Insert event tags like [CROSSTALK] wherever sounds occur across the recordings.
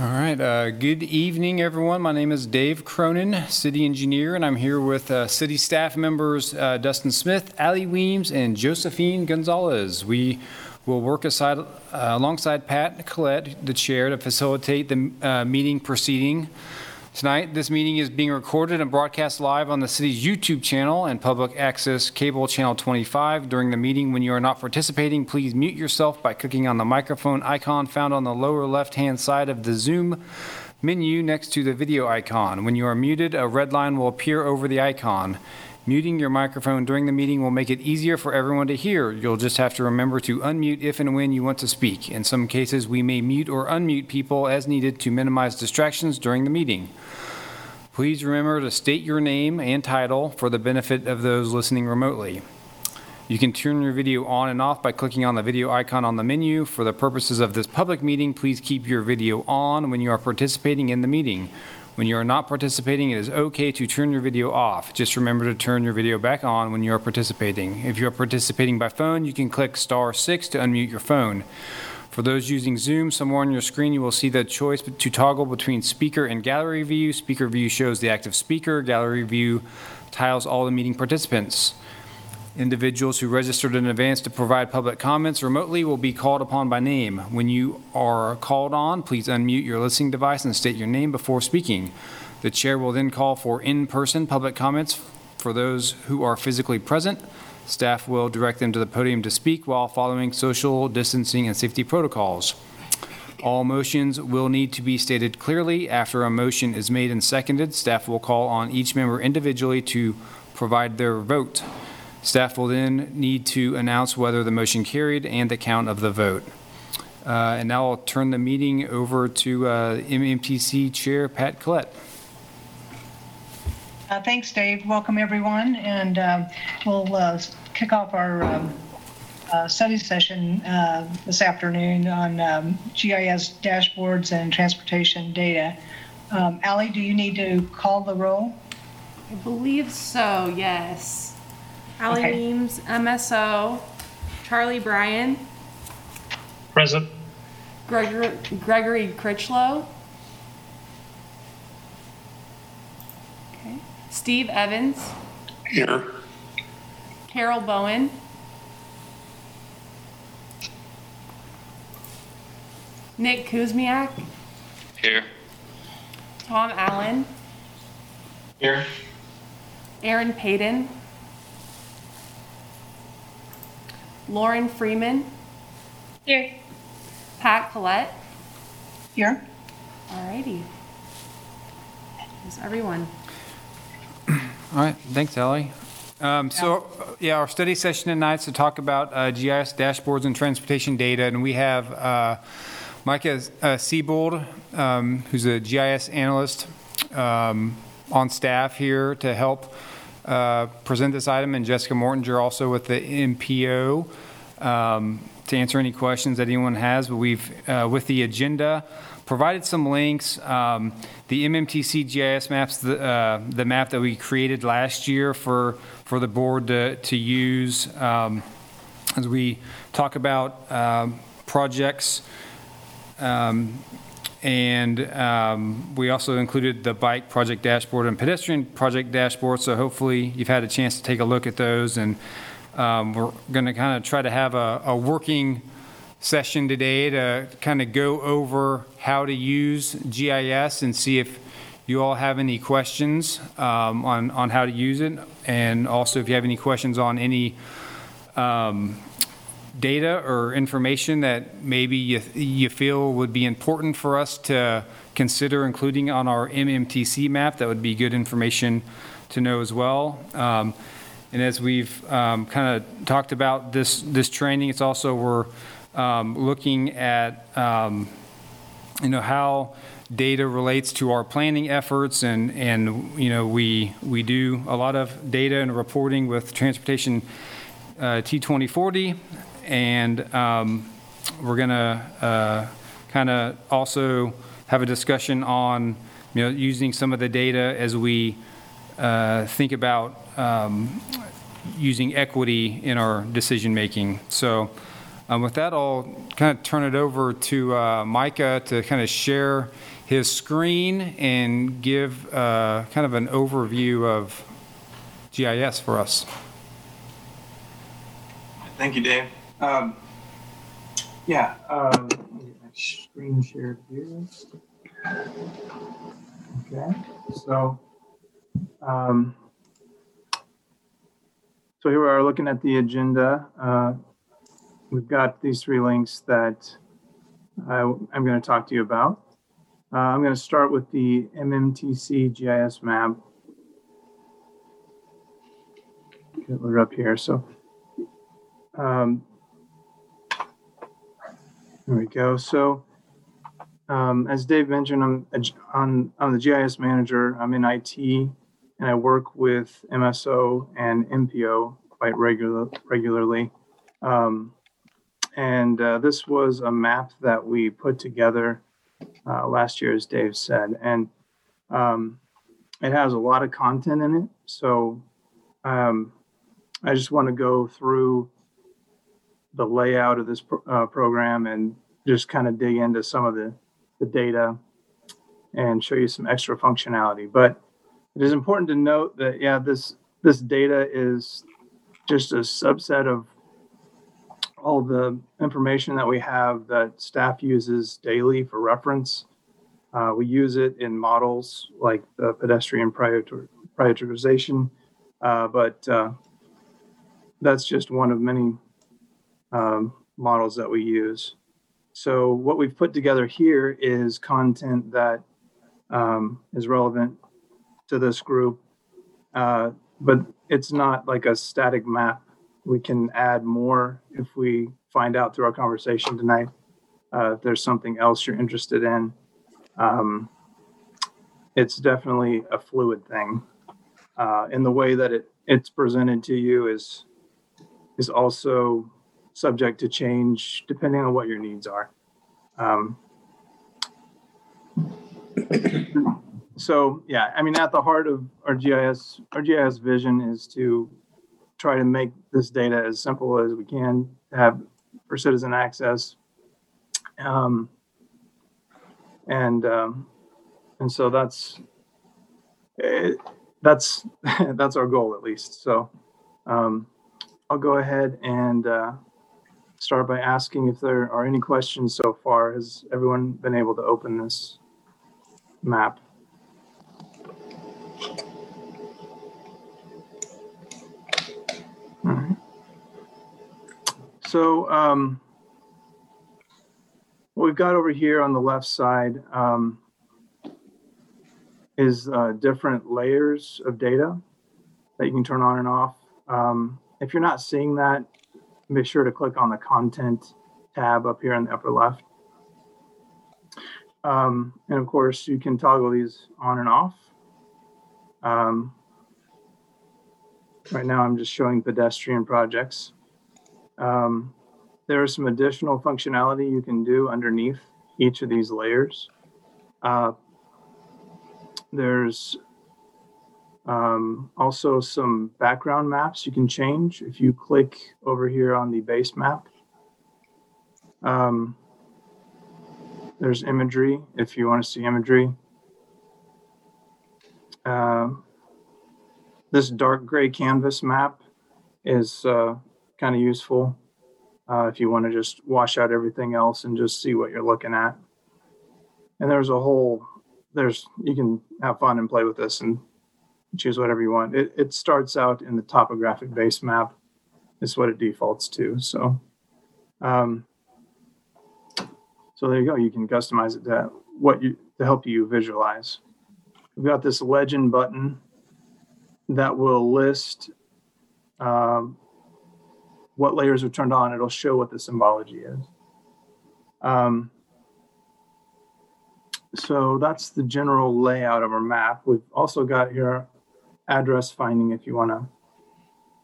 All right, uh, good evening, everyone. My name is Dave Cronin, city engineer, and I'm here with uh, city staff members uh, Dustin Smith, Ali Weems, and Josephine Gonzalez. We will work aside, uh, alongside Pat Collette, the chair, to facilitate the uh, meeting proceeding. Tonight, this meeting is being recorded and broadcast live on the city's YouTube channel and public access cable channel 25. During the meeting, when you are not participating, please mute yourself by clicking on the microphone icon found on the lower left-hand side of the Zoom menu next to the video icon. When you are muted, a red line will appear over the icon. Muting your microphone during the meeting will make it easier for everyone to hear. You'll just have to remember to unmute if and when you want to speak. In some cases, we may mute or unmute people as needed to minimize distractions during the meeting. Please remember to state your name and title for the benefit of those listening remotely. You can turn your video on and off by clicking on the video icon on the menu. For the purposes of this public meeting, please keep your video on when you are participating in the meeting. When you are not participating, it is okay to turn your video off. Just remember to turn your video back on when you are participating. If you are participating by phone, you can click star six to unmute your phone. For those using Zoom, somewhere on your screen, you will see the choice to toggle between speaker and gallery view. Speaker view shows the active speaker. Gallery view tiles all the meeting participants. Individuals who registered in advance to provide public comments remotely will be called upon by name. When you are called on, please unmute your listening device and state your name before speaking. The chair will then call for in-person public comments for those who are physically present. Staff will direct them to the podium to speak while following social distancing and safety protocols. All motions will need to be stated clearly. After a motion is made and seconded, staff will call on each member individually to provide their vote. Staff will then need to announce whether the motion carried and the count of the vote. Uh, And now I'll turn the meeting over to uh, MMTC Chair Pat Collette. Uh, Thanks, Dave. Welcome, everyone, and um, we'll uh, kick off our um, uh, study session uh, this afternoon on um, GIS dashboards and transportation data. Um, Ally, do you need to call the roll? I believe so, yes. Ally Okay. Weems, MSO, Charlie Bryan, Present. Gregory, Gregory Critchlow. Okay. Steve Evans, Here. Carol Bowen. Nick Kuzmiak, Here. Tom Allen, Here. Aaron Payton, Lauren Freeman, Here. Pat Collette. Here? Alrighty. That's everyone. All right, thanks, Ellie. Um, So, uh, yeah, our study session tonight is to talk about uh, GIS dashboards and transportation data, and we have uh, Micah uh, Siebold, um, who's a GIS analyst um, on staff here to help uh, present this item, and Jessica Mortinger also with the MPO um, to answer any questions that anyone has. But we've, uh, with the agenda, provided some links. Um, The MMTC GIS maps, the, uh, the map that we created last year for, for the board to, to use um, as we talk about um, projects. Um, And um, we also included the bike project dashboard and pedestrian project dashboard, so hopefully you've had a chance to take a look at those. And um, we're going to kind of try to have a, a working session today to kind of go over how to use GIS and see if you all have any questions um, on, on how to use it. And also if you have any questions on any um, data or information that maybe you, you feel would be important for us to consider including on our MMTC map, that would be good information to know as well. Um, And as we've kind of talked about this, this training, it's also, we're um, looking at, um, you know, how data relates to our planning efforts, and, and, you know, we, we do a lot of data and reporting with Transportation uh, T2040, and um, we're going to kind of also have a discussion on, you know, using some of the data as we uh, think about um, using equity in our decision-making. So Um, With that, I'll kind of turn it over to uh, Micah to kind of share his screen and give uh, kind of an overview of GIS for us. Thank you, Dave. Um, yeah, um, screen share here. Okay, so, um, so here we are looking at the agenda. Uh, we've got these three links that I, I'm going to talk to you about. Uh, I'm going to start with the MMTC GIS map. Get it up here. So um, there we go. So, um, as Dave mentioned, I'm on I'm the GIS manager. I'm in IT, and I work with MSO and MPO quite regular regularly. Um, and uh, this was a map that we put together uh, last year, as Dave said, and um, it has a lot of content in it. So, um, I just want to go through the layout of this pro- uh, program and just kind of dig into some of the, the data and show you some extra functionality. But it is important to note that yeah, this this data is just a subset of all the information that we have that staff uses daily for reference. Uh, we use it in models like the pedestrian prioritization, uh, but uh, that's just one of many um, models that we use. So what we've put together here is content that um, is relevant to this group, uh, but it's not like a static map. We can add more if we find out through our conversation tonight. Uh, if there's something else you're interested in, um, it's definitely a fluid thing. Uh, and the way that it, it's presented to you is is also subject to change depending on what your needs are. Um, [CLEARS THROAT] so yeah, I mean, at the heart of our GIS, our GIS vision is to try to make this data as simple as we can have for citizen access. Um, and um, and so that's eh, that's [LAUGHS] that's our goal at least. So um, I'll go ahead and uh, start by asking if there are any questions so far. Has everyone been able to open this map? So um, what we've got over here on the left side um, is uh, different layers of data that you can turn on and off. Um, if you're not seeing that, make sure to click on the content tab up here in the upper left. Um, and of course, you can toggle these on and off. Um, right now, I'm just showing pedestrian projects. Um, there is some additional functionality you can do underneath each of these layers. Uh, there's um, also some background maps you can change if you click over here on the base map. Um, there's imagery if you want to see imagery. Uh, this dark gray canvas map is uh, kind of useful uh, if you want to just wash out everything else and just see what you're looking at. And there's a whole, there's, you can have fun and play with this and choose whatever you want. It, it starts out in the topographic base map. Is what it defaults to. So, um, so there you go. You can customize it to what you to help you visualize. We've got this legend button that will list um, what layers are turned on. It'll show what the symbology is. Um, so that's the general layout of our map. We've also got here address finding if you want to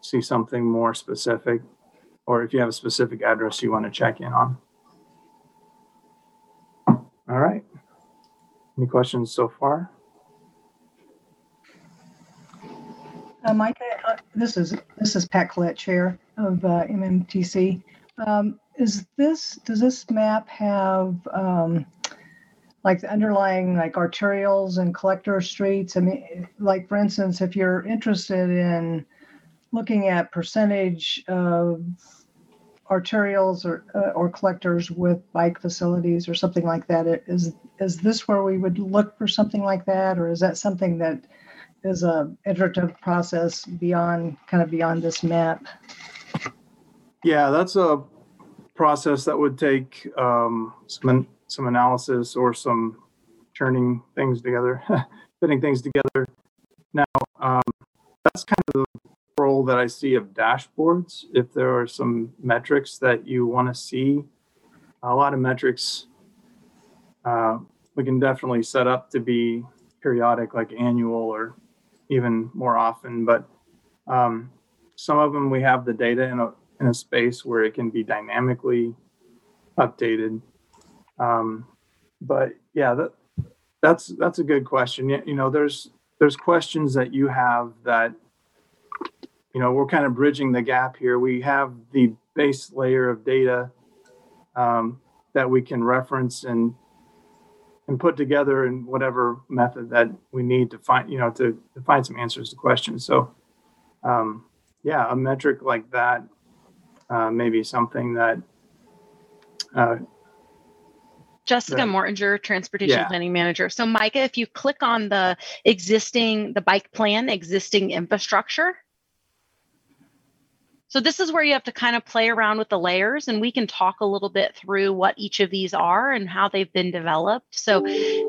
see something more specific or if you have a specific address you want to check in on. All right. Any questions so far? Uh, Micah, uh, this is, this is Pat Collette, Chair of uh, MMTC. Um, is this, does this map have, um, like the underlying like arterials and collector streets? I mean, like for instance, if you're interested in looking at percentage of arterials or, uh, or collectors with bike facilities or something like that, is, is this where we would look for something like that? Or is that something that is a iterative process beyond, kind of beyond this map? Yeah, that's a process that would take um, some some analysis or some churning things together, [LAUGHS] fitting things together. Now, um, that's kind of the role that I see of dashboards. If there are some metrics that you want to see, a lot of metrics uh, we can definitely set up to be periodic, like annual or even more often. But um, some of them we have the data in a in a space where it can be dynamically updated. Um, but yeah, that that's that's a good question. You, know, there's there's questions that you have that you know we're kind of bridging the gap here. We have the base layer of data um, that we can reference and and put together in whatever method that we need to find you know to, to find some answers to questions. So um, yeah, a metric like that uh, maybe something that uh, Jessica Right. Mortinger, Transportation Yeah. Planning Manager. So, Micah, if you click on the existing, the bike plan, existing infrastructure. So, this is where you have to kind of play around with the layers, and we can talk a little bit through what each of these are and how they've been developed. So,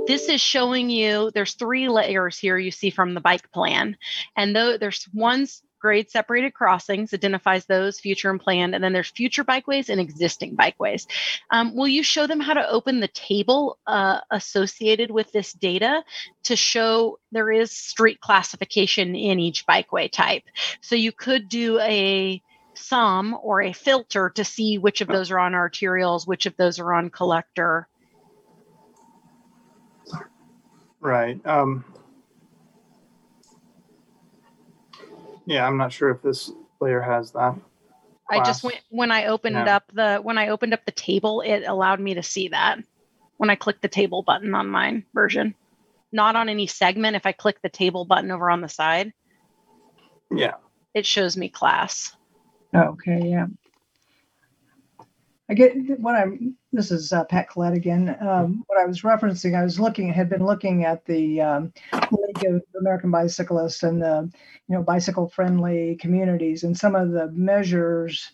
this is showing you there's three layers here you see from the bike plan. And though there's one's grade separated crossings, identifies those future and planned, and then there's future bikeways and existing bikeways. Um, will you show them how to open the table uh, associated with this data to show there is street classification in each bikeway type? So you could do a sum or a filter to see which of those are on arterials, which of those are on collector. right. Um, yeah, I'm not sure if this layer has that. I just went when I opened Yeah. up the when I opened up the table, it allowed me to see that when I clicked the table button on mine version. Not on any segment. If I click the table button over on the side, Yeah, it shows me class. Okay, yeah. I get what I'm, this is uh, Pat Collette again. Um, what I was referencing, I was looking, had been looking at the um, Of American Bicyclists and the, you know, bicycle friendly communities and some of the measures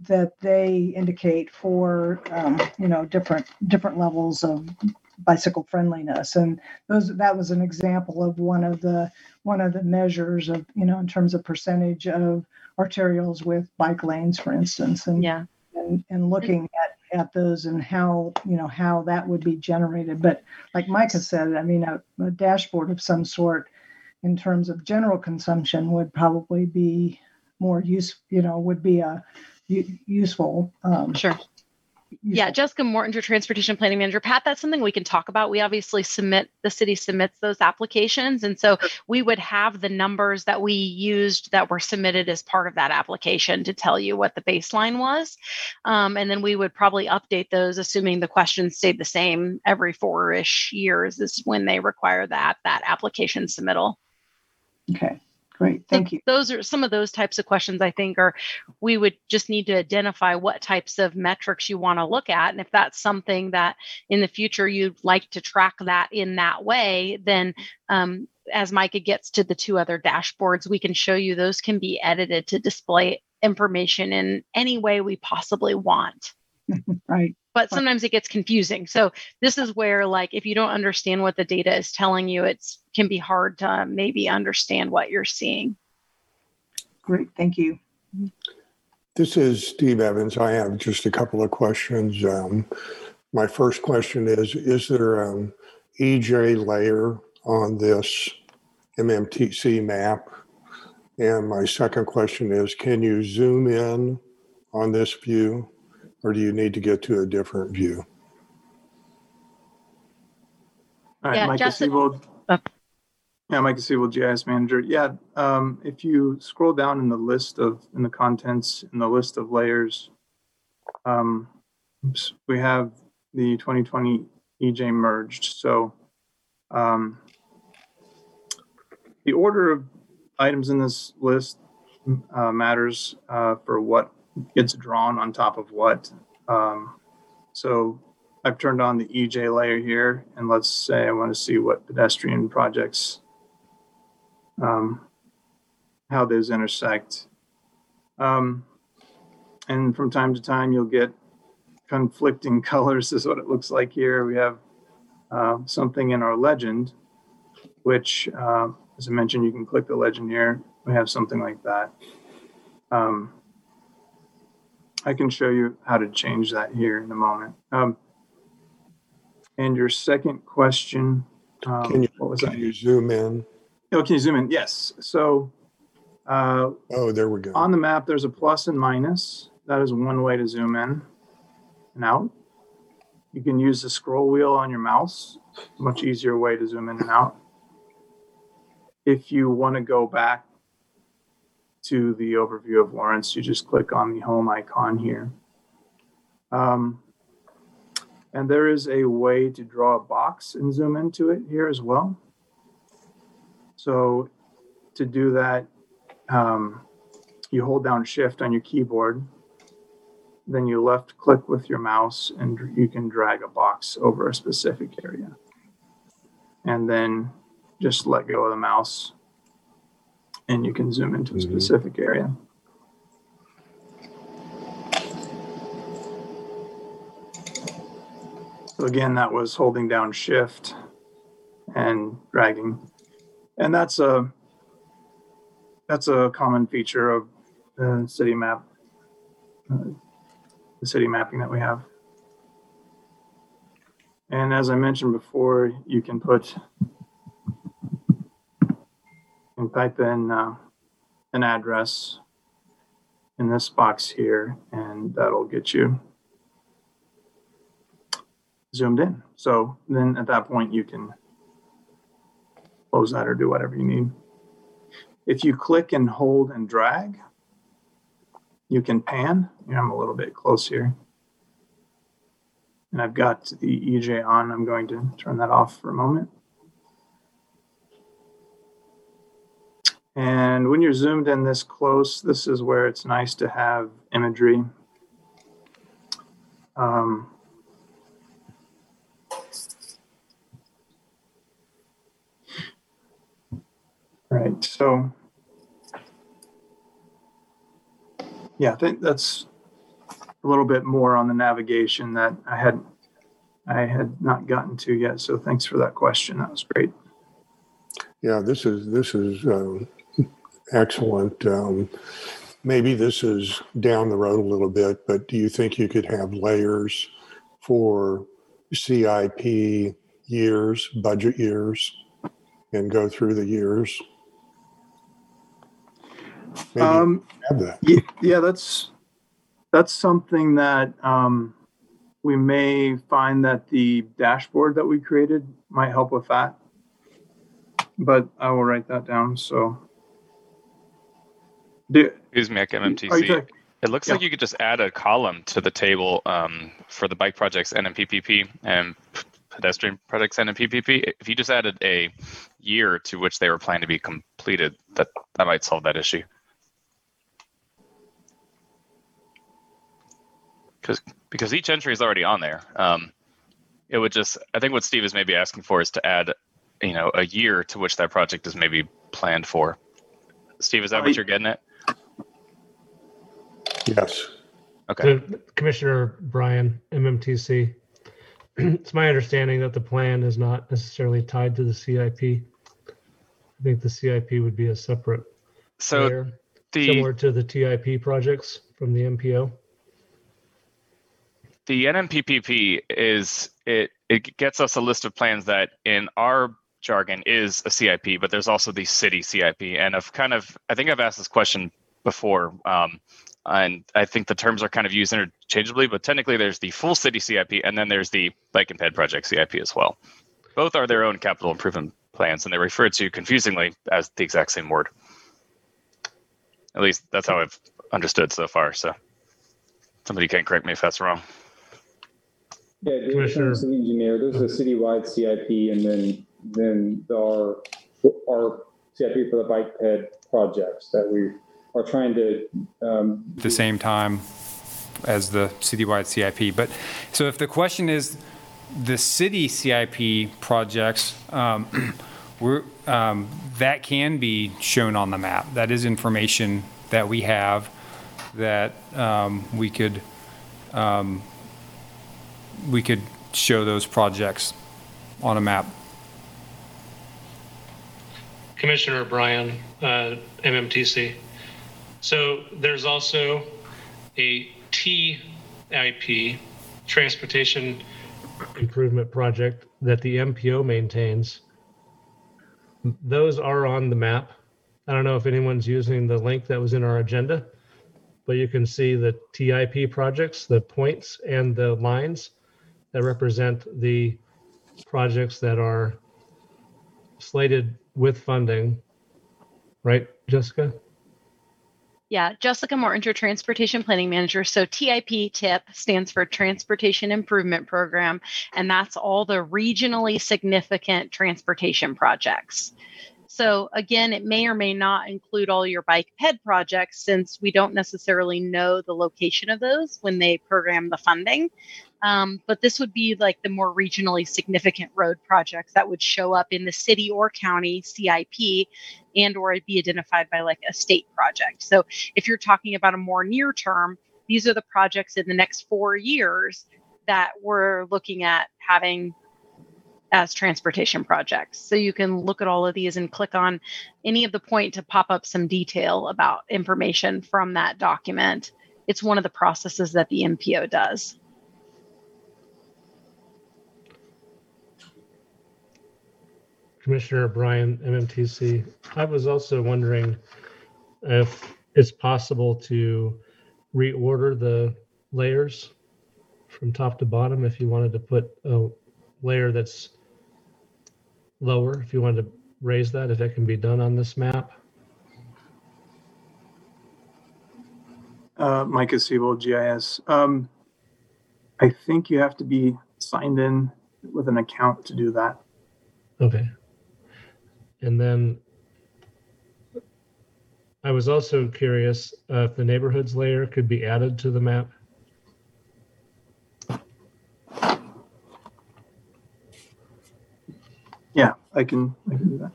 that they indicate for, um, you know, different, different levels of bicycle friendliness. And those, that was an example of one of the, one of the measures of, you know, in terms of percentage of arterials with bike lanes, for instance, and Yeah. and, and looking at, at those and how you know how that would be generated. But like Micah said, I mean, a, a dashboard of some sort in terms of general consumption would probably be more use. You know, would be a u- useful. Um, Sure. Yeah, Jessica Mortinger, transportation planning manager. Pat, that's something we can talk about. We obviously submit, the city submits those applications. And so we would have the numbers that we used that were submitted as part of that application to tell you what the baseline was. Um, and then we would probably update those, assuming the questions stayed the same every four ish years is when they require that, that application submittal. Okay, great. Thank you. those are some of those types of questions i think are we would just need to identify what types of metrics you want to look at and if that's something that in the future you'd like to track that in that way then um, as micah gets to the two other dashboards we can show you those can be edited to display information in any way we possibly want [LAUGHS] Right. but sometimes it gets confusing so this is where like if you don't understand what the data is telling you it's can be hard to maybe understand what you're seeing Great. Thank you. This is Steve Evans. I have just a couple of questions. Um, my first question is, is there an EJ layer on this MMTC map? And my second question is, can you zoom in on this view or do you need to get to a different view? All right, Yeah, Micah Jessica- Siebold. Yeah, Micah Siebold, GIS manager. Yeah, um, if you scroll down in the list of in the contents in the list of layers, um, oops, we have the 2020 EJ merged. So um, the order of items in this list uh, matters uh, for what gets drawn on top of what. Um, so I've turned on the EJ layer here, and let's say I want to see what pedestrian projects, um, how those intersect. Um, and from time to time, you'll get conflicting [LAUGHS] colors, is what it looks like here. We have uh, something in our legend, which, uh, as I mentioned, you can click the legend here. We have something like that. Um, I can show you how to change that here in a moment. Um, and your second question, um, Can you, what was can that? you zoom in? Oh, can you zoom in? Yes. So uh, Oh, there we go. on the map, there's a plus and minus. That is one way to zoom in and out. You can use the scroll wheel on your mouse, much easier way to zoom in and out. If you want to go back to the overview of Lawrence, you just click on the home icon here. Um, and there is a way to draw a box and zoom into it here as well. So to do that, um, you hold down shift on your keyboard then you left click with your mouse and you can drag a box over a specific area and then just let go of the mouse and you can zoom into a Mhm. specific area so again that was holding down shift and dragging and that's a that's a common feature of the city map uh, the city mapping that we have. And as I mentioned before, you can put and type in uh, an address in this box here, and that'll get you zoomed in. So then at that point, you can close that or do whatever you need. If you click and hold and drag, you can pan. Yeah, I'm a little bit close here. And I've got the EJ on. I'm going to turn that off for a moment. And when you're zoomed in this close, this is where it's nice to have imagery. Um, right, so yeah, I think that's a little bit more on the navigation that I had I had not gotten to yet. So thanks for that question. That was great. Yeah, this is, this is um, excellent. Um, Maybe this is down the road a little bit, but do you think you could have layers for CIP years, budget years, and go through the years? Maybe Um, that. Ye- Yeah, that's, that's something that um, we may find that the dashboard that we created might help with that. But I will write that down, so. Do, Excuse me, are you MMTC. It looks Yeah. like you could just add a column to the table um, for the bike projects NMPPP and pedestrian projects NMPPP. If you just added a year to which they were planned to be completed, that that might solve that issue. Because because each entry is already on there. Um, it would just I think what Steve is maybe asking for is to add, you know, a year to which that project is maybe planned for. Steve, is that I- what you're getting at? Yes. Okay. To Commissioner Bryan, MMTC. [CLEARS THROAT] It's my understanding that the plan is not necessarily tied to the CIP. I think the CIP would be a separate So layer, the similar to the TIP projects from the MPO. The NMPPP is it it gets us a list of plans that in our jargon is a CIP, but there's also the city CIP. And I've kind of I think I've asked this question before, um, and I think the terms are kind of used interchangeably. But technically, there's the full city CIP, and then there's the bike and ped project CIP as well. Both are their own capital improvement plans, and they're referred to confusingly as the exact same word. At least that's how I've understood so far. So. Somebody can correct me if that's wrong. Yeah, David, Commissioner- Kern, city engineer, there's a citywide CIP and then, then our, our CIP for the bike ped projects that we are trying to, um, the same time as the citywide CIP. But, so if the question is the city CIP projects, um, [CLEARS THROAT] we're, um, that can be shown on the map. That is information that we have that um, we could, um, we could show those projects on a map. Commissioner Bryan, uh, MMTC. So there's also a TIP, Transportation improvement project that the MPO maintains. Those are on the map. I don't know if anyone's using the link that was in our agenda, but you can see the TIP projects, the points and the lines that represent the projects that are slated with funding. Right, Jessica? Yeah, Jessica Mortinger, Transportation Planning Manager. So TIP TIP stands for Transportation Improvement Program, and that's all the regionally significant transportation projects. So again, it may or may not include all your bike ped projects since we don't necessarily know the location of those when they program the funding. Um, but this would be like the more regionally significant road projects that would show up in the city or county CIP and or be identified by like a state project. So if you're talking about a more near term, these are the projects in the next four years that we're looking at having as transportation projects. So you can look at all of these and click on any of the point to pop up some detail about information from that document. It's one of the processes that the MPO does. Commissioner Bryan, MMTC. I was also wondering if it's possible to reorder the layers from top to bottom if you wanted to put a layer that's lower, if you wanted to raise that, if that can be done on this map. Uh, Micah Siebold, GIS. Um, I think you have to be signed in with an account to do that. Okay. And then I was also curious uh, if the neighborhoods layer could be added to the map. Yeah, I can, I can do that.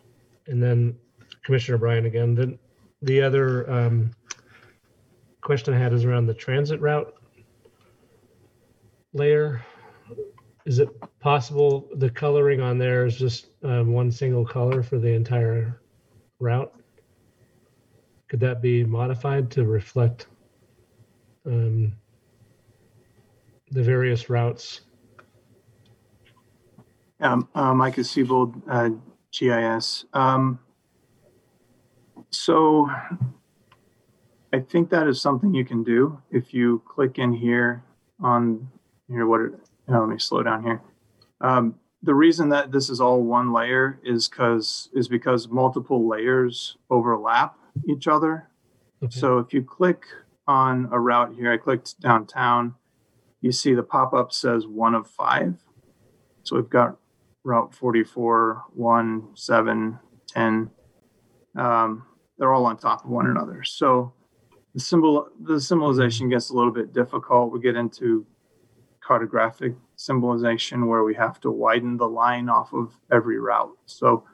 And then Commissioner Bryan again, the, the other um, question I had is around the transit route layer. Is it possible the coloring on there is just um, one single color for the entire route? Could that be modified to reflect um, the various routes? Um, uh, Micah Siebold, uh, GIS. Um, so I think that is something you can do if you click in here on here. What? It, oh, let me slow down here. Um, the reason that this is all one layer is because is because multiple layers overlap each other. Okay. So if you click on a route here, I clicked downtown. You see the pop up says one of five. So we've got Route 44, 1, 7, 10. Um, they're all on top of one another. So the symbol, the symbolization gets a little bit difficult. We get into cartographic symbolization where we have to widen the line off of every route. So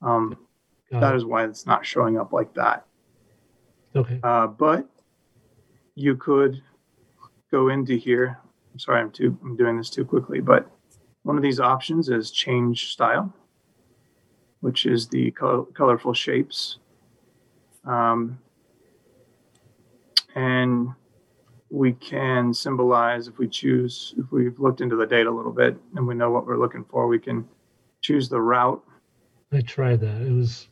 um, Got that it. is why it's not showing up like that. Okay. Uh, but you could go into here. I'm sorry, I'm too, I'm doing this too quickly, but one of these options is change style, which is the col- colorful shapes. Um, and we can symbolize if we choose, if we've looked into the data a little bit and we know what we're looking for, we can choose the route. I tried that. It was.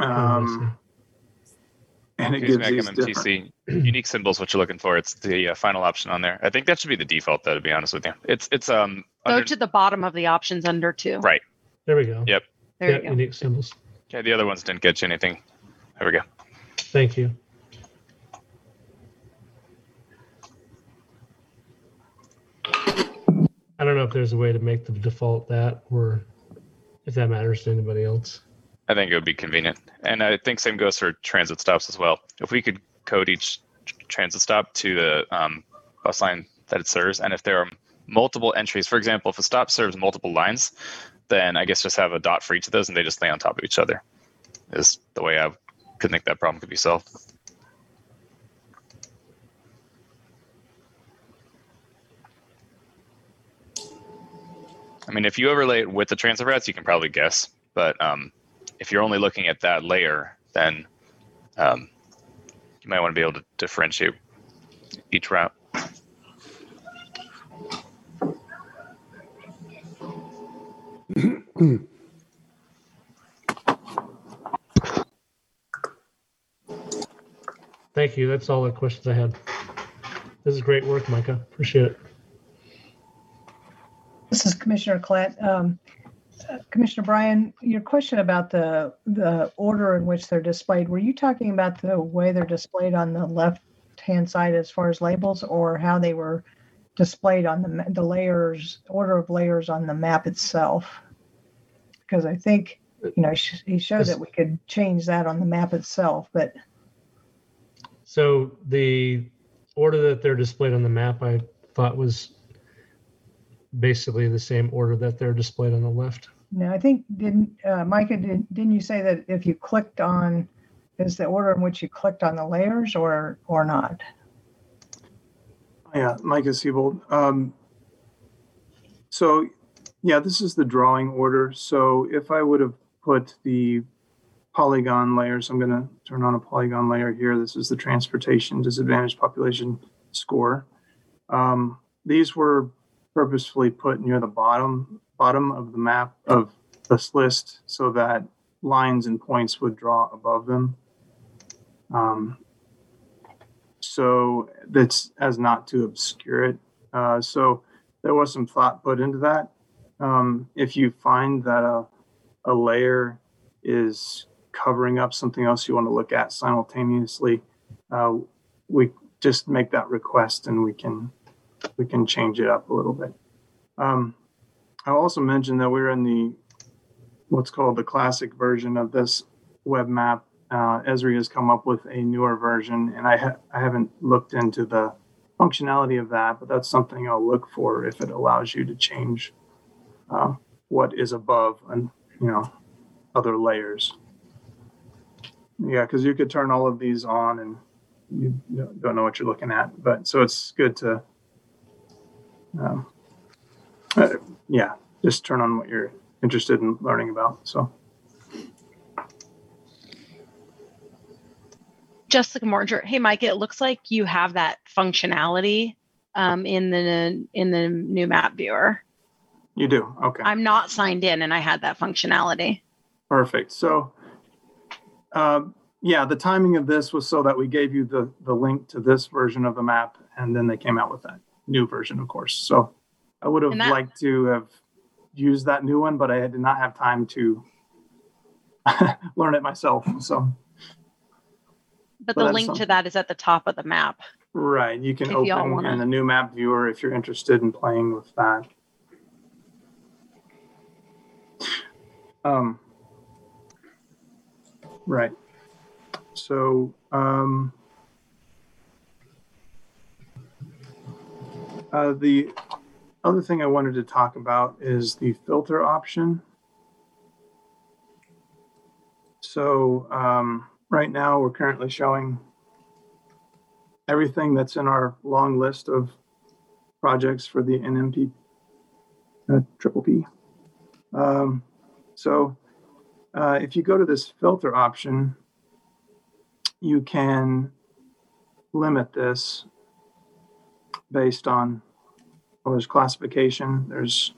kind of messy. Um, and it Excuse gives me, these different, [CLEARS THROAT] Unique symbols, what you're looking for. It's the uh, final option on there. I think that should be the default, though. To be honest with you, it's it's um. Go under- to the bottom of the options under two. right. There we go. Yep. There yeah, you go. unique symbols. Yeah, the other ones didn't get you anything. There we go. Thank you. I don't know if there's a way to make the default that or if that matters to anybody else. I think it would be convenient. And I think same goes for transit stops as well. If we could code each transit stop to the um, bus line that it serves, and if there are multiple entries, for example, if a stop serves multiple lines, then I guess just have a dot for each of those and they just lay on top of each other, is the way I could think that problem could be solved. I mean, if you overlay it with the transit routes, you can probably guess. But um, if you're only looking at that layer, then um, you might want to be able to differentiate each route. Thank you. That's all the questions I had. This is great work, Micah. Appreciate it. This is Commissioner Collette. Um, Commissioner Bryan, your question about the, the order in which they're displayed, were you talking about the way they're displayed on the left-hand side as far as labels or how they were displayed on the, the layers, order of layers on the map itself? Because I think, you know, he showed that we could change that on the map itself, but So the order that they're displayed on the map, I thought was basically the same order that they're displayed on the left. No, I think, didn't, uh, Micah, did, didn't you say that if you clicked on, is the order in which you clicked on the layers or, or not? Yeah, Micah Siebold. Um, so, yeah, this is the drawing order. So if I would have put the polygon layers, I'm going to turn on a polygon layer here. This is the transportation disadvantaged population score. Um, these were purposefully put near the bottom bottom of the map of this list so that lines and points would draw above them. Um, so that's as not to obscure it. Uh, so there was some thought put into that. Um, if you find that a, a layer is covering up something else you want to look at simultaneously, uh, we just make that request and we can we can change it up a little bit. Um, I also mentioned that we're in the what's called the classic version of this web map. Uh, Esri has come up with a newer version, and I ha- I haven't looked into the functionality of that, but that's something I'll look for if it allows you to change uh, what is above and you know other layers. Yeah, because you could turn all of these on and you don't know what you're looking at, but so it's good to um, uh, yeah, just turn on what you're interested in learning about. So, Jessica Mortinger. Hey, Mike, it looks like you have that functionality um, in the in the new map viewer. you do. Okay. I'm not signed in, and I had that functionality. Perfect. So, um, yeah, the timing of this was so that we gave you the, the link to this version of the map, and then they came out with that new version, of course. So, I would have that- liked to have used that new one, but I did not have time to [LAUGHS] learn it myself. So, But But the link to that is at the top of the map. right, you can open wanna- in the new map viewer if you're interested in playing with that. Um, right. So, um, uh, the other thing I wanted to talk about is the filter option. So, um, right now we're currently showing everything that's in our long list of projects for the NMP, uh, triple P. Um, so uh, if you go to this filter option, you can limit this based on, well, there's classification, there's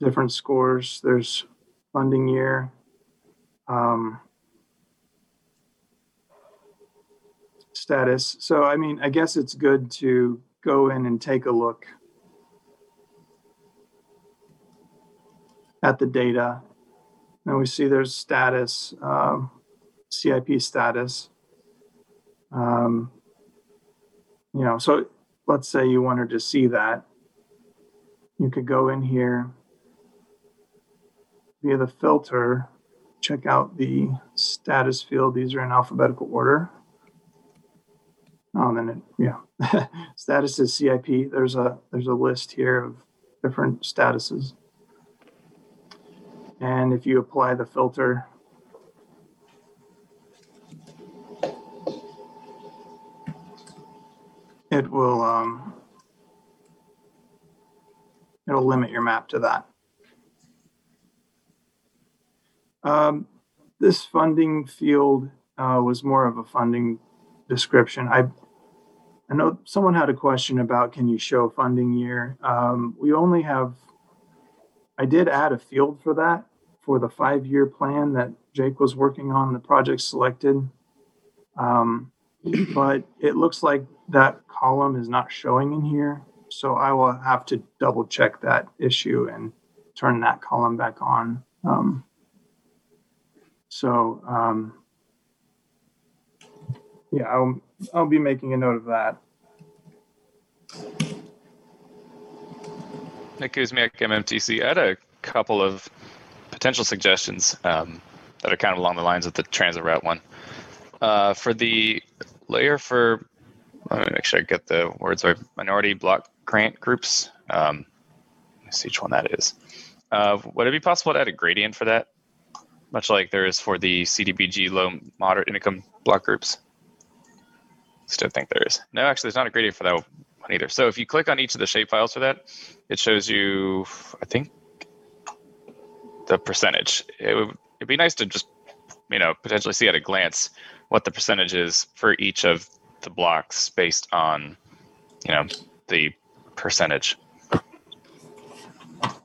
different scores, there's funding year. Um, status. So, I mean, I guess it's good to go in and take a look at the data. And we see there's status, um, CIP status. Um, you know, so let's say you wanted to see that. you could go in here via the filter, check out the status field. These are in alphabetical order. Oh, and then it, yeah, [LAUGHS] status is CIP. There's a there's a list here of different statuses. And if you apply the filter, it will um, it'll limit your map to that. Um, this funding field uh, was more of a funding description. I I know someone had a question about can you show funding year? Um, we only have. I did add a field for that for the five-year plan that Jake was working on. The project selected, um, but it looks like that column is not showing in here. So I will have to double check that issue and turn that column back on. Um, so um, yeah, I'll I'll be making a note of that. Nick Kuzmiak, MMTC. I had a couple of potential suggestions um, that are kind of along the lines of the transit route one. Uh, for the layer for, let me make sure I get the words right, minority block grant groups. Um, let me see which one that is. Uh, would it be possible to add a gradient for that? Much like there is for the CDBG low moderate income block groups. Still think there is. No, actually, there's not a gradient for that one either. So if you click on each of the shapefiles for that, it shows you, I think, the percentage. It would it'd be nice to just, you know, potentially see at a glance what the percentage is for each of the blocks based on, you know, the percentage.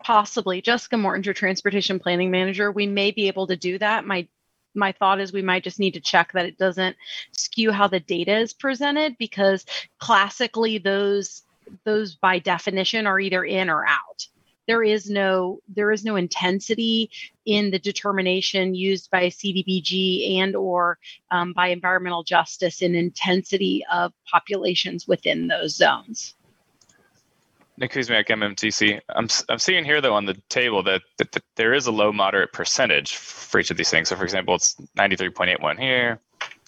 Possibly. Jessica Mortinger's your transportation planning manager. We may be able to do that. My my thought is we might just need to check that it doesn't skew how the data is presented because classically those those by definition are either in or out there is no there is no intensity in the determination used by cdbg and or um, by environmental justice in intensity of populations within those zones Nick Kuzmiak, MMTC. I'm, I'm seeing here, though, on the table that, that, that there is a low moderate percentage for each of these things. So, for example, it's 93.81 here,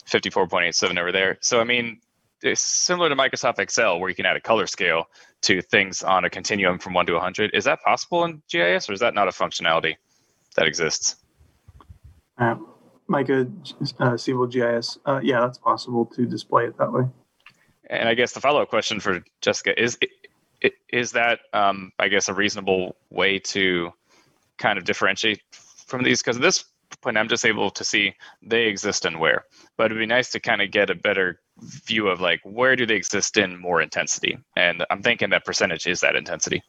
54.87 over there. So, I mean, it's similar to Microsoft Excel, where you can add a color scale to things on a continuum from 1 to 100. Is that possible in GIS, or is that not a functionality that exists? Uh, Micah, uh, Siebold GIS. Uh, yeah, that's possible to display it that way. And I guess the follow up question for Jessica is is that um, I guess a reasonable way to kind of differentiate from these? Because this point, I'm just able to see they exist and where. But it'd be nice to kind of get a better view of like where do they exist in more intensity, and I'm thinking that percentage is that intensity.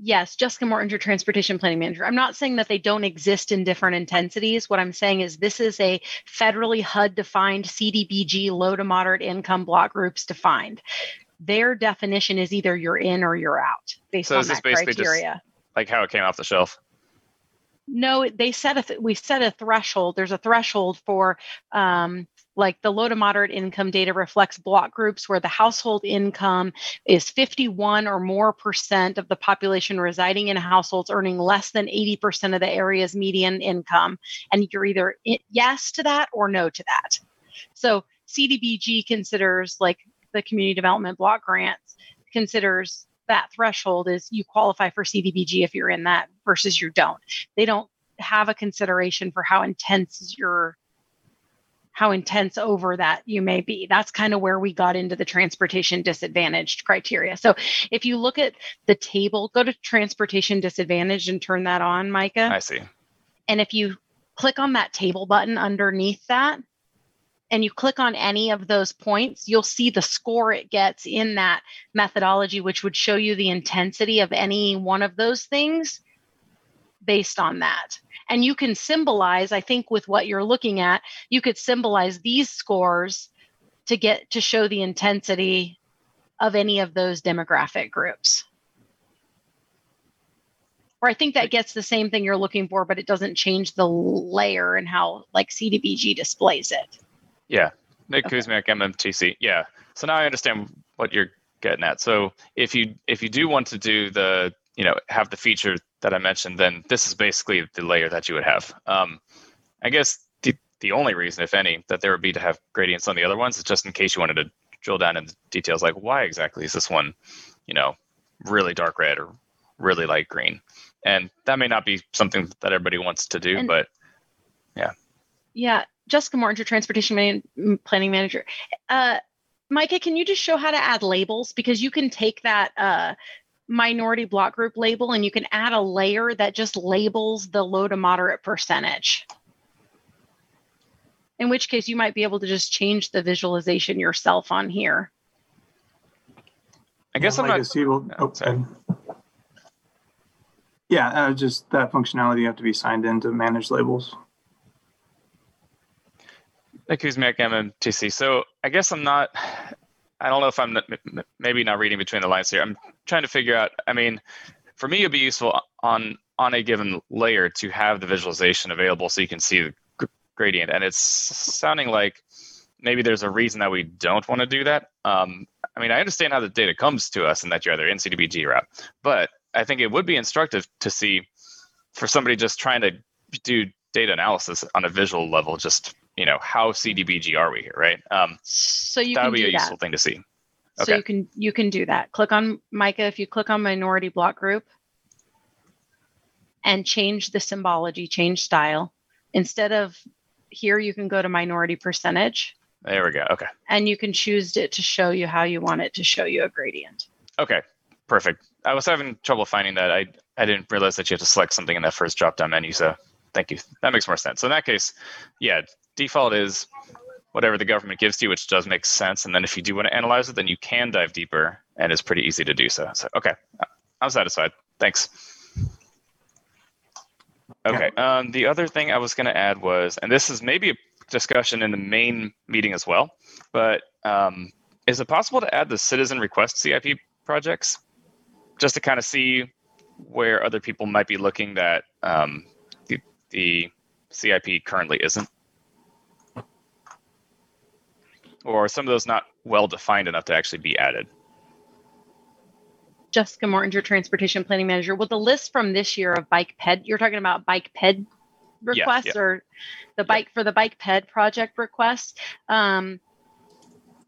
Yes, Jessica Mortinger, your transportation planning manager. I'm not saying that they don't exist in different intensities. What I'm saying is this is a federally HUD defined CDBG low to moderate income block groups defined their definition is either you're in or you're out based so on that criteria. Just like how it came off the shelf. No, they set a th- we set a threshold. There's a threshold for um, like the low to moderate income data reflects block groups where the household income is 51 or more percent of the population residing in households earning less than 80% of the area's median income. And you're either yes to that or no to that. So CDBG considers like the community development block grants considers that threshold is you qualify for CDBG if you're in that versus you don't. They don't have a consideration for how intense your how intense over that you may be. That's kind of where we got into the transportation disadvantaged criteria. So if you look at the table, go to transportation disadvantaged and turn that on, Micah. I see. And if you click on that table button underneath that, and you click on any of those points, you'll see the score it gets in that methodology, which would show you the intensity of any one of those things based on that. And you can symbolize, I think, with what you're looking at, you could symbolize these scores to get to show the intensity of any of those demographic groups. Or I think that gets the same thing you're looking for, but it doesn't change the layer and how like CDBG displays it. Yeah, Nick okay. Kuzmiak, MMTC. Yeah. So now I understand what you're getting at. So if you if you do want to do the you know have the feature that I mentioned, then this is basically the layer that you would have. Um, I guess the the only reason, if any, that there would be to have gradients on the other ones is just in case you wanted to drill down into details, like why exactly is this one, you know, really dark red or really light green, and that may not be something that everybody wants to do, And- but Yeah, Jessica Mortinger, your transportation man- planning manager. Uh, Micah, can you just show how to add labels? Because you can take that uh, minority block group label and you can add a layer that just labels the low to moderate percentage. In which case, you might be able to just change the visualization yourself on here. I guess I'm Like not. a Siebold- Oh, sorry. and- Yeah, uh, just that functionality, you have to be signed in to manage labels. Nick Kuzmiak, MMTC. So I guess I'm not. I don't know if I'm maybe not reading between the lines here. I'm trying to figure out. I mean, for me, it'd be useful on on a given layer to have the visualization available so you can see the gradient. And it's sounding like maybe there's a reason that we don't want to do that. Um, I mean, I understand how the data comes to us and that you're either in CDBG route, but I think it would be instructive to see for somebody just trying to do data analysis on a visual level, just you know how CDBG are we here, right? Um, So you that can would be a that. useful thing to see. So you can you can do that. Click on Micah if you click on minority block group and change the symbology, change style. Instead of here, you can go to minority percentage There we go. Okay. and you can choose it to show you how you want it to show you a gradient. Okay. Perfect. I was having trouble finding that. I I didn't realize that you have to select something in that first drop down menu. So thank you. That makes more sense. So in that case, yeah, default is whatever the government gives to you, which does make sense. And then if you do want to analyze it, then you can dive deeper, and it's pretty easy to do so. So okay, I'm satisfied. Thanks. Okay. Um, the other thing I was going to add was, and this is maybe a discussion in the main meeting as well, but um, is it possible to add the citizen request CIP projects just to kind of see where other people might be looking that um, the, the CIP currently isn't? Or some of those not well defined enough to actually be added? Jessica Mortinger, your transportation planning manager. Well, the list from this year of bike ped, you're talking about bike ped requests yeah. or the bike for the bike ped project requests. Um,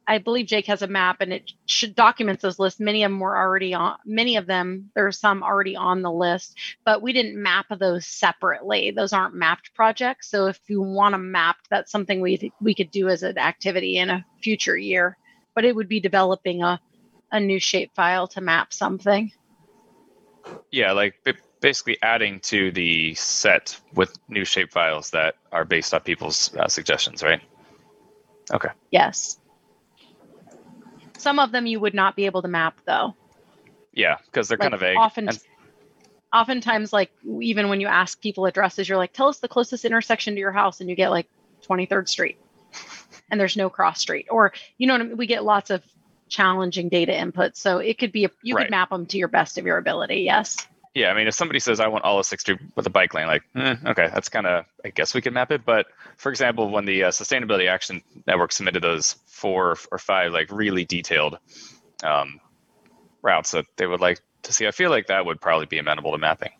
I believe Jake has a map and it should documents those lists. Many of them were already on, many of them, there are some already on the list, but we didn't map those separately. Those aren't mapped projects. So if you want to map, that's something we, we could do as an activity in a future year, but it would be developing a, a new shape file to map something. Yeah, like basically adding to the set with new shape files that are based on people's uh, suggestions, right? Okay. Yes. Some of them you would not be able to map though. Yeah, because they're kind of vague. Often, And- oftentimes, like even when you ask people addresses, you're like, "Tell us the closest intersection to your house," and you get like 23rd Street, [LAUGHS] and there's no cross street, or you know, what I mean? we get lots of challenging data inputs. So it could be a, you Right. could map them to your best of your ability. Yes. Yeah, I mean, if somebody says I want all of Sixth Street with a bike lane, like, eh, okay, that's kind of, I guess we could map it. But for example, when the uh, Sustainability Action Network submitted those four or five like really detailed um, routes that they would like to see, I feel like that would probably be amenable to mapping.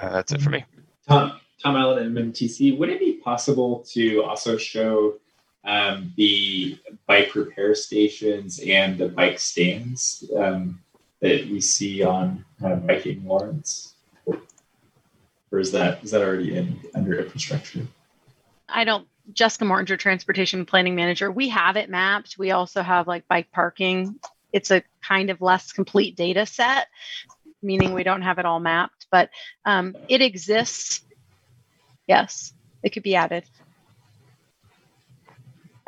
Uh, that's it for me. Tom, Tom Allen at MMTC. Would it be possible to also show um, the bike repair stations and the bike stands um, that we see on uh, Biking Lawrence? Or is that is that already in under infrastructure? I don't, Jessica Mortinger, your transportation planning manager, we have it mapped. We also have like bike parking. It's a kind of less complete data set, meaning we don't have it all mapped, but um, it exists. Yes, it could be added.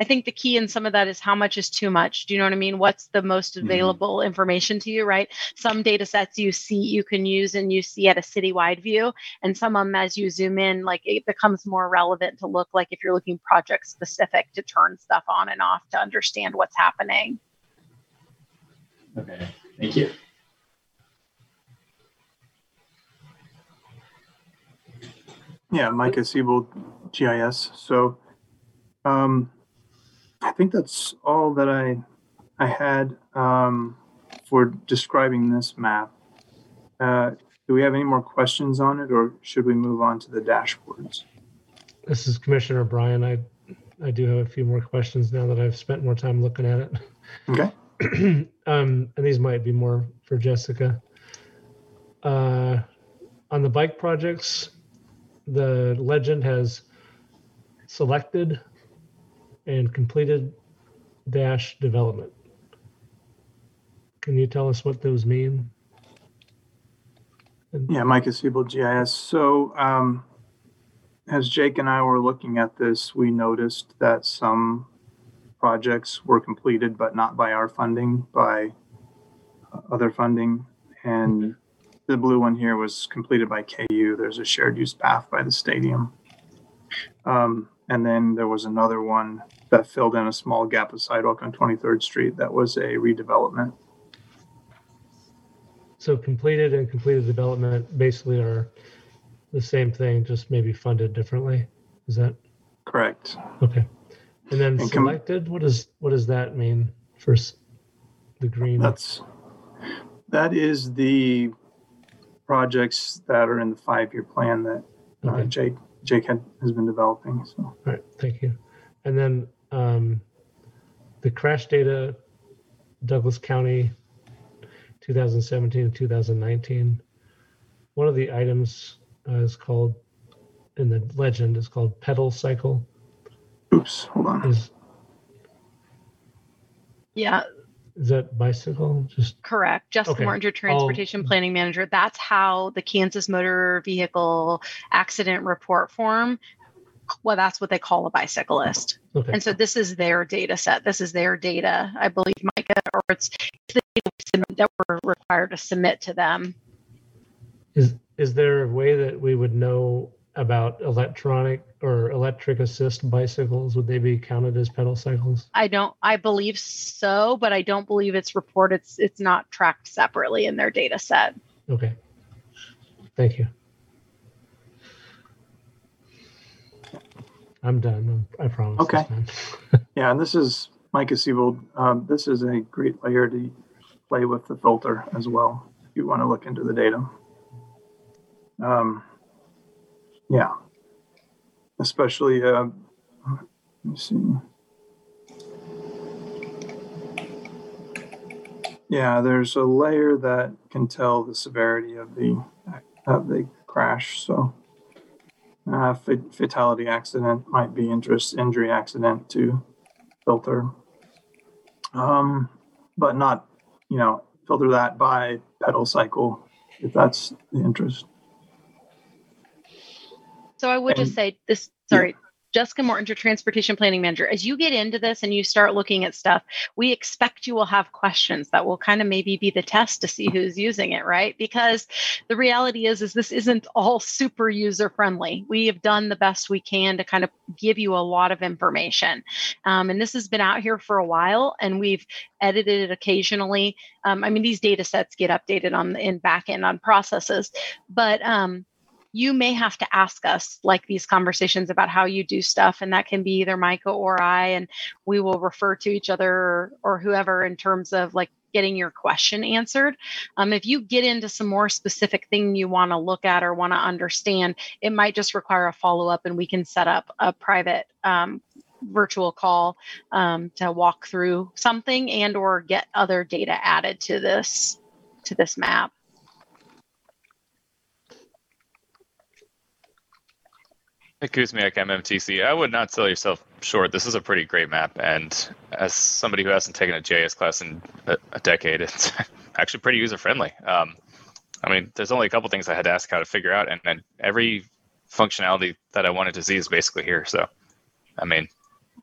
I think the key in some of that is how much is too much. Do you know what I mean? What's the most available information to you, right? Some data sets you see you can use and you see at a citywide view, and some of them as you zoom in like it becomes more relevant to look like if you're looking project specific to turn stuff on and off to understand what's happening Okay, thank you. Yeah, Micah Siebold, GIS. So Um, I think that's all that I I had um, for describing this map. Uh, do we have any more questions on it, or should we move on to the dashboards? This is Commissioner Bryan. I, I do have a few more questions now that I've spent more time looking at it. Okay. [CLEARS THROAT] um, and these might be more for Jessica. Uh, on the bike projects, the legend has selected and completed dash development. Can you tell us what those mean? Yeah, Micah Siebold, GIS. So, um, as Jake and I were looking at this, we noticed that some projects were completed, but not by our funding, by other funding. And the blue one here was completed by KU. There's a shared use path by the stadium. Um, and then there was another one that filled in a small gap of sidewalk on 23rd Street that was a redevelopment. So completed and completed development basically are the same thing, just maybe funded differently. Is that Correct. okay? And then And com- selected, what does what does that mean for the green? That's, that is the projects that are in the five-year plan that uh, Okay. Jake, Jake had, has been developing, so. All right, thank you. And then um, the crash data, Douglas County, 2017 and 2019. One of the items uh, is called, in the legend, is called pedal cycle. Oops, hold on. Is Yeah, is that bicycle? Just correct. Jessica Okay. Mortinger, your transportation oh. planning manager. That's how the Kansas Motor Vehicle Accident Report Form. Well, that's what they call a bicyclist. okay. And so this is their data set. This is their data, I believe, Micah, or it's it's the data that we're required to submit to them. Is is there a way that we would know about electronic or electric assist bicycles? Would they be counted as pedal cycles? I don't, I believe so, but I don't believe it's reported. It's, it's not tracked separately in their data set. Okay. Thank you. I'm done. I promise. Okay. [LAUGHS] Yeah, and this is Micah Siebold. Um, this is a great layer to play with the filter as well, if you want to look into the data. Um, yeah, especially, uh, let me see. Yeah, there's a layer that can tell the severity of the of the crash. So, uh, fatality accident might be interest injury accident to filter, um, but not you know filter that by pedal cycle if that's the interest. So I would just say this, sorry, Jessica Mortinger, your transportation planning manager, as you get into this and you start looking at stuff, we expect you will have questions that will kind of maybe be the test to see who's using it, right? Because the reality is, is this isn't all super user friendly. We have done the best we can to kind of give you a lot of information. Um, and this has been out here for a while and we've edited it occasionally. Um, I mean, these data sets get updated on in back end on processes, but um, you may have to ask us like these conversations about how you do stuff and that can be either micah or i and we will refer to each other or, whoever in terms of like getting your question answered. Um, if you get into some more specific thing you want to look at or want to understand it might just require a follow-up and we can set up a private um, virtual call um, to walk through something and or get other data added to this to this map Kuzmiak, MMTC. I would not sell yourself short. This is a pretty great map, and as somebody who hasn't taken a GIS class in a, a decade, [LAUGHS] it's actually pretty user friendly. Um, I mean, there's only a couple things I had to ask how to figure out, and, and every functionality that I wanted to see is basically here. So, I mean,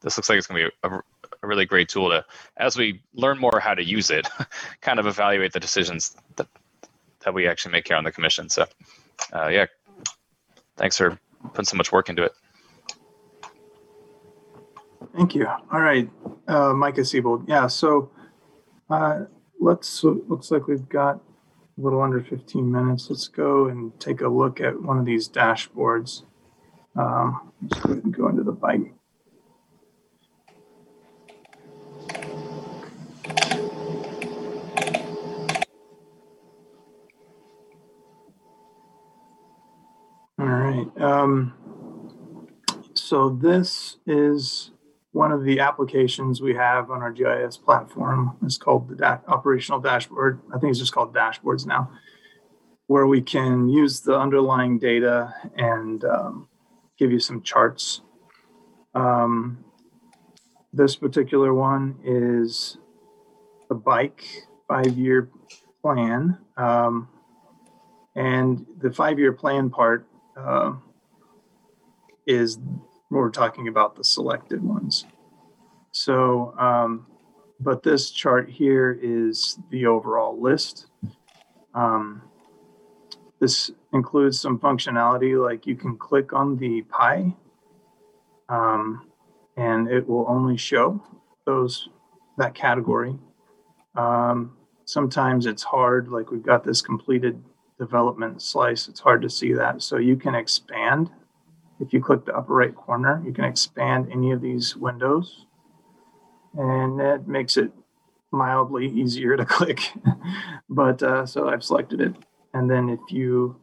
this looks like it's going to be a, a really great tool to, as we learn more how to use it, [LAUGHS] kind of evaluate the decisions that that we actually make here on the commission. So, uh, yeah, thanks for putting so much work into it. Thank you. All right, uh, Micah Siebold. Yeah, so uh, let's looks like we've got a little under 15 minutes. Let's go and take a look at one of these dashboards. Um, let's go go into the bike Um, so this is one of the applications we have on our GIS platform. It's called the da- operational dashboard. I think it's just called dashboards now, where we can use the underlying data and um, give you some charts. Um, this particular one is the bike five-year plan. Um, and the five-year plan part uh, is we're talking about the selected ones. So, um, but this chart here is the overall list. Um, this includes some functionality like you can click on the pie um, and it will only show those that category. Um, sometimes it's hard, like we've got this completed development slice, it's hard to see that. So you can expand. If you click the upper right corner, you can expand any of these windows. And that makes it mildly easier to [LAUGHS] click. but uh, so I've selected it. And then if you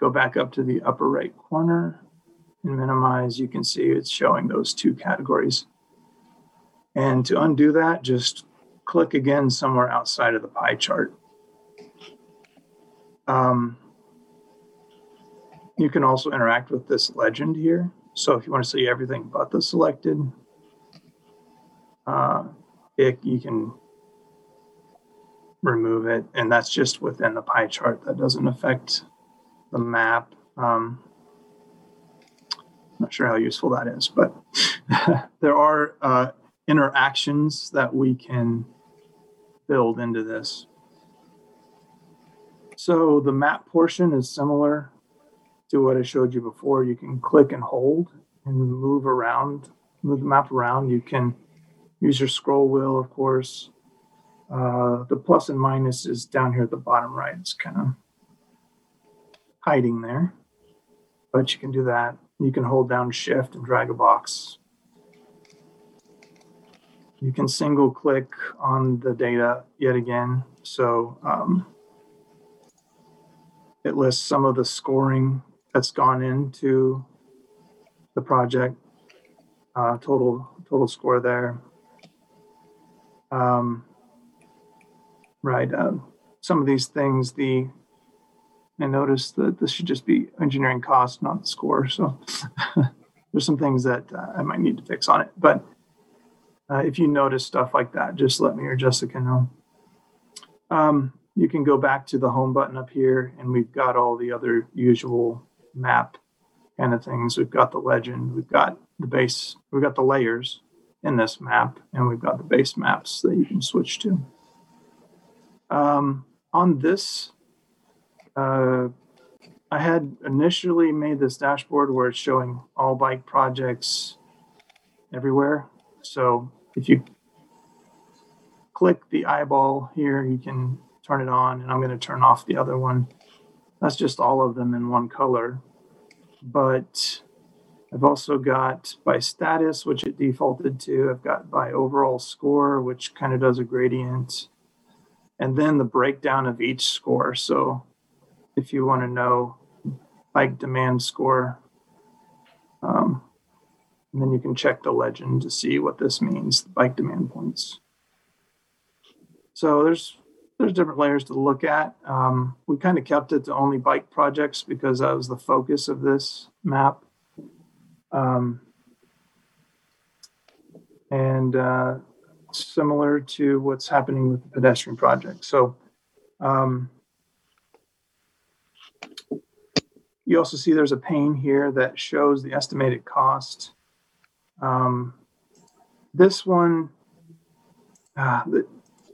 go back up to the upper right corner and minimize, you can see it's showing those two categories. And to undo that, just click again somewhere outside of the pie chart. Um, you can also interact with this legend here. So if you want to see everything but the selected, uh, you can remove it. And that's just within the pie chart. That doesn't affect the map. Um, not sure how useful that is, but [LAUGHS] there are uh, interactions that we can build into this. So the map portion is similar to what I showed you before. You can click and hold and move around, move the map around. You can use your scroll wheel, of course. Uh, the plus and minus is down here at the bottom right. It's kind of hiding there, but you can do that. You can hold down shift and drag a box. You can single click on the data yet again. So um, it lists some of the scoring that's gone into the project, uh, total total score there. Um, right. Uh, some of these things, the I noticed that this should just be engineering cost, not the score. So [LAUGHS] there's some things that uh, I might need to fix on it. But uh, if you notice stuff like that, just let me or Jessica know. Um, you can go back to the home button up here, and we've got all the other usual map kind of things. We've got the legend, we've got the base, we've got the layers in this map, and we've got the base maps that you can switch to. Um, on this, uh, I had initially made this dashboard where it's showing all bike projects everywhere. So if you click the eyeball here, you can turn it on, and I'm going to turn off the other one. That's just all of them in one color. But I've also got by status, which it defaulted to. I've got by overall score, which kind of does a gradient. And then the breakdown of each score. So if you want to know bike demand score, um, and then you can check the legend to see what this means, the bike demand points. So there's there's different layers to look at. Um, we kind of kept it to only bike projects because that was the focus of this map. Um, and uh, similar to what's happening with the pedestrian project. So um, you also see there's a pane here that shows the estimated cost. Um, this one, uh,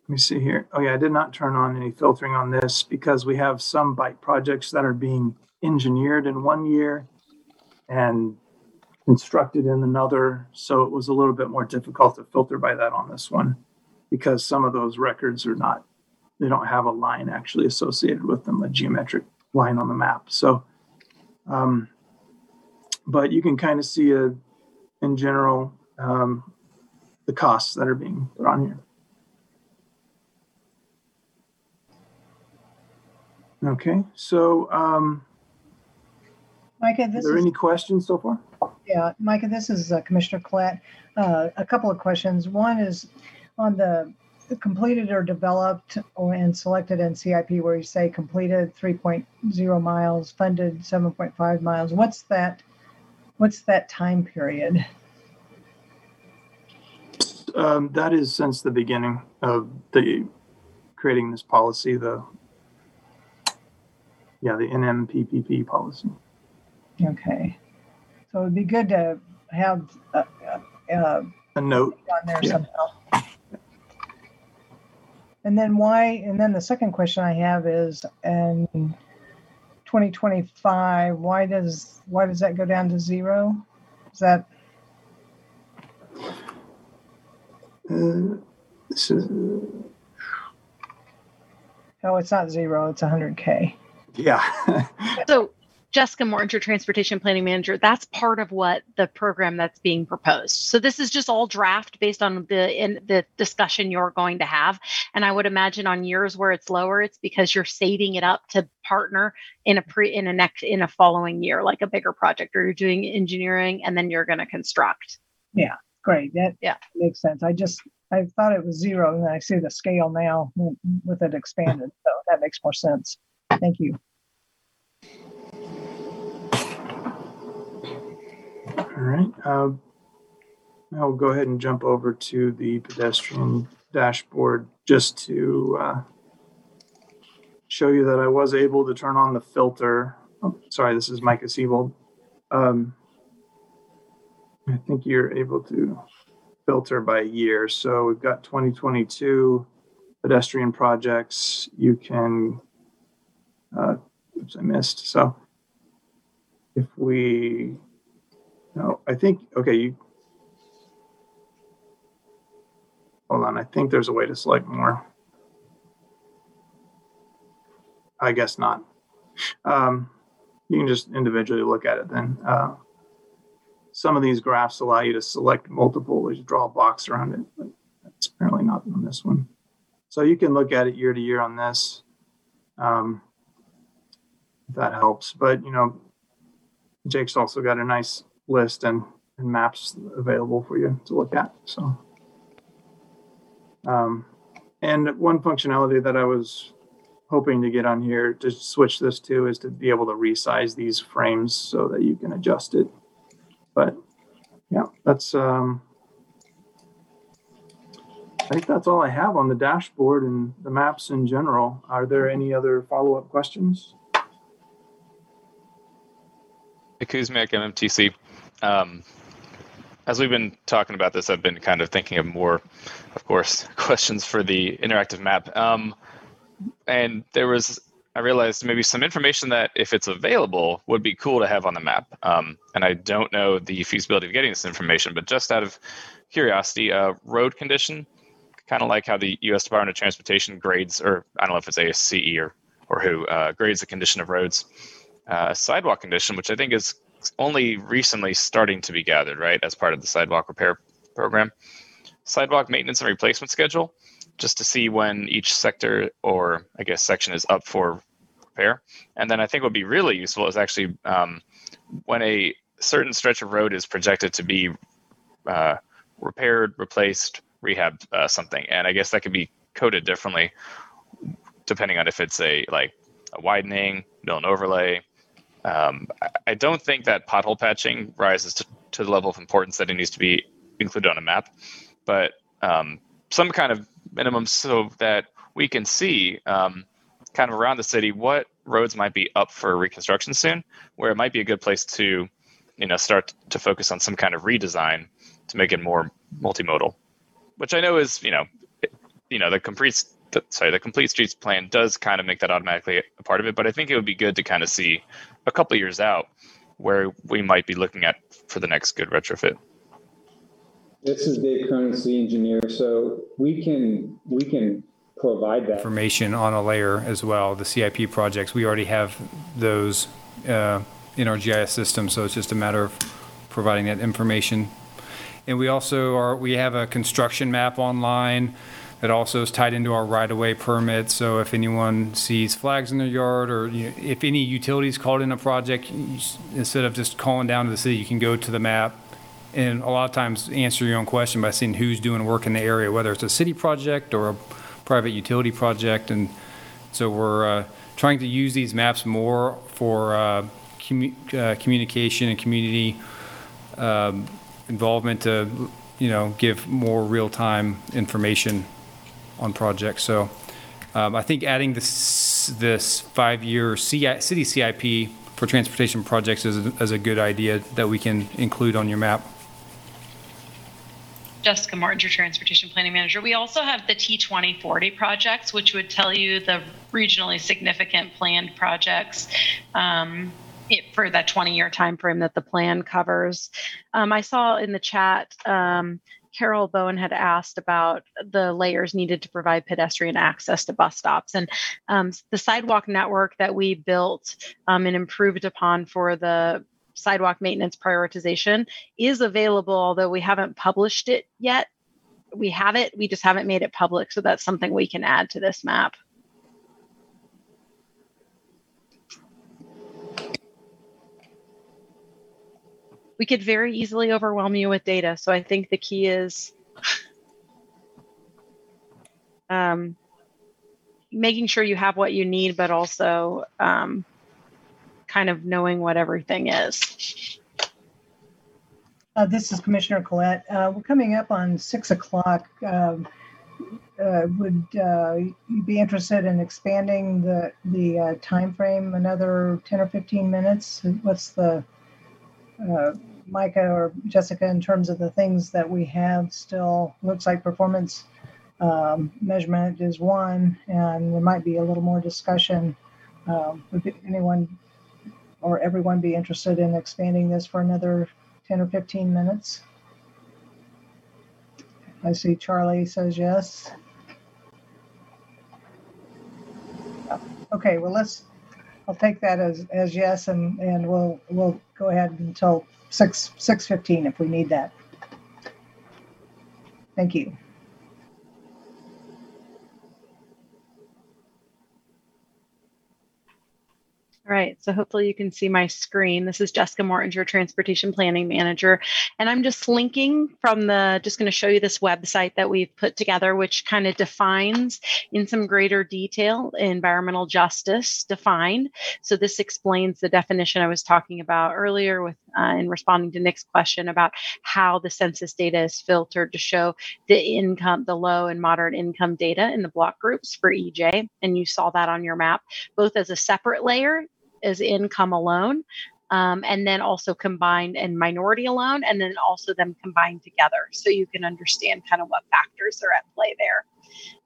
let me see here. Oh yeah, I did not turn on any filtering on this because we have some bike projects that are being engineered in one year and constructed in another. So it was a little bit more difficult to filter by that on this one because some of those records are not, they don't have a line actually associated with them, a geometric line on the map. So, um, but you can kind of see a, in general, um, the costs that are being put on here. Okay, so um, Micah, Are this there is, any questions so far? yeah, Micah, this is uh, Commissioner Collette. Uh, A couple of questions. One is on the completed or developed or and selected in CIP where you say completed 3.0 miles, funded 7.5 miles. What's that, what's that time period? Um, that is since the beginning of the creating this policy, the yeah, the NMPPP policy. Okay. So it'd be good to have uh, uh, uh, A note. on there Yeah. somehow. And then why, and then the second question I have is, in 2025, why does, why does that go down to zero? Is that, Uh, this is, oh, it's not zero, it's 100K. Yeah. [LAUGHS] So Jessica Mortinger, your transportation planning manager, that's part of what the program that's being proposed. So this is just all draft based on the in the discussion you're going to have. And I would imagine on years where it's lower, it's because you're saving it up to partner in a pre in a next in a following year, like a bigger project, or you're doing engineering and then you're going to construct. Yeah, great, that Yeah. makes sense. I just, I thought it was zero, and I see the scale now with it expanded, so that makes more sense. Thank you. All right. Uh, I'll go ahead and jump over to the pedestrian dashboard just to uh, show you that I was able to turn on the filter. Oh, sorry, this is Micah Siebold. Um, I think you're able to filter by year. So we've got 2022 pedestrian projects. You can, uh, oops, I missed. So if we no, I think, okay, you. Hold on, I think there's a way to select more. I guess not. Um, you can just individually look at it then. Uh, some of these graphs allow you to select multiple, you draw a box around it, but that's apparently not on this one. So you can look at it year to year on this. Um, that helps, but you know, Jake's also got a nice list and, and maps available for you to look at. So, um, and one functionality that I was hoping to get on here to switch this to is to be able to resize these frames so that you can adjust it. But yeah, that's um, I think that's all I have on the dashboard and the maps in general. Are there any other follow-up questions? Kuzmiak, MMTC. Um, as we've been talking about this, I've been kind of thinking of more, of course, [LAUGHS] questions for the interactive map. Um, and there was, I realized maybe some information that, if it's available, would be cool to have on the map. Um, and I don't know the feasibility of getting this information, but just out of curiosity, uh, road condition, kind of like how the U.S. Department of Transportation grades, or I don't know if it's ASCE or or who uh, grades the condition of roads. Uh, sidewalk condition, which I think is only recently starting to be gathered, right, as part of the sidewalk repair program. Sidewalk maintenance and replacement schedule, just to see when each sector or I guess section is up for repair. And then I think what would be really useful is actually um, when a certain stretch of road is projected to be uh, repaired, replaced, rehab uh, something, and I guess that could be coded differently depending on if it's a like a widening, mill and overlay, um, I- don't think that pothole patching rises to, to the level of importance that it needs to be included on a map, but um, some kind of minimum so that we can see um, kind of around the city what roads might be up for reconstruction soon, where it might be a good place to, you know, start to focus on some kind of redesign to make it more multimodal, which I know is, you know, you know, the complete, the, sorry, the complete streets plan does kind of make that automatically a part of it, but I think it would be good to kind of see a couple years out where we might be looking at for the next good retrofit. This is Dave Cronin, city engineer, so we can, we can provide that. information on a layer as well. The CIP projects, we already have those uh, in our GIS system, so it's just a matter of providing that information. And we also are, we have a construction map online It also is tied into our right-of-way permit, so if anyone sees flags in their yard, or you know, if any utilities called in a project, you instead of just calling down to the city, you can go to the map and a lot of times answer your own question by seeing who's doing work in the area, whether it's a city project or a private utility project. And so we're uh, trying to use these maps more for uh, commu- uh, communication and community um, involvement to, you know, give more real-time information on projects. So um, I think adding this, this five-year CI, city CIP for transportation projects is, a- is a good idea that we can include on your map. Jessica Mortinger, your transportation planning manager. We also have the T2040 projects, which would tell you the regionally significant planned projects um, it, for that 20 year time frame that the plan covers. Um, I saw in the chat. Um, Carol Bowen had asked about the layers needed to provide pedestrian access to bus stops. And um, the sidewalk network that we built um, and improved upon for the sidewalk maintenance prioritization is available, although we haven't published it yet. We have it, we just haven't made it public. So that's something we can add to this map. We could very easily overwhelm you with data. So I think the key is [SIGHS] um, making sure you have what you need, but also um, kind of knowing what everything is. Uh, This is Commissioner Collette. Uh, We're coming up on 6 o'clock. Um, uh, Would uh, you be interested in expanding the, the uh, timeframe another 10 or 15 minutes? What's the, uh, Micah or Jessica, in terms of the things that we have still, looks like performance um, measurement is one, and there might be a little more discussion. Um, Would anyone or everyone be interested in expanding this for another 10 or 15 minutes? I see Charlie says yes. Okay, well, let's, I'll take that as, as yes, and, and we'll, we'll go ahead until 6, 6:15 if we need that. Thank you. All right, so hopefully you can see my screen. This is Jessica Mortinger, your transportation planning manager. And I'm just linking from the, just going to show you this website that we've put together, which kind of defines in some greater detail environmental justice defined. So this explains the definition I was talking about earlier with uh, in responding to Nick's question about how the census data is filtered to show the income, the low and moderate income data in the block groups for EJ. And you saw that on your map, both as a separate layer as income alone, um, and then also combined and minority alone, and then also them combined together. So you can understand kind of what factors are at play there.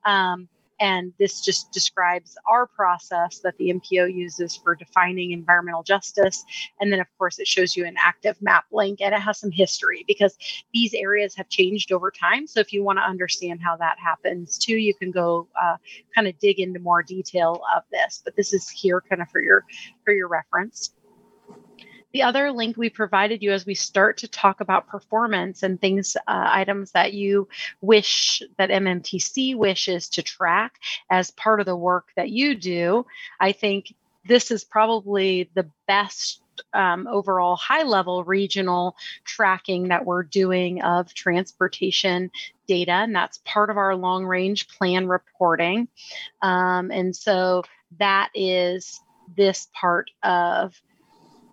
Um, and this just describes our process that the MPO uses for defining environmental justice. And then, of course, it shows you an active map link and it has some history because these areas have changed over time. So if you want to understand how that happens too, you can go uh, kind of dig into more detail of this. But this is here kind of for your for your reference. The other link we provided you as we start to talk about performance and things, uh, items that you wish that MMTC wishes to track as part of the work that you do, I think this is probably the best um, overall high level regional tracking that we're doing of transportation data. And that's part of our long range plan reporting. Um, and so that is this part of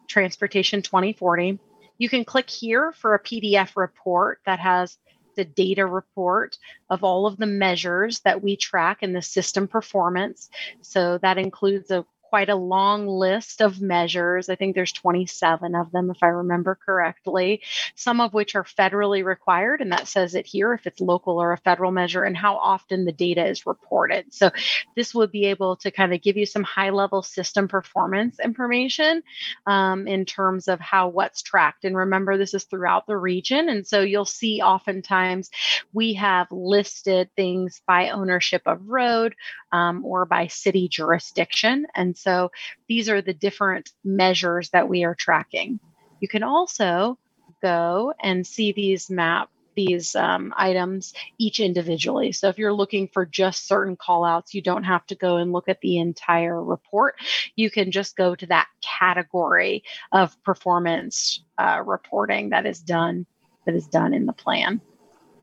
Transportation 2040. You can click here for a PDF report that has the data report of all of the measures that we track in the system performance. So that includes a quite a long list of measures. I think there's 27 of them, if I remember correctly, some of which are federally required. And that says it here if it's local or a federal measure and how often the data is reported. So this would be able to kind of give you some high level system performance information um, in terms of how what's tracked. And remember, this is throughout the region. And so you'll see oftentimes we have listed things by ownership of road um, or by city jurisdiction. And so these are the different measures that we are tracking. You can also go and see these map these um, items each individually. So if you're looking for just certain callouts, you don't have to go and look at the entire report. You can just go to that category of performance uh, reporting that is done that is done in the plan.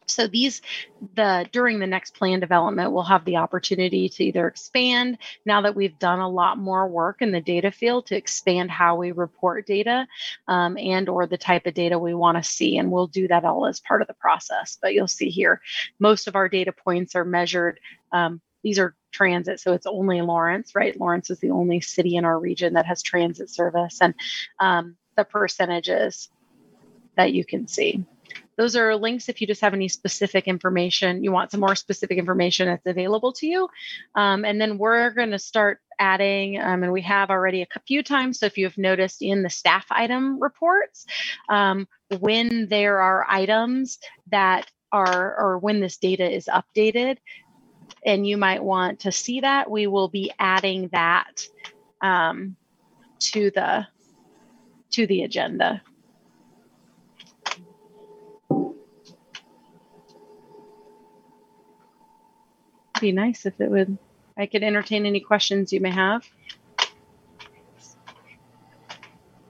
So these the during the next plan development we'll have the opportunity to either expand now that we've done a lot more work in the data field to expand how we report data um, and or the type of data we want to see and we'll do that all as part of the process. But you'll see here most of our data points are measured um, these are transit so it's only lawrence right? Lawrence is the only city in our region that has transit service and um, the percentages that you can see those are links if you just have any specific information, you want some more specific information that's available to you. Um, and then we're going to start adding, um, and we have already a few times. So if you've noticed in the staff item reports, um, when there are items that are, or when this data is updated, and you might want to see that, we will be adding that um, to the to the agenda. Be nice if it would I could entertain any questions you may have.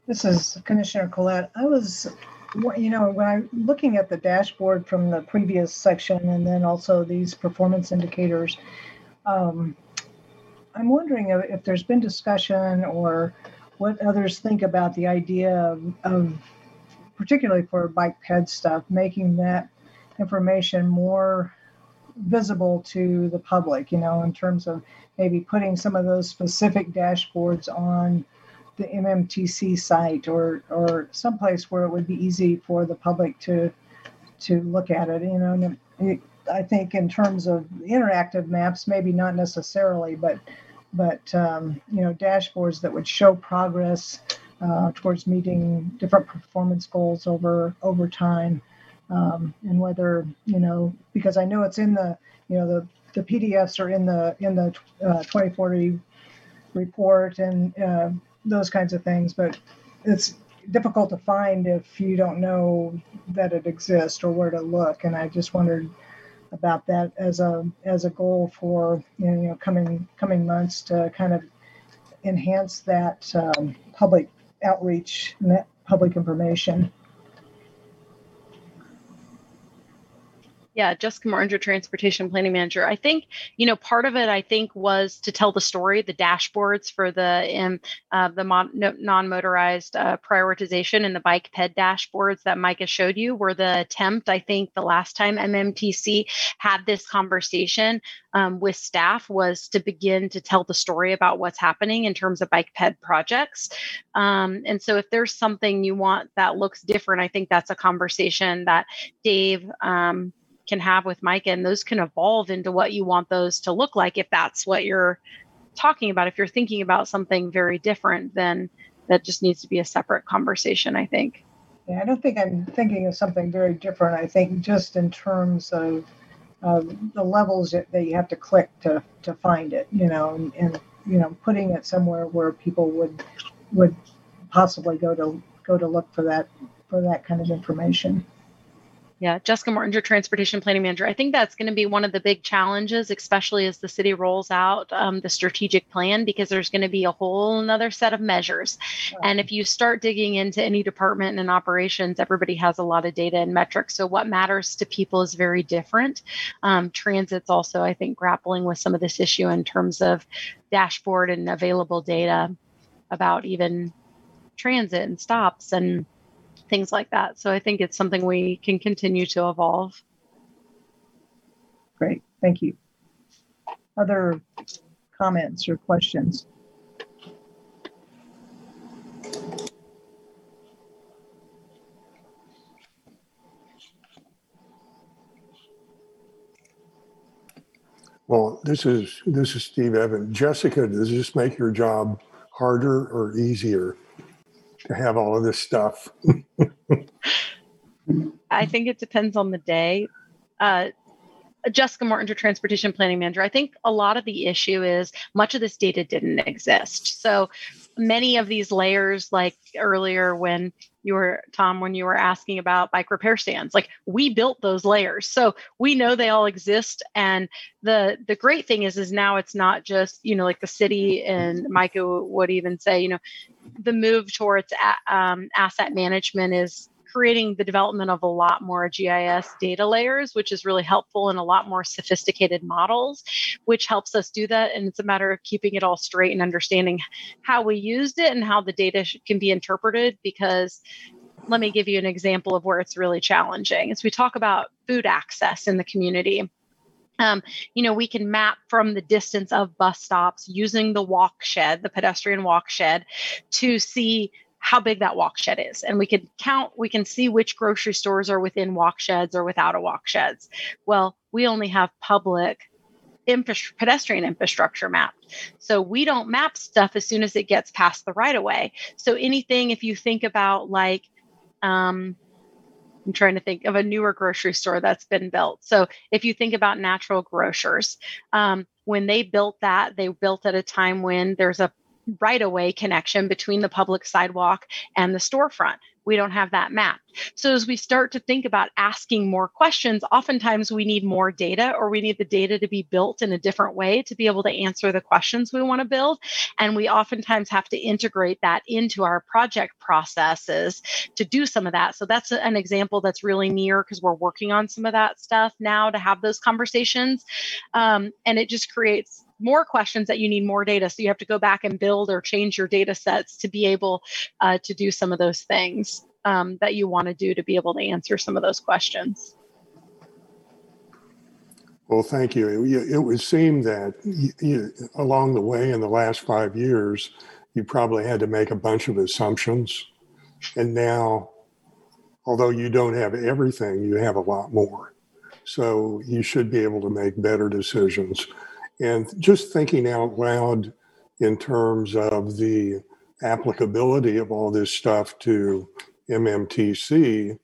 This is Commissioner Collette. I was, you know, when I'm looking at the dashboard from the previous section and then also these performance indicators, um, I'm wondering if, there's been discussion or what others think about the idea of, of particularly for bike ped stuff, making that information more visible to the public, you know, in terms of maybe putting some of those specific dashboards on the MMTC site or or someplace where it would be easy for the public to to look at it, you know. It, I think in terms of interactive maps, maybe not necessarily, but but um, you know, dashboards that would show progress uh, towards meeting different performance goals over over time um, and whether you know because I know it's in the you know the the PDFs are in the in the uh, 2040 report and uh, those kinds of things, but it's difficult to find if you don't know that it exists or where to look. And I just wondered about that as a as a goal for you know coming coming months to kind of enhance that um, public outreach, that public information. Yeah, Jessica Mortinger, Transportation Planning Manager. I think, you know, part of it, I think, was to tell the story, the dashboards for the um, uh, the mon- non-motorized uh, prioritization and the bike ped dashboards that Micah showed you were the attempt, I think, the last time MMTC had this conversation um, with staff was to begin to tell the story about what's happening in terms of bike ped projects. Um, and so if there's something you want that looks different, I think that's a conversation that Dave, um, can have with Micah, and those can evolve into what you want those to look like if that's what you're talking about. If you're thinking about something very different, then that just needs to be a separate conversation, I think. Yeah, I don't think I'm thinking of something very different. I think just in terms of the levels that, that, you have to click to, to find it, you know, and, and you know, putting it somewhere where people would would possibly go to go to look for that for that kind of information. Yeah, Jessica Mortinger, your transportation planning manager. I think that's going to be one of the big challenges, especially as the city rolls out um, the strategic plan, because there's going to be a whole another set of measures. And if you start digging into any department and operations, everybody has a lot of data and metrics. So what matters to people is very different. Um, transit's also, I think, grappling with some of this issue in terms of dashboard and available data about even transit and stops and things like that. So I think it's something we can continue to evolve. Great, thank you. Other comments or questions? Well, this is this is Steve Evans. Jessica, does this make your job harder or easier? To have all of this stuff? I think it depends on the day. Uh, Jessica Mortinger, your transportation planning manager. I think a lot of the issue is much of this data didn't exist. So many of these layers, like earlier when you were Tom, when you were asking about bike repair stands, like we built those layers, so we know they all exist. And the the great thing is, is now it's not just you know like the city and Micah would even say, you know, the move towards a, um, asset management is creating the development of a lot more GIS data layers, which is really helpful in a lot more sophisticated models, which helps us do that. And it's a matter of keeping it all straight and understanding how we used it and how the data can be interpreted. Because let me give you an example of where it's really challenging. As we talk about food access in the community, um, you know, we can map from the distance of bus stops using the walk shed, the pedestrian walk shed, to see how big that walk shed is. And we can count, we can see which grocery stores are within walk sheds or without a walk sheds. Well, we only have public pedestrian infrastructure mapped. So we don't map stuff as soon as it gets past the right of way. So anything, if you think about like, um, I'm trying to think of a newer grocery store that's been built. So if you think about natural grocers, um, when they built that, they built at a time when there's a right of way connection between the public sidewalk and the storefront. We don't have that mapped. So, as we start to think about asking more questions, oftentimes we need more data or we need the data to be built in a different way to be able to answer the questions we want to build. And we oftentimes have to integrate that into our project processes to do some of that. So, that's an example that's really near because we're working on some of that stuff now to have those conversations. Um, and it just creates more questions that you need more data. So you have to go back and build or change your data sets to be able uh, to do some of those things um, that you want to do to be able to answer some of those questions. Well, thank you. It, it would seem that you, you, along the way in the last five years, you probably had to make a bunch of assumptions. And now, although you don't have everything, you have a lot more. So you should be able to make better decisions. And just thinking out loud in terms of the applicability of all this stuff to MMTC,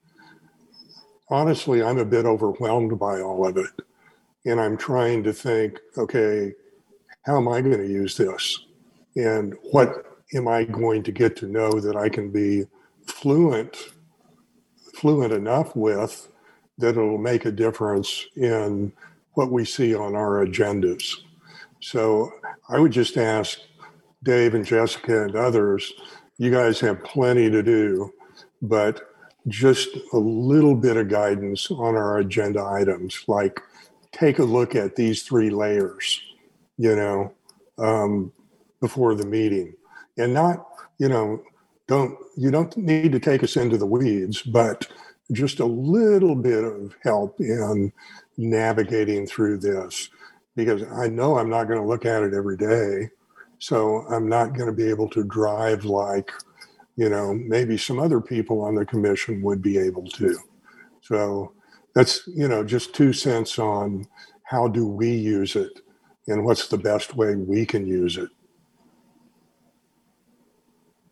honestly, I'm a bit overwhelmed by all of it. And I'm trying to think, okay, how am I going to use this? And what am I going to get to know that I can be fluent, fluent enough with that it'll make a difference in what we see on our agendas. So I would just ask Dave and Jessica and others, you guys have plenty to do, but just a little bit of guidance on our agenda items, like take a look at these three layers, you know, um, before the meeting. And not, you know, don't, you don't need to take us into the weeds, but just a little bit of help in navigating through this because I know I'm not going to look at it every day. So I'm not going to be able to drive like, you know, maybe some other people on the commission would be able to. So that's, you know, just two cents on how do we use it and what's the best way we can use it.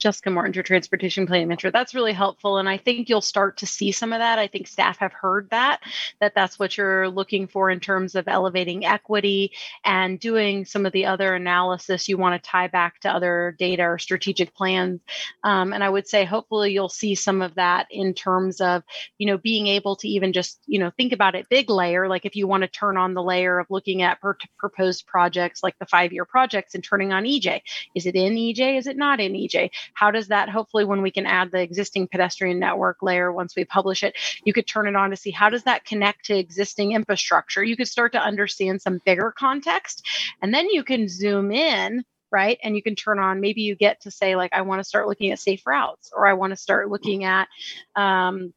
Jessica Mortinger, your transportation planning mentor. That's really helpful. And I think you'll start to see some of that. I think staff have heard that, that that's what you're looking for in terms of elevating equity and doing some of the other analysis you want to tie back to other data or strategic plans. Um, and I would say hopefully you'll see some of that in terms of, you know, being able to even just, you know, think about it big layer. Like if you want to turn on the layer of looking at per- proposed projects like the five year projects and turning on EJ. Is it in EJ? Is it not in EJ? How does that hopefully when we can add the existing pedestrian network layer once we publish it you could turn it on to see how does that connect to existing infrastructure. You could start to understand some bigger context and then you can zoom in right? And you can turn on maybe you get to say like i want to start looking at safe routes or i want to start looking at um,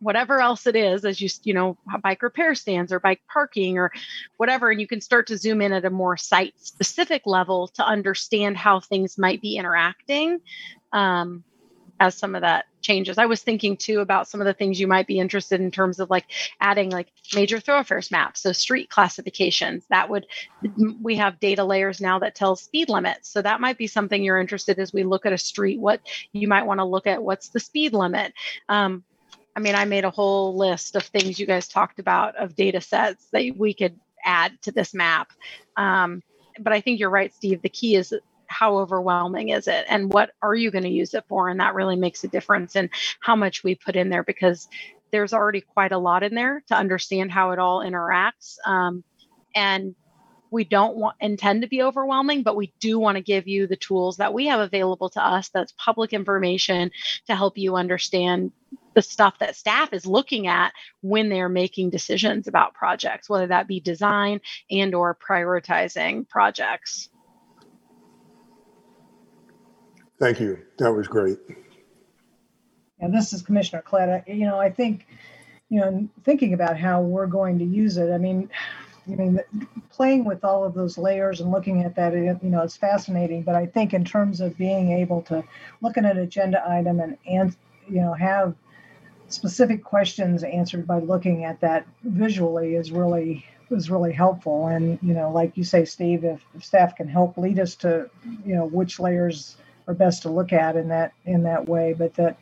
whatever else it is as you you know bike repair stands or bike parking or whatever and you can start to zoom in at a more site specific level to understand how things might be interacting um, as some of that changes. I was thinking too about some of the things you might be interested in terms of like adding like major thoroughfares maps so street classifications. That would we have data layers now that tells speed limits. So that might be something you're interested as we look at a street what you might want to look at what's the speed limit? Um, I mean, I made a whole list of things you guys talked about of data sets that we could add to this map. Um, but I think you're right, Steve. The key is how overwhelming is it and what are you going to use it for and that really makes a difference in how much we put in there because there's already quite a lot in there to understand how it all interacts um, and we don't want intend to be overwhelming but we do want to give you the tools that we have available to us that's public information to help you understand the stuff that staff is looking at when they're making decisions about projects whether that be design and or prioritizing projects Thank you. That was great. And this is Commissioner Collette. You know, I think, you know, thinking about how we're going to use it, I mean, I mean, playing with all of those layers and looking at that, you know, it's fascinating. But I think in terms of being able to look at an agenda item and, and you know, have specific questions answered by looking at that visually is really was really helpful. And you know, like you say, Steve, if, if staff can help lead us to, you know, which layers are best to look at in that in that way, but that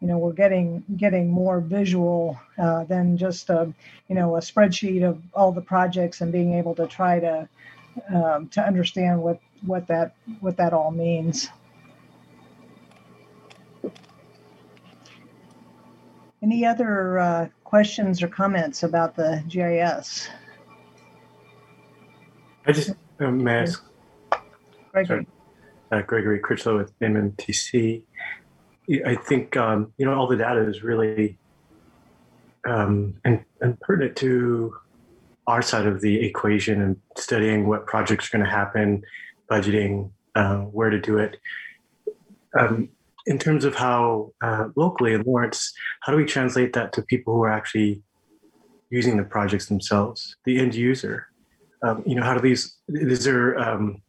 you know we're getting getting more visual uh, than just a you know a spreadsheet of all the projects and being able to try to um, to understand what what that what that all means. Any other uh, questions or comments about the GIS? I just uh, may I ask Gregory. uh, Gregory Critchlow with MMTC. I think um, you know all the data is really um, and, and pertinent to our side of the equation and studying what projects are going to happen, budgeting, uh, where to do it. Um, in terms of how uh, locally in Lawrence, how do we translate that to people who are actually using the projects themselves, the end user? Um, you know, how do these? Is there um,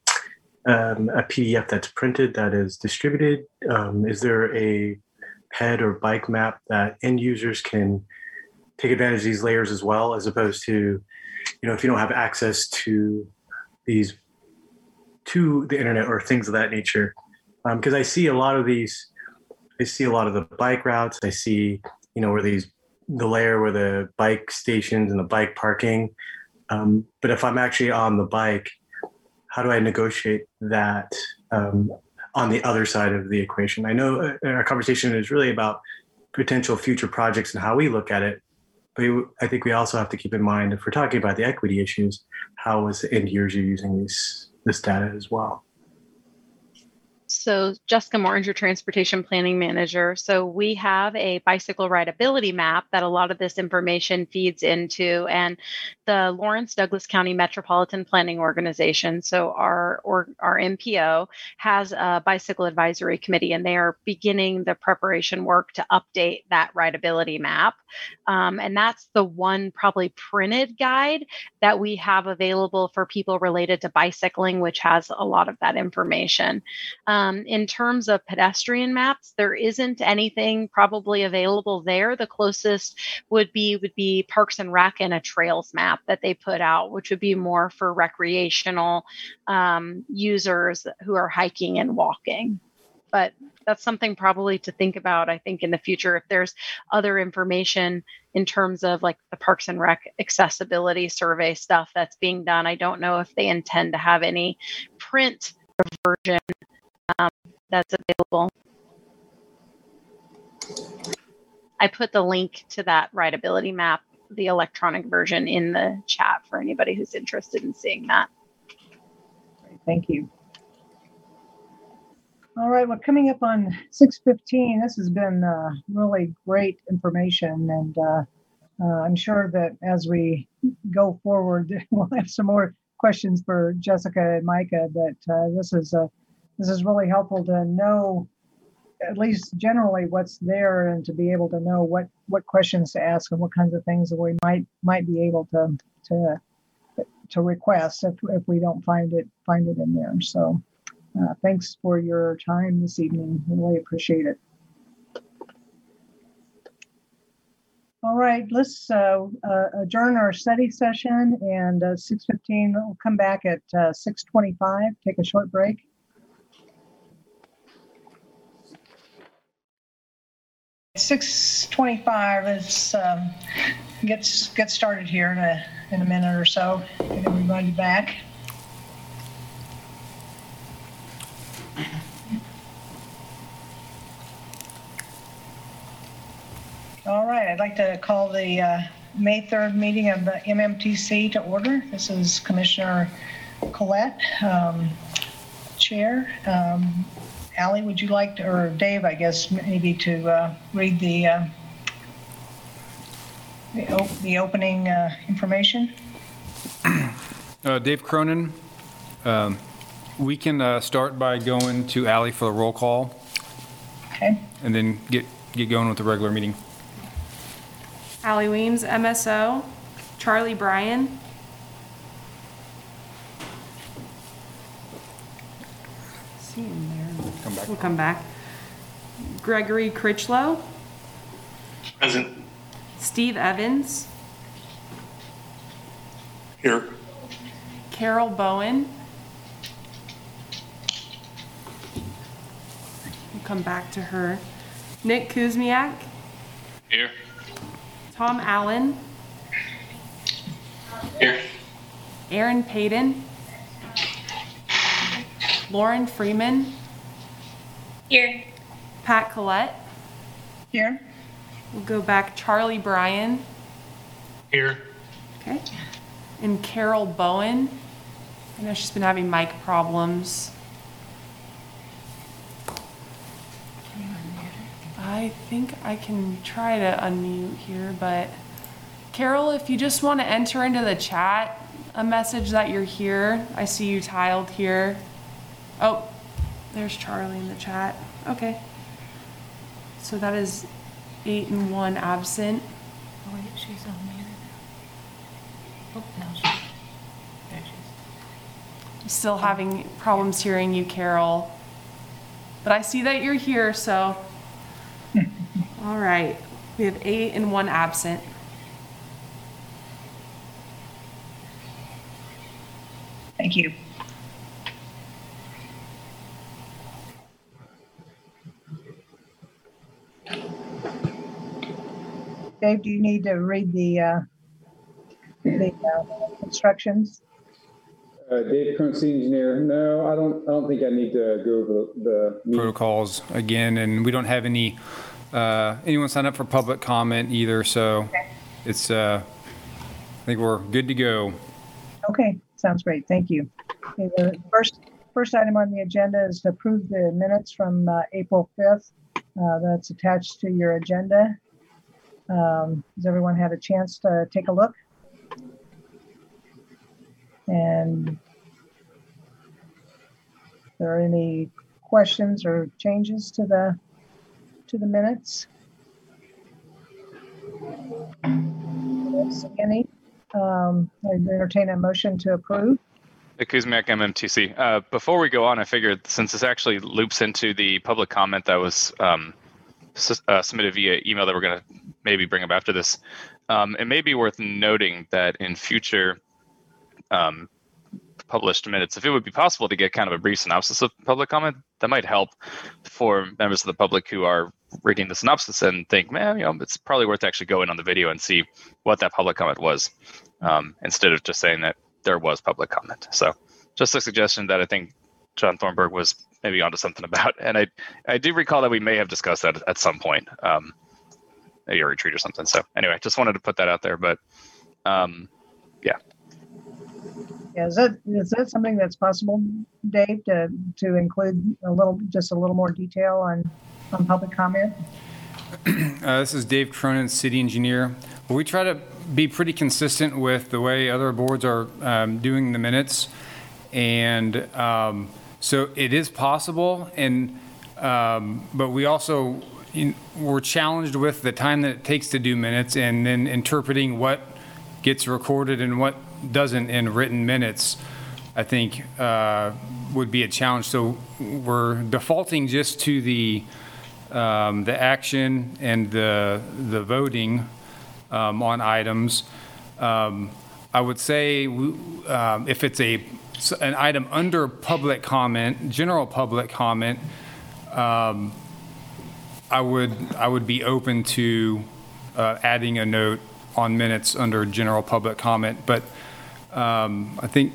um, a PDF that's printed that is distributed? Um, is there a ped or bike map that end users can take advantage of these layers as well, as opposed to, you know, if you don't have access to these to the internet or things of that nature? Because um, I see a lot of these, I see a lot of the bike routes. I see, you know, where these the layer where the bike stations and the bike parking. Um, but if I'm actually on the bike, how do I negotiate that um, on the other side of the equation? I know uh, our conversation is really about potential future projects and how we look at it, but I think we also have to keep in mind if we're talking about the equity issues, how is the end user using these this data as well? So, Jessica Mortinger, your transportation planning manager. So, we have a bicycle rideability map that a lot of this information feeds into, and the Lawrence Douglas County Metropolitan Planning Organization, so our or our MPO, has a bicycle advisory committee, and they are beginning the preparation work to update that rideability map. Um, and that's the one probably printed guide that we have available for people related to bicycling, which has a lot of that information. Um, in terms of pedestrian maps, there isn't anything probably available there. The closest would be would be Parks and Rec and a trails map that they put out, which would be more for recreational um, users who are hiking and walking. But that's something probably to think about, I think, in the future. If there's other information in terms of like the Parks and Rec accessibility survey stuff that's being done, I don't know if they intend to have any print version um, that's available. I put the link to that rideability map, the electronic version, in the chat for anybody who's interested in seeing that. Thank you. All right, well, coming up on 6:15, this has been uh, really great information, and uh, uh, I'm sure that as we go forward, [LAUGHS] we'll have some more questions for Jessica and Micah. But uh, this is a this is really helpful to know at least generally what's there and to be able to know what what questions to ask and what kinds of things that we might might be able to to to request if, if we don't find it find it in there. So uh, thanks for your time this evening. Really appreciate it. All right let's uh, uh, adjourn our study session and 6.15 we'll come back at 6.25 take a short break Six twenty-five, let's, um, get, get started here in a, in a minute or so, get everybody back. All right, I'd like to call the uh, May 3rd meeting of the MMTC to order. This is Commissioner Collette, um, Chair. Um, Ally, would you like, to- or Dave, I guess, maybe to uh, read the uh, the op- the opening uh, information? Uh, Dave Cronin, um, we can uh, start by going to Ally for the roll call Okay, and then get, get going with the regular meeting. Allie Weems, MSO. Charlie Bryan. See him there. Come back. We'll come back. Gregory Critchlow. Present. Steve Evans. Here. Carol Bowen. We'll come back to her. Nick Kuzmiak. Here. Tom Allen. Here. Aaron Payton. Lauren Freeman. Here. Pat Collette. here. We'll go back Charlie Bryan. Here. Okay. And Carol Bowen. I know she's been having mic problems. I think I can try to unmute here, but Carol, if you just want to enter into the chat a message that you're here, I see you tiled here. Oh, there's Charlie in the chat. Okay. So that is eight and one absent. Oh, wait, she's on there. Oh, no, she, there she is. Still having problems hearing you, Carol. But I see that you're here, so. [LAUGHS] All right. We have eight and one absent. Thank you. Dave, do you need to read the, uh, the uh, instructions? Uh, Dave Cronin, city engineer. No, I don't, I don't think I need to go over the, the Protocols again, and we don't have any, uh, anyone sign up for public comment either, so it's, uh, I think we're good to go. Okay, sounds great. Thank you. Okay, the first, first item on the agenda is to approve the minutes from uh, April 5th. Uh, That's attached to your agenda. Um, Has everyone had a chance to take a look? And there are any questions or changes to the, to the minutes? Any? Um, I entertain a motion to approve. Kuzmiak, MMTC. Uh, before we go on, I figured since this actually loops into the public comment that was um, uh, submitted via email that we're going to maybe bring up after this, um, it may be worth noting that in future um, published minutes, if it would be possible to get kind of a brief synopsis of public comment, that might help for members of the public who are reading the synopsis and think, man, you know, it's probably worth actually going on the video and see what that public comment was, um, instead of just saying that there was public comment. So just a suggestion that I think John Thornburg was maybe onto something about. [LAUGHS] And I, I do recall that we may have discussed that at some point, um, maybe a retreat or something. So anyway, just wanted to put that out there. But um, yeah, Yeah, is that, is that something that's possible, Dave, to, to include a little, just a little more detail on, on public comment? [CLEARS THROAT] Uh, This is Dave Cronin, city engineer. We try to be pretty consistent with the way other boards are um, doing the minutes. And um, so it is possible, and, um, but we also, in- we're challenged with the time that it takes to do minutes and then interpreting what gets recorded and what doesn't in written minutes, I think, uh, would be a challenge. So we're defaulting just to the, um, the action and the, the voting um, on items. Um, I would say w- um, if it's a, an item under public comment, general public comment, um, I would, I would be open to uh, adding a note on minutes under general public comment. But um, I think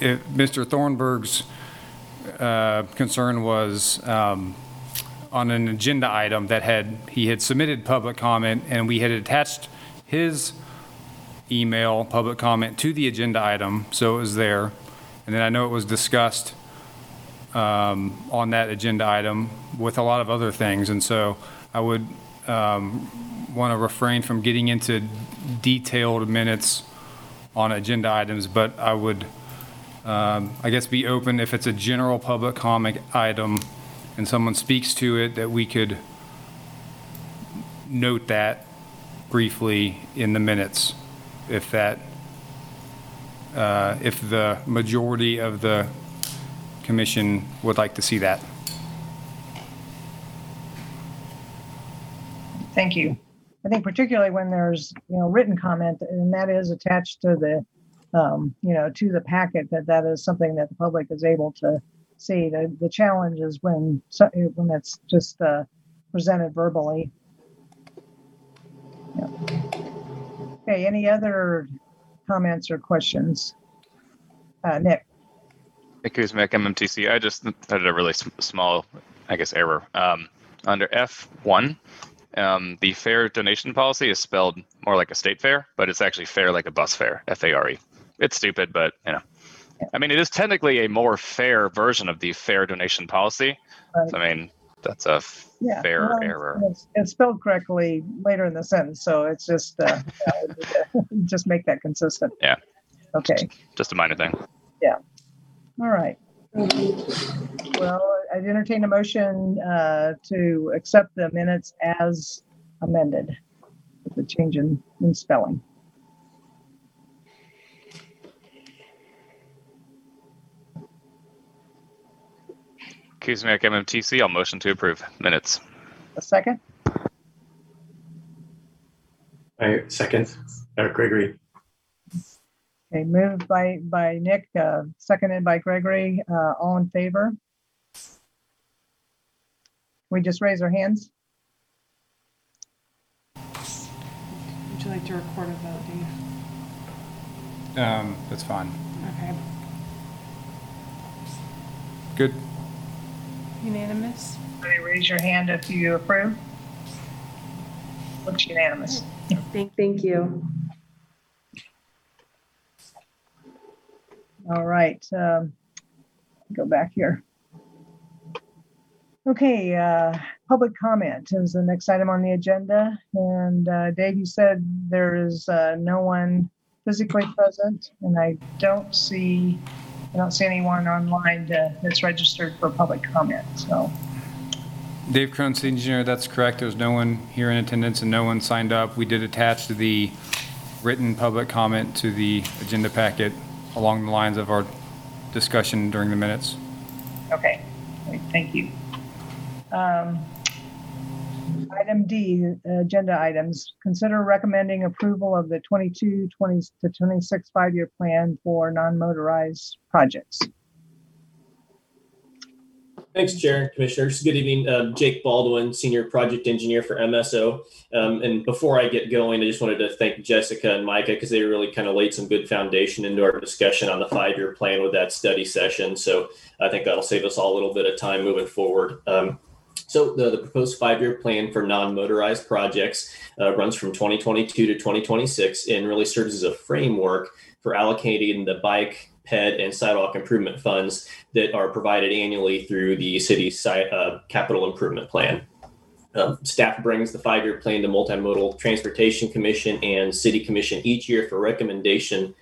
Mr. Thornburg's uh, concern was um, on an agenda item that had, he had submitted public comment, and we had attached his email, public comment, to the agenda item, so it was there. And then I know it was discussed um, on that agenda item with a lot of other things, and so I would want to refrain from getting into detailed minutes on agenda items, but I would, um, I guess, be open if it's a general public comment item and someone speaks to it, that we could note that briefly in the minutes, if that, uh, if the majority of the commission would like to see that. Thank you. I think particularly when there's, you know, written comment and that is attached to the, um, you know, to the packet, that that is something that the public is able to see. The, the challenge is when, when it's just, uh, presented verbally. Yeah. Okay, any other comments or questions? Uh, Nick? Nick Kuzmiak, MMTC. I just had a really sm- small, I guess, error. Um, under F1, um, the fair donation policy is spelled more like a state fair, but it's actually fair like a bus fare, F A R E. It's stupid, but you know. I mean, it is technically a more fair version of the fair donation policy. So, I mean, that's a Yeah, fair well, error. It's, it's spelled correctly later in the sentence, so it's just, uh, [LAUGHS] [LAUGHS] just make that consistent. Yeah. Okay, Just a minor thing. Yeah. All right. Well, I'd entertain a motion uh, to accept the minutes as amended with the change in, in spelling. Kuzmiak, MMTC. I'll motion to approve minutes. A second? I second. Uh, Gregory. Okay, moved by, by Nick, uh, seconded by Gregory, uh, all in favor? We just raise our hands? Would you like to record a vote, Dave? Um, That's fine. Okay. Good. Unanimous? Everybody raise your hand if you approve. Looks unanimous. Thank, thank you. All right, um, go back here. Okay, uh, public comment is the next item on the agenda. And, uh, Dave, you said there is, uh, no one physically present and I don't see, I don't see anyone online to- that's registered for public comment, so. Dave Cronin, city engineer, that's correct. There's no one here in attendance and no one signed up. We did attach the written public comment to the agenda packet along the lines of our discussion during the minutes. Okay, thank you. Um, Item D, agenda items. Consider recommending approval of the 22, 20 to 26 five-year plan for non-motorized projects. Thanks, Chair and Commissioners. Good evening. Uh, Jake Baldwin, Senior Project Engineer for MSO. Um, and before I get going, I just wanted to thank Jessica and Micah because they really kind of laid some good foundation into our discussion on the five-year plan with that study session. So I think that'll save us all a little bit of time moving forward. Um, so the, the proposed five-year plan for non-motorized projects uh, runs from 2022 to 2026 and really serves as a framework for allocating the bike, ped, and sidewalk improvement funds that are provided annually through the city's uh, capital improvement plan. Um, staff brings the five-year plan to Multimodal Transportation Commission and City Commission each year for recommendation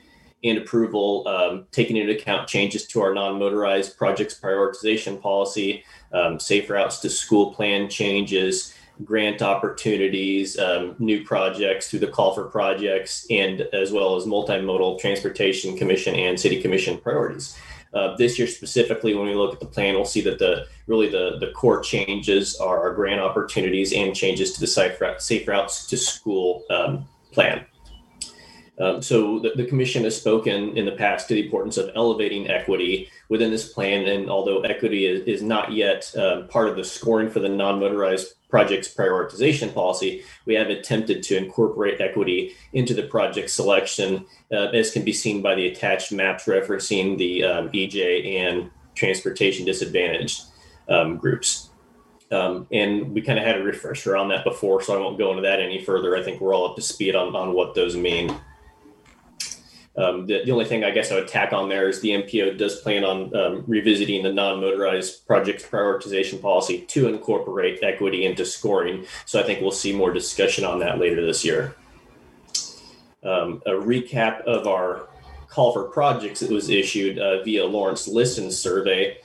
and approval, um, taking into account changes to our non-motorized projects prioritization policy, um, safe routes to school plan changes, grant opportunities, um, new projects through the call for projects, and as well as multimodal transportation commission and city commission priorities. Uh, this year specifically, when we look at the plan, we'll see that the really the the core changes are our grant opportunities and changes to the safe, route, safe routes to school um, plan. Um, so the, the commission has spoken in the past to the importance of elevating equity within this plan. And although equity is, is not yet um, part of the scoring for the non-motorized projects prioritization policy, we have attempted to incorporate equity into the project selection, uh, as can be seen by the attached maps referencing the um, EJ and transportation disadvantaged um, groups. Um, and we kind of had a refresher on that before, so I won't go into that any further. I think we're all up to speed on, on what those mean. Um, the, the only thing I guess I would tack on there is the MPO does plan on um, revisiting the non-motorized project prioritization policy to incorporate equity into scoring. So I think we'll see more discussion on that later this year. Um, a recap of our call for projects that was issued uh, via Lawrence Listen survey.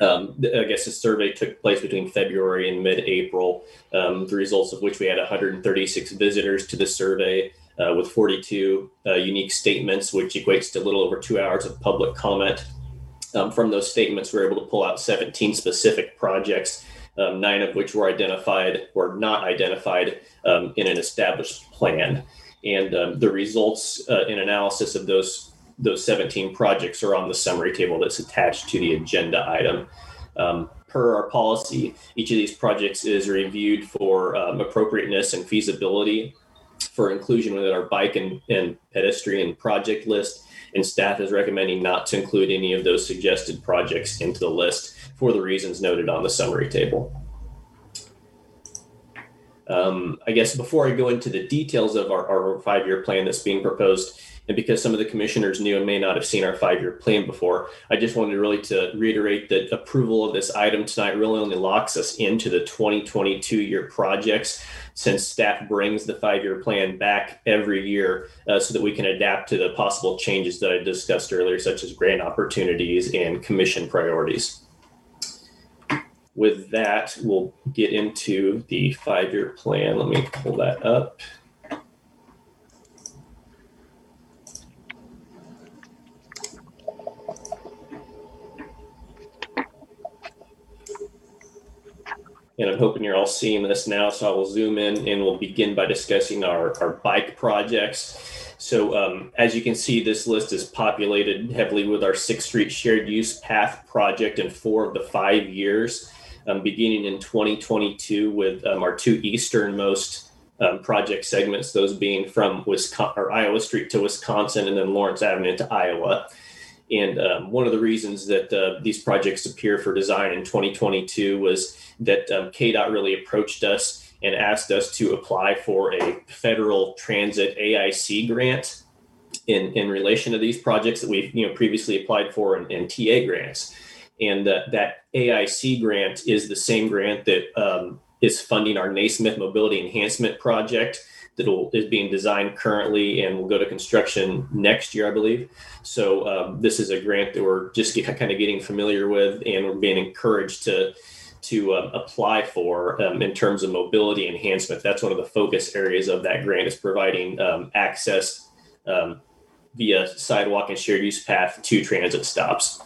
Um, I guess the survey took place between February and mid-April, um, the results of which we had 136 visitors to the survey uh, with 42 uh, unique statements, which equates to a little over two hours of public comment. Um, from those statements, we were able to pull out 17 specific projects, um, nine of which were identified or not identified um, in an established plan. And um, the results uh, in analysis of those those 17 projects are on the summary table that's attached to the agenda item. Um, per our policy, each of these projects is reviewed for um, appropriateness and feasibility for inclusion within our bike and, and pedestrian project list. And staff is recommending not to include any of those suggested projects into the list for the reasons noted on the summary table. Um, I guess before I go into the details of our, our five year plan that's being proposed, and because some of the commissioners knew and may not have seen our five year plan before, I just wanted really to reiterate that approval of this item tonight really only locks us into the 2022 year projects since staff brings the five year plan back every year uh, so that we can adapt to the possible changes that I discussed earlier, such as grant opportunities and commission priorities with that, we'll get into the five year plan. Let me pull that up. And I'm hoping you're all seeing this now. So I will zoom in and we'll begin by discussing our, our bike projects. So um, as you can see, this list is populated heavily with our Sixth Street Shared Use Path project in four of the five years um, beginning in 2022 with um, our two easternmost um, project segments, those being from Wisconsin or Iowa Street to Wisconsin and then Lawrence Avenue to Iowa. And um, one of the reasons that uh, these projects appear for design in 2022 was that um, KDOT really approached us and asked us to apply for a federal transit AIC grant in, in relation to these projects that we've you know previously applied for in, in TA grants. And uh, that AIC grant is the same grant that um, is funding our Naismith Mobility Enhancement Project that is being designed currently and will go to construction next year, I believe. So um, this is a grant that we're just get, kind of getting familiar with, and we're being encouraged to to uh, apply for um, in terms of mobility enhancement. That's one of the focus areas of that grant is providing um, access um, via sidewalk and shared use path to transit stops.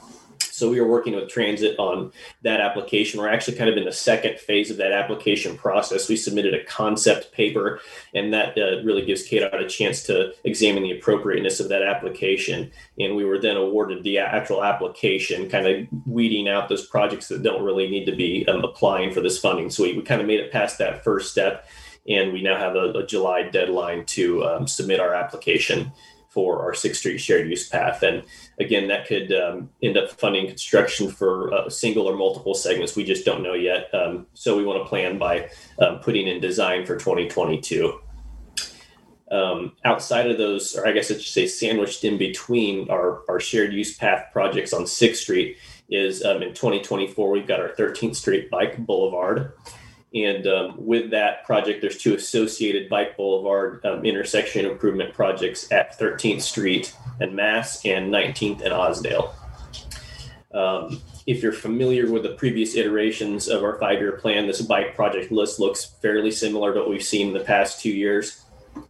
So we are working with Transit on that application. We're actually kind of in the second phase of that application process. We submitted a concept paper, and that uh, really gives KDOT a chance to examine the appropriateness of that application. And we were then awarded the actual application, kind of weeding out those projects that don't really need to be um, applying for this funding. So we, we kind of made it past that first step, and we now have a, a July deadline to um, submit our application for our Sixth Street shared use path. And again, that could um, end up funding construction for a single or multiple segments. We just don't know yet. Um, so we want to plan by um, putting in design for 2022. Um, outside of those, or I guess I should say sandwiched in between our, our shared use path projects on 6th Street is um, in 2024, we've got our 13th Street Bike Boulevard. And um, with that project, there's two associated Bike Boulevard um, intersection improvement projects at 13th Street and Mass and 19th and Ousdahl. Um, if you're familiar with the previous iterations of our five year plan, this bike project list looks fairly similar to what we've seen in the past two years.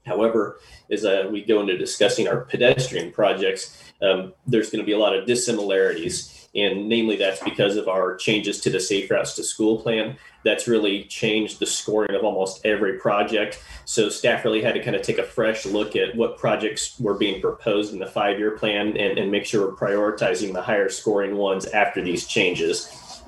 However, as uh, we go into discussing our pedestrian projects, um, there's going to be a lot of dissimilarities. And namely, that's because of our changes to the Safe Routes to School plan that's really changed the scoring of almost every project. So staff really had to kind of take a fresh look at what projects were being proposed in the five-year plan and, and make sure we're prioritizing the higher scoring ones after these changes.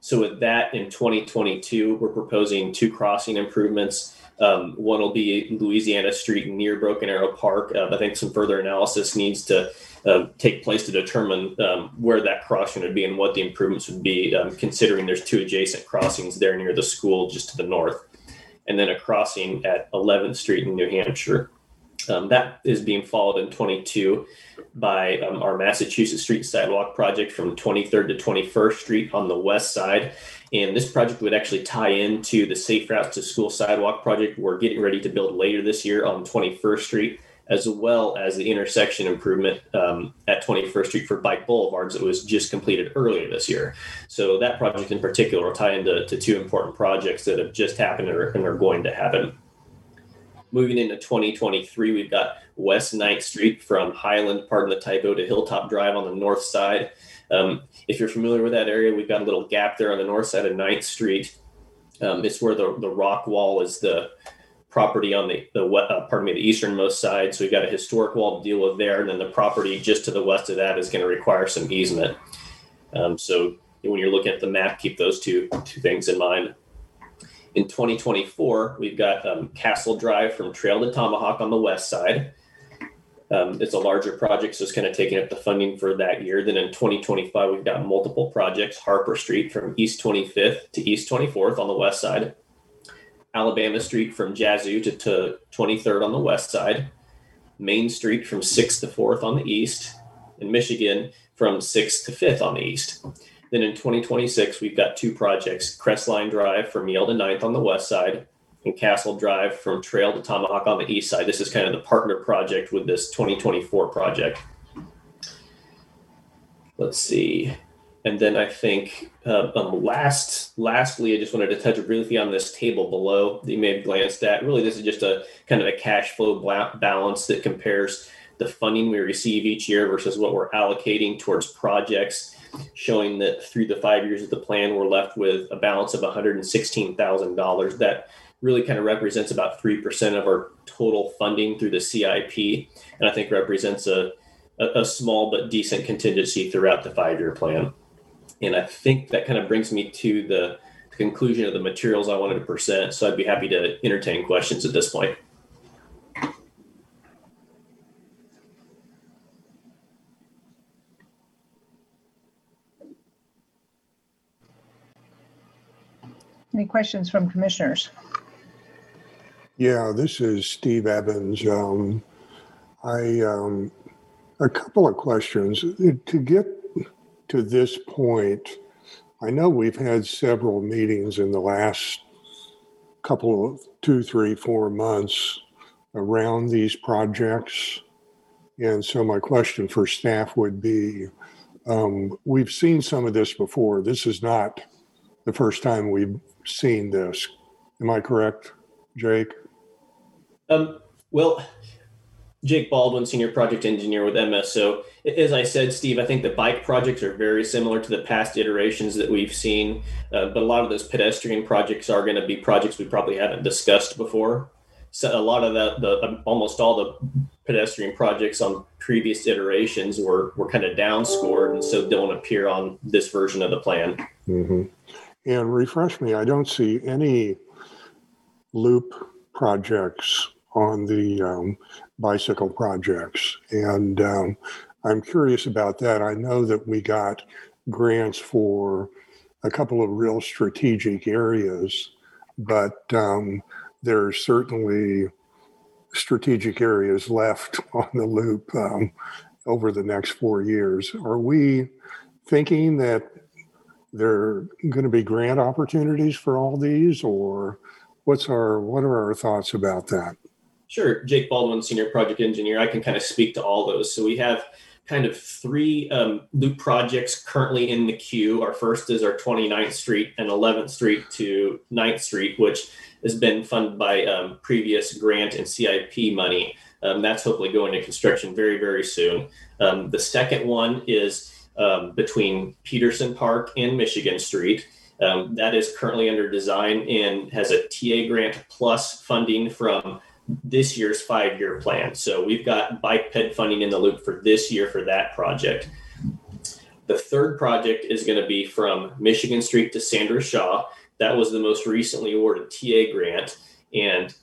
So with that, in 2022, we're proposing two crossing improvements. Um, one will be Louisiana Street near Broken Arrow Park. Uh, I think some further analysis needs to uh, take place to determine um, where that crossing would be and what the improvements would be, um, considering there's two adjacent crossings there near the school just to the north, and then a crossing at 11th Street in New Hampshire. Um, that is being followed in 22 by um, our Massachusetts Street Sidewalk project from 23rd to 21st Street on the west side. And this project would actually tie into the Safe Routes to School Sidewalk project we're getting ready to build later this year on 21st Street, as well as the intersection improvement um, at 21st Street for bike boulevards that was just completed earlier this year. So that project in particular will tie into to two important projects that have just happened and are, and are going to happen. Moving into 2023, we've got West 9th Street from Highland, pardon the typo, to Hilltop Drive on the north side. Um, if you're familiar with that area, we've got a little gap there on the north side of 9th Street. Um, it's where the, the rock wall is the property on the, the uh, pardon me, the easternmost side. So we've got a historic wall to deal with there. And then the property just to the west of that is going to require some easement. Um, so when you're looking at the map, keep those two, two things in mind. In 2024, we've got um, Castle Drive from Trail to Tomahawk on the west side. Um, it's a larger project, so it's kind of taking up the funding for that year. Then in 2025, we've got multiple projects Harper Street from East 25th to East 24th on the west side, Alabama Street from Yazoo to, to 23rd on the west side, Main Street from 6th to 4th on the east, and Michigan from 6th to 5th on the east. Then in 2026, we've got two projects Crestline Drive from Yale to 9th on the west side and Castle Drive from Trail to Tomahawk on the east side. This is kind of the partner project with this 2024 project. Let's see. And then I think uh, um, last, lastly, I just wanted to touch briefly on this table below that you may have glanced at. Really, this is just a kind of a cash flow balance that compares the funding we receive each year versus what we're allocating towards projects, showing that through the five years of the plan, we're left with a balance of $116,000. That really kind of represents about 3% of our total funding through the CIP, and I think represents a, a, a small but decent contingency throughout the five year plan. And I think that kind of brings me to the conclusion of the materials I wanted to present. So I'd be happy to entertain questions at this point. Any questions from commissioners? Yeah, this is Steve Evans. Um, I um, a couple of questions to get to this point. I know we've had several meetings in the last couple of two, three, four months around these projects. And so my question for staff would be, um, we've seen some of this before. This is not the first time we've seen this. Am I correct, Jake? Um, well, Jake Baldwin, senior project engineer with MSO. As I said, Steve, I think the bike projects are very similar to the past iterations that we've seen, uh, but a lot of those pedestrian projects are going to be projects we probably haven't discussed before. So a lot of that, the um, almost all the pedestrian projects on previous iterations were were kind of downscored, and so don't appear on this version of the plan. Mm-hmm. And refresh me, I don't see any loop projects on the um, bicycle projects. And um, I'm curious about that. I know that we got grants for a couple of real strategic areas, but um, there's certainly strategic areas left [LAUGHS] on the loop um, over the next four years. Are we thinking that there are going to be grant opportunities for all these, or what's our what are our thoughts about that? Sure, Jake Baldwin, senior project engineer. I can kind of speak to all those. So we have kind of three um, loop projects currently in the queue. Our first is our 29th Street and 11th Street to 9th Street, which has been funded by um, previous grant and CIP money. Um, that's hopefully going to construction very, very soon. Um, the second one is um, between Peterson Park and Michigan Street. Um, that is currently under design and has a TA grant plus funding from this year's five year plan. So we've got bike ped funding in the loop for this year for that project. The third project is going to be from Michigan Street to Sandra Shaw. That was the most recently awarded TA grant. And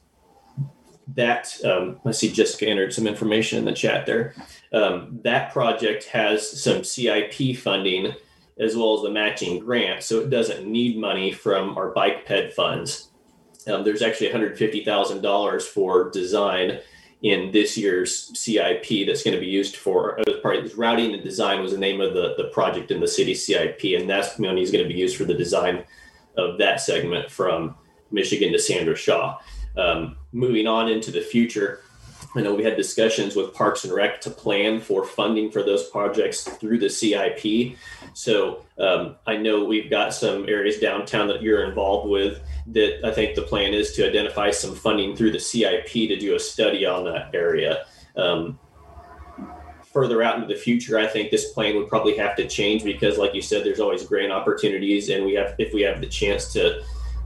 that um, I see Jessica entered some information in the chat there. Um, that project has some CIP funding as well as the matching grant, so it doesn't need money from our bike ped funds. Um, there's actually $150,000 for design in this year's CIP that's going to be used for uh, part of this routing and design was the name of the, the project in the city CIP, and that's money is going to be used for the design of that segment from Michigan to Sandra Shaw. Um, moving on into the future, I know we had discussions with Parks and Rec to plan for funding for those projects through the CIP. So um, I know we've got some areas downtown that you're involved with that I think the plan is to identify some funding through the CIP to do a study on that area. Um, further out into the future, I think this plan would probably have to change because, like you said, there's always grant opportunities, and we have if we have the chance to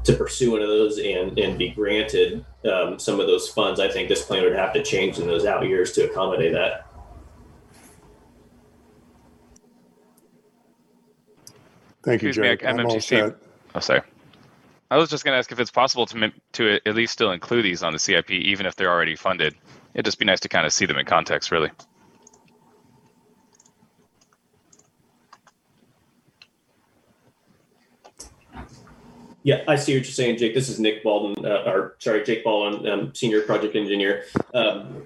to pursue one of those and and be granted um, some of those funds, I think this plan would have to change in those out years to accommodate that. Thank you, Kuzmiak MMTC. Oh, sorry. I was just going to ask if it's possible to to at least still include these on the CIP, even if they're already funded. It'd just be nice to kind of see them in context, really. Yeah, I see what you're saying, Jake. This is Nick Baldwin, uh, or sorry, Jake Baldwin, um, senior project engineer. Um,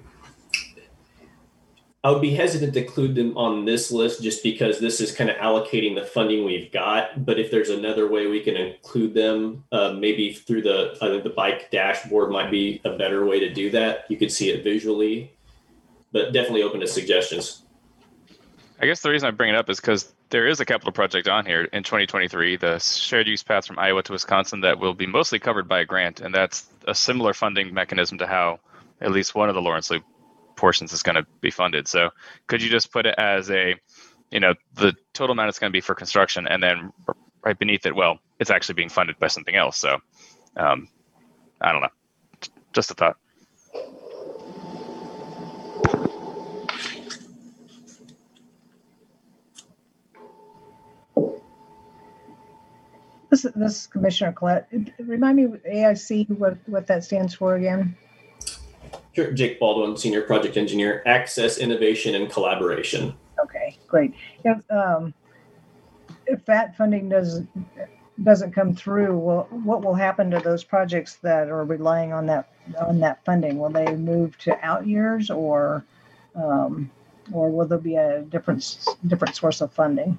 I would be hesitant to include them on this list just because this is kind of allocating the funding we've got. But if there's another way we can include them, uh, maybe through the I think the bike dashboard might be a better way to do that. You could see it visually, but definitely open to suggestions. I guess the reason I bring it up is because there is a capital project on here in 2023, the shared use paths from Iowa to Wisconsin that will be mostly covered by a grant, and that's a similar funding mechanism to how at least one of the Lawrence Loop portions is going to be funded. So could you just put it as a, you know, the total amount is going to be for construction, and then right beneath it, well, it's actually being funded by something else. So um, I don't know, just a thought. This, this is Commissioner Collette. Remind me, AIC, what, what that stands for again? Sure, Jake Baldwin, senior project engineer, access, innovation, and collaboration. Okay, great. If, um, if that funding does, doesn't come through, well, what will happen to those projects that are relying on that, on that funding? Will they move to out years or, um, or will there be a different, different source of funding?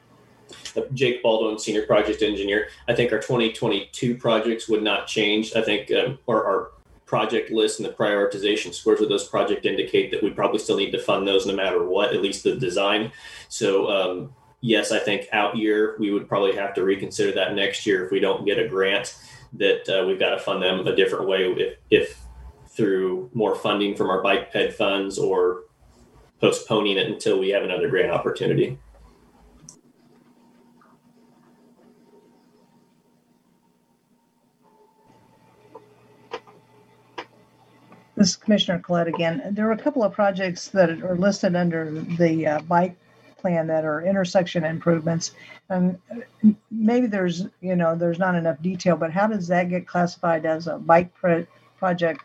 Jake Baldwin, senior project engineer. I think our 2022 projects would not change. I think um, our, our project list and the prioritization scores of those projects indicate that we probably still need to fund those no matter what, at least the design. So um, yes, I think out year we would probably have to reconsider that next year if we don't get a grant. That uh, we've got to fund them a different way if, if through more funding from our bike ped funds or postponing it until we have another grant opportunity. This is Commissioner Collette again. There are a couple of projects that are listed under the uh, bike plan that are intersection improvements. And maybe there's, you know, there's not enough detail, but how does that get classified as a bike pro- project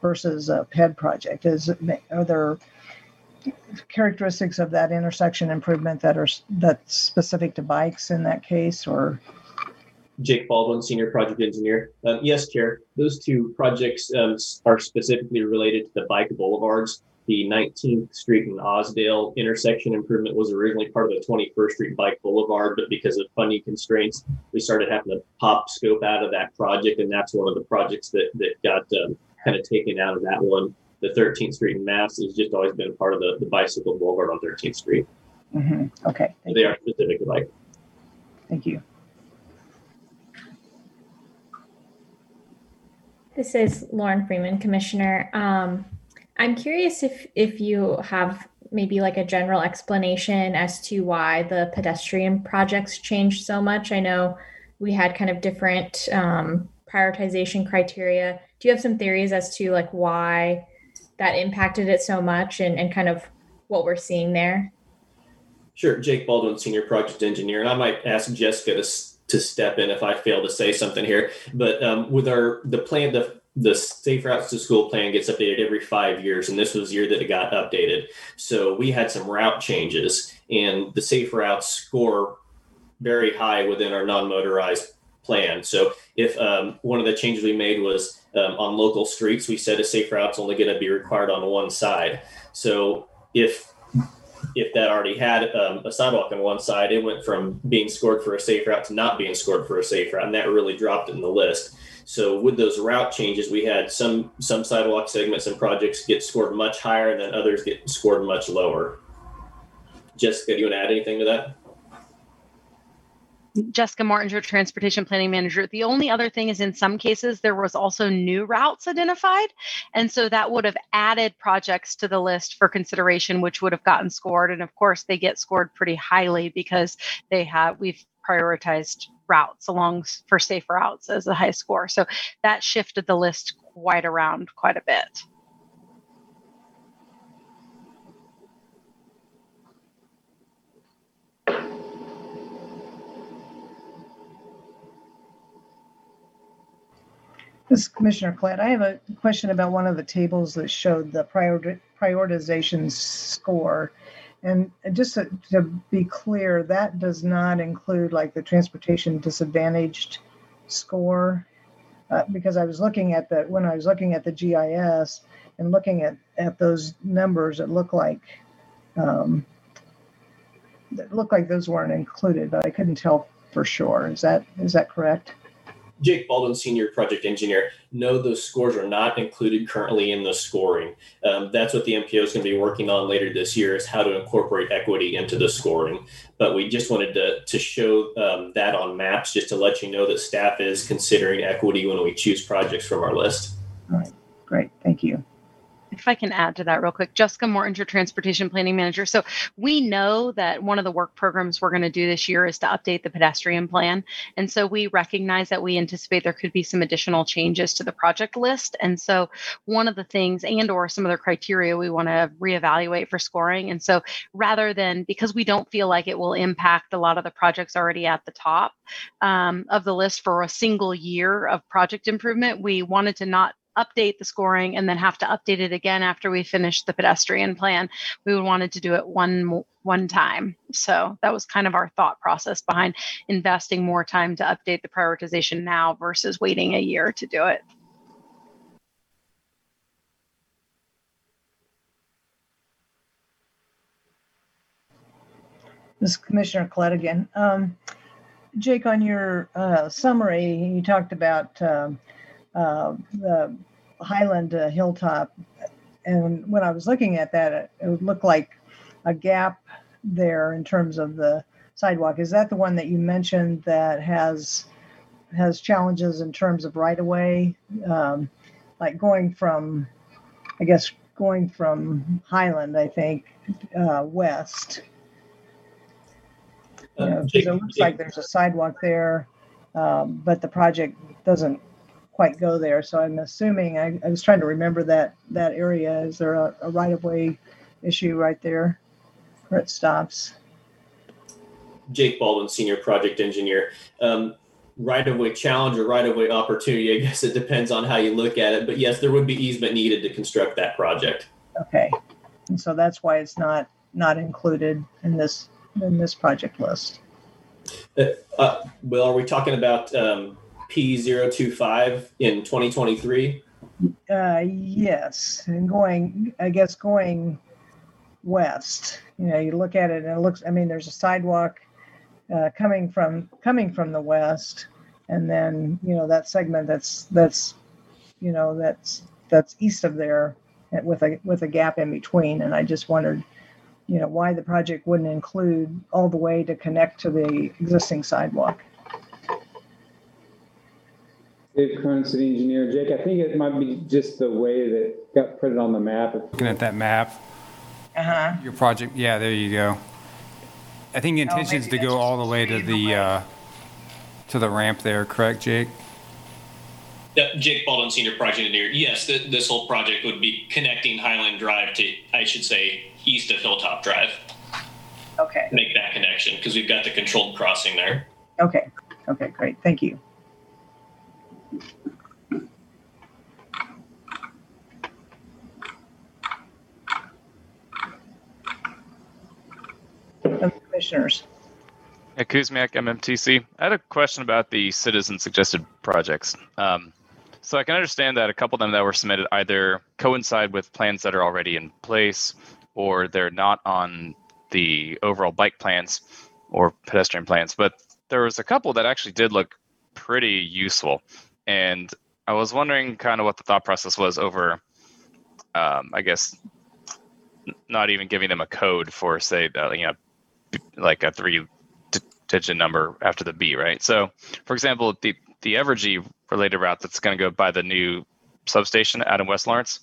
versus a PED project? Is, are there characteristics of that intersection improvement that are, that's specific to bikes in that case or? Jake Baldwin, Senior Project Engineer. Um, yes, Chair. Those two projects um, are specifically related to the bike boulevards. The 19th Street and Ousdahl intersection improvement was originally part of the 21st Street Bike Boulevard, but because of funding constraints, we started having to pop scope out of that project, and that's one of the projects that that got um, kind of taken out of that one. The 13th Street and Mass has just always been part of the, the bicycle boulevard on 13th Street. Mhm. Okay, thank They you. are specific to bike. Thank you. This is Lauren Freeman, Commissioner. Um, I'm curious if if you have maybe like a general explanation as to why the pedestrian projects changed so much. I know we had kind of different um, prioritization criteria. Do you have some theories as to like why that impacted it so much and, and kind of what we're seeing there? Sure, Jake Baldwin, Senior Project Engineer, and I might ask Jessica to, to step in if I fail to say something here. But um, with our the plan, the the safe routes to school plan gets updated every five years, and this was the year that it got updated. So we had some route changes, and the safe routes score very high within our non-motorized plan. So if um, one of the changes we made was um, on local streets, we said a safe route's only going to be required on one side. So if if that already had um, a sidewalk on one side, it went from being scored for a safe route to not being scored for a safe route, and that really dropped in the list. So with those route changes, we had some some sidewalk segments and projects get scored much higher, and then others get scored much lower. Jessica, do you want to add anything to that? Jessica Mortinger transportation planning manager. The only other thing is in some cases there was also new routes identified. And so that would have added projects to the list for consideration, which would have gotten scored. And of course, they get scored pretty highly because they have we've prioritized routes along for safe routes as a high score. So that shifted the list quite around quite a bit. This is Commissioner Collette. I have a question about one of the tables that showed the priori- prioritization score. And just to, to be clear, that does not include like the transportation disadvantaged score. Uh, because I was looking at the, when I was looking at the GIS and looking at, at those numbers, it looked like, um, it looked like those weren't included, but I couldn't tell for sure. Is that, is that correct? Jake Baldwin, senior project engineer. No, those scores are not included currently in the scoring. Um, that's what the MPO is going to be working on later this year is how to incorporate equity into the scoring. But we just wanted to, to show um, that on maps just to let you know that staff is considering equity when we choose projects from our list. All right, great, thank you if I can add to that real quick, Jessica Mortinger, Transportation Planning Manager. So we know that one of the work programs we're going to do this year is to update the pedestrian plan. And so we recognize that we anticipate there could be some additional changes to the project list. And so one of the things and or some other criteria we want to reevaluate for scoring. And so rather than because we don't feel like it will impact a lot of the projects already at the top um, of the list for a single year of project improvement, we wanted to not update the scoring and then have to update it again after we finish the pedestrian plan. We wanted to do it one one time. So that was kind of our thought process behind investing more time to update the prioritization now versus waiting a year to do it. This is Commissioner Collette again. Um, Jake, on your uh, summary, you talked about um, uh, the Highland uh, Hilltop. And when I was looking at that, it, it would look like a gap there in terms of the sidewalk. Is that the one that you mentioned that has has challenges in terms of right of way, um, like going from, I guess, going from Highland, I think, uh, west. You know, it looks like there's a sidewalk there, um, but the project doesn't quite go there. So I'm assuming I, I was trying to remember that that area. Is there a, a right of way issue right there where it stops? Jake Baldwin, senior project engineer. Um, right of way challenge or right of way opportunity. I guess it depends on how you look at it. But yes, there would be easement needed to construct that project. Okay, and so that's why it's not not included in this in this project list. Uh, uh, well, are we talking about um, P025 in 2023? Uh, yes, and going, I guess, going west. You know, you look at it and it looks. I mean, there's a sidewalk uh, coming from coming from the west, and then you know that segment that's that's you know that's that's east of there with a with a gap in between. And I just wondered, you know, why the project wouldn't include all the way to connect to the existing sidewalk. Dave Cronin, city engineer. Jake, I think it might be just the way that got put it on the map. Looking at that map, Uh huh. your project, yeah, there you go. I think the Oh, intention is to go all the way to the, uh, to the ramp there, correct, Jake? Yeah, Jake Baldwin, senior project engineer. Yes, th- this whole project would be connecting Highland Drive to, I should say, east of Hilltop Drive. Okay. Make that connection because we've got the controlled crossing there. Okay. Okay. Great. Thank you. Commissioners. Yeah, Kuzmiak, MMTC. I had a question about the citizen suggested projects. Um, so I can understand that a couple of them that were submitted either coincide with plans that are already in place or they're not on the overall bike plans or pedestrian plans. But there was a couple that actually did look pretty useful. And I was wondering kind of what the thought process was over, um, I guess, not even giving them a code for, say, uh, you know, like a three d- digit number after the B, right? So, for example, the the Evergy related route that's going to go by the new substation out in West Lawrence,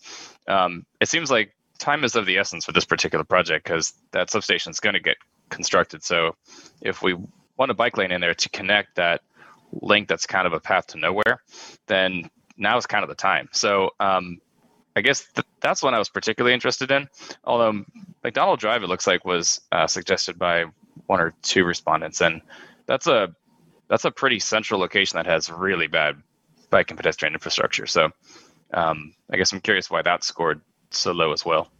um, it seems like time is of the essence for this particular project because that substation is going to get constructed. So, if we want a bike lane in there to connect that link that's kind of a path to nowhere, then now is kind of the time. So, um, I guess th- that's one I was particularly interested in. Although McDonald Drive, it looks like, was uh, suggested by one or two respondents, and that's a that's a pretty central location that has really bad bike and pedestrian infrastructure. So, um, I guess I'm curious why that scored so low as well.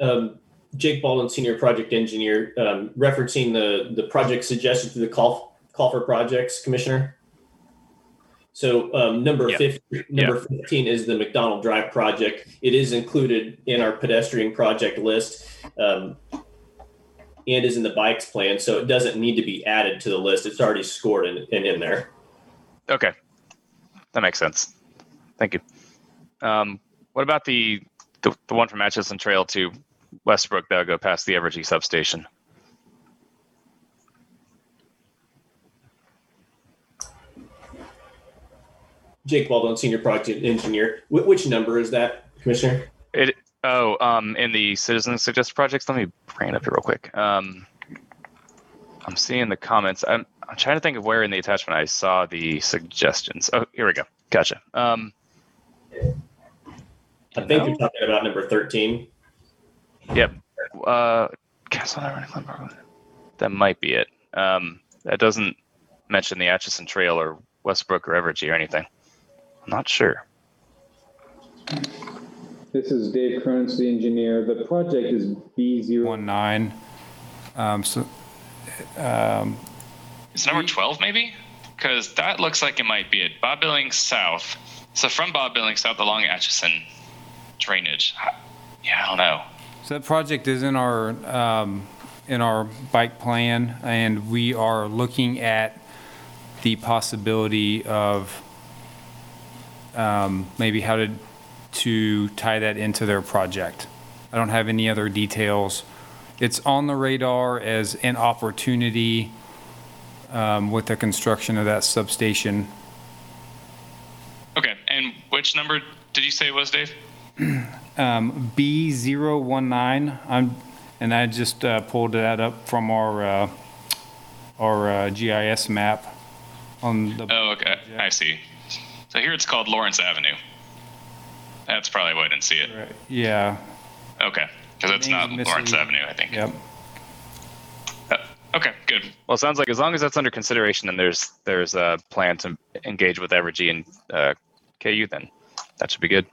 Um, Jake Baldwin, senior project engineer, um, referencing the the project suggested through the call call for projects, Commissioner. So um, number Yeah. 15, number 15 is the McDonald Drive project. It is included in our pedestrian project list um, and is in the bikes plan, so it doesn't need to be added to the list. It's already scored and in, in, there. Okay, that makes sense. Thank you. Um, what about the, the the one from Atchison Trail to Westbrook that'll go past the Evergy substation? Jake Baldwin, senior project engineer. Wh- which number is that, Commissioner? It oh um in the citizen suggested projects. Let me bring it up here real quick. Um, I'm seeing the comments. I'm I'm trying to think of where in the attachment I saw the suggestions. Oh, here we go. Gotcha. Um, I think you're talking about number 13. Yep. Uh, Castle Irony Club Park. That might be it. Um, that doesn't mention the Atchison Trail or Westbrook or Evergy or anything. I'm not sure. This is Dave Cronin, the engineer. The project is B0. One nine. Um, so, um, It's number 12, maybe? Because that looks like it might be it. Bob Billings South. So from Bob Billings South along Atchison drainage. Yeah, I don't know. So that project is in our, um, in our bike plan, and we are looking at the possibility of, um, maybe how to, to tie that into their project. I don't have any other details. It's on the radar as an opportunity, um, with the construction of that substation. Okay, and which number did you say it was, Dave? [CLEARS THROAT] um, B019. I'm, and I just uh, pulled that up from our, uh, our uh, GIS map on the. Oh, okay. I see. So here it's called Lawrence Avenue. That's probably why I didn't see it. Right. Yeah. Okay, because it's not Name's Lawrence. Avenue, I think. Yep. Okay, good. Well, it sounds like as long as that's under consideration and there's there's a plan to engage with Evergy and uh, KU, then that should be good.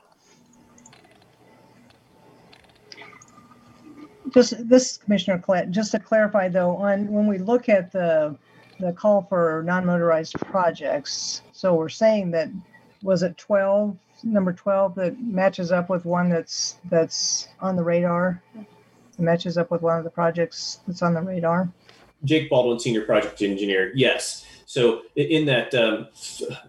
Just this, Commissioner Collette, just to clarify though, on, when we look at the, the call for non-motorized projects, so we're saying that, was it 12, number 12 that matches up with one that's, that's on the radar? Matches up with one of the projects that's on the radar? Jake Baldwin, senior project engineer. Yes. So in that, um,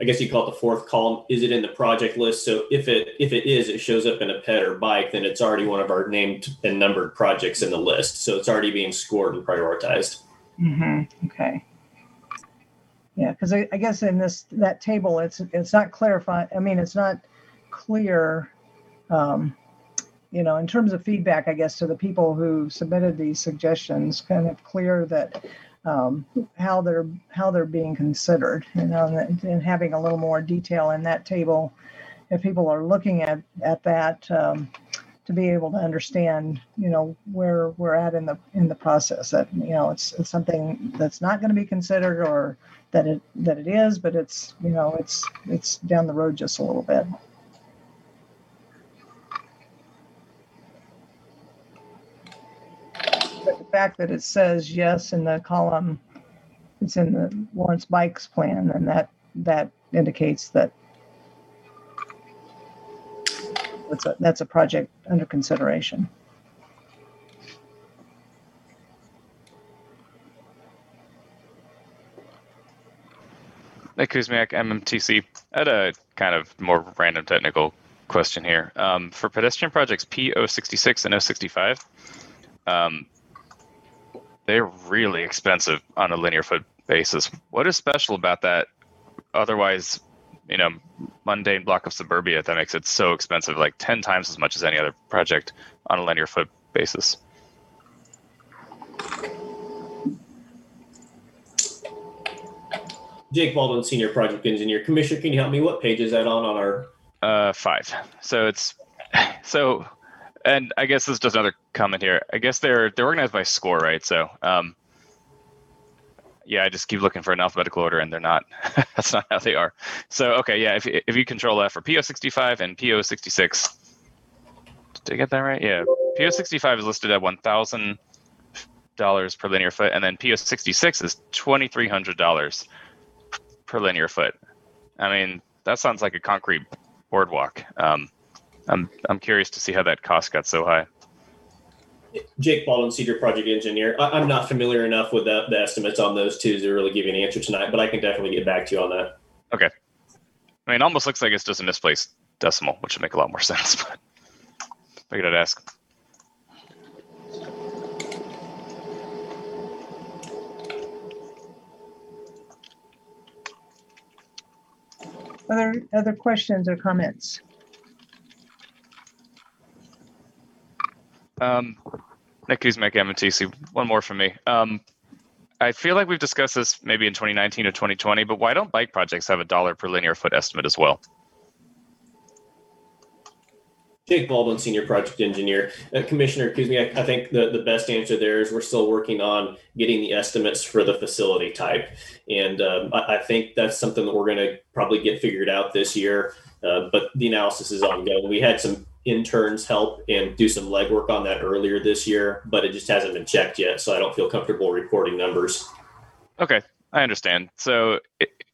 I guess you call it the fourth column. Is it in the project list? So if it if it is, it shows up in a pet or bike, then it's already one of our named and numbered projects in the list. So it's already being scored and prioritized. Mm-hmm, okay. Yeah, because I, I guess in this, that table, it's, it's not clarified, I mean, it's not clear, um, you know, in terms of feedback, I guess, to the people who submitted these suggestions, kind of clear that, um, how they're, how they're being considered, you know, and, and having a little more detail in that table. If people are looking at, at that, um, to be able to understand, you know, where we're at in the in the process. That you know, it's it's something that's not going to be considered, or that it that it is, but it's you know, it's it's down the road just a little bit. But the fact that it says yes in the column, it's in the Lawrence Bikes plan, and that, that indicates that that's a, that's a project under consideration. Nick Kuzmiak, MMTC. I had a kind of more random technical question here. Um, for pedestrian projects P066 and 065, um, they're really expensive on a linear foot basis. What is special about that? Otherwise, you know, mundane block of suburbia that makes it so expensive, like 10 times as much as any other project on a linear foot basis. Jake Baldwin, Senior Project Engineer. Commissioner, can you help me? What page is that on on our? Uh, five. So it's [LAUGHS] so, and I guess this is just another comment here. I guess they're they're organized by score, right? So, um, yeah, I just keep looking for an alphabetical order, and they're not. [LAUGHS] That's not how they are. So, okay, yeah, if if you control F for PO65 and PO66, did I get that right? Yeah, PO65 is listed at one thousand dollars per linear foot, and then PO66 is twenty three hundred dollars per linear foot. I mean, that sounds like a concrete boardwalk. Um, I'm I'm curious to see how that cost got so high. Jake Baldwin, Senior Project Engineer. I, am not familiar enough with the, the estimates on those two to really give you an answer tonight, but I can definitely get back to you on that. Okay. I mean, it almost looks like it's just a misplaced decimal, which would make a lot more [LAUGHS] sense. But figured I'd ask. Other, other questions or comments? Um, Nick Kuzmiak, MTC. One more from me. Um, I feel like we've discussed this maybe in 2019 or 2020, but why don't bike projects have a dollar per linear foot estimate as well? Jake Baldwin, Senior Project Engineer. Uh, Commissioner Kuzmiak, I think the, the best answer there is we're still working on getting the estimates for the facility type. And um, I, I, think that's something that we're going to probably get figured out this year. Uh, but the analysis is ongoing. We had some interns help and do some legwork on that earlier this year, but it just hasn't been checked yet. So I don't feel comfortable reporting numbers. Okay, I understand. So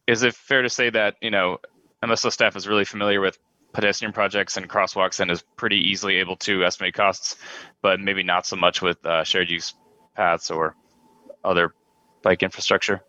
is it fair to say that, you know, MSO staff is really familiar with pedestrian projects and crosswalks and is pretty easily able to estimate costs, but maybe not so much with uh, shared use paths or other bike infrastructure?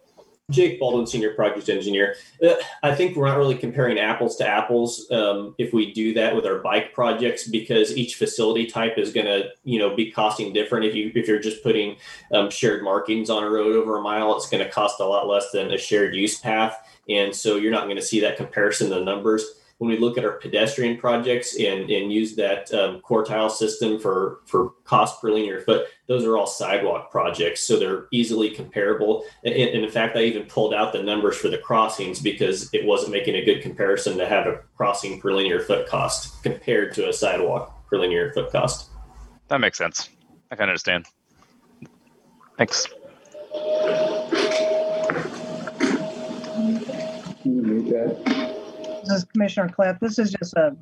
Jake Baldwin, Senior Project Engineer. Uh, I think we're not really comparing apples to apples um, if we do that with our bike projects because each facility type is going to, you know, be costing different. If you if you're just putting um, shared markings on a road over a mile, it's going to cost a lot less than a shared use path, and so you're not going to see that comparison in the numbers when we look at our pedestrian projects and, and use that um, quartile system for, for cost per linear foot, those are all sidewalk projects. So they're easily comparable. And, and, in fact, I even pulled out the numbers for the crossings because it wasn't making a good comparison to have a crossing per linear foot cost compared to a sidewalk per linear foot cost. That makes sense. I can understand. Thanks. Can you mute that? This is Commissioner Cliff. This is just a,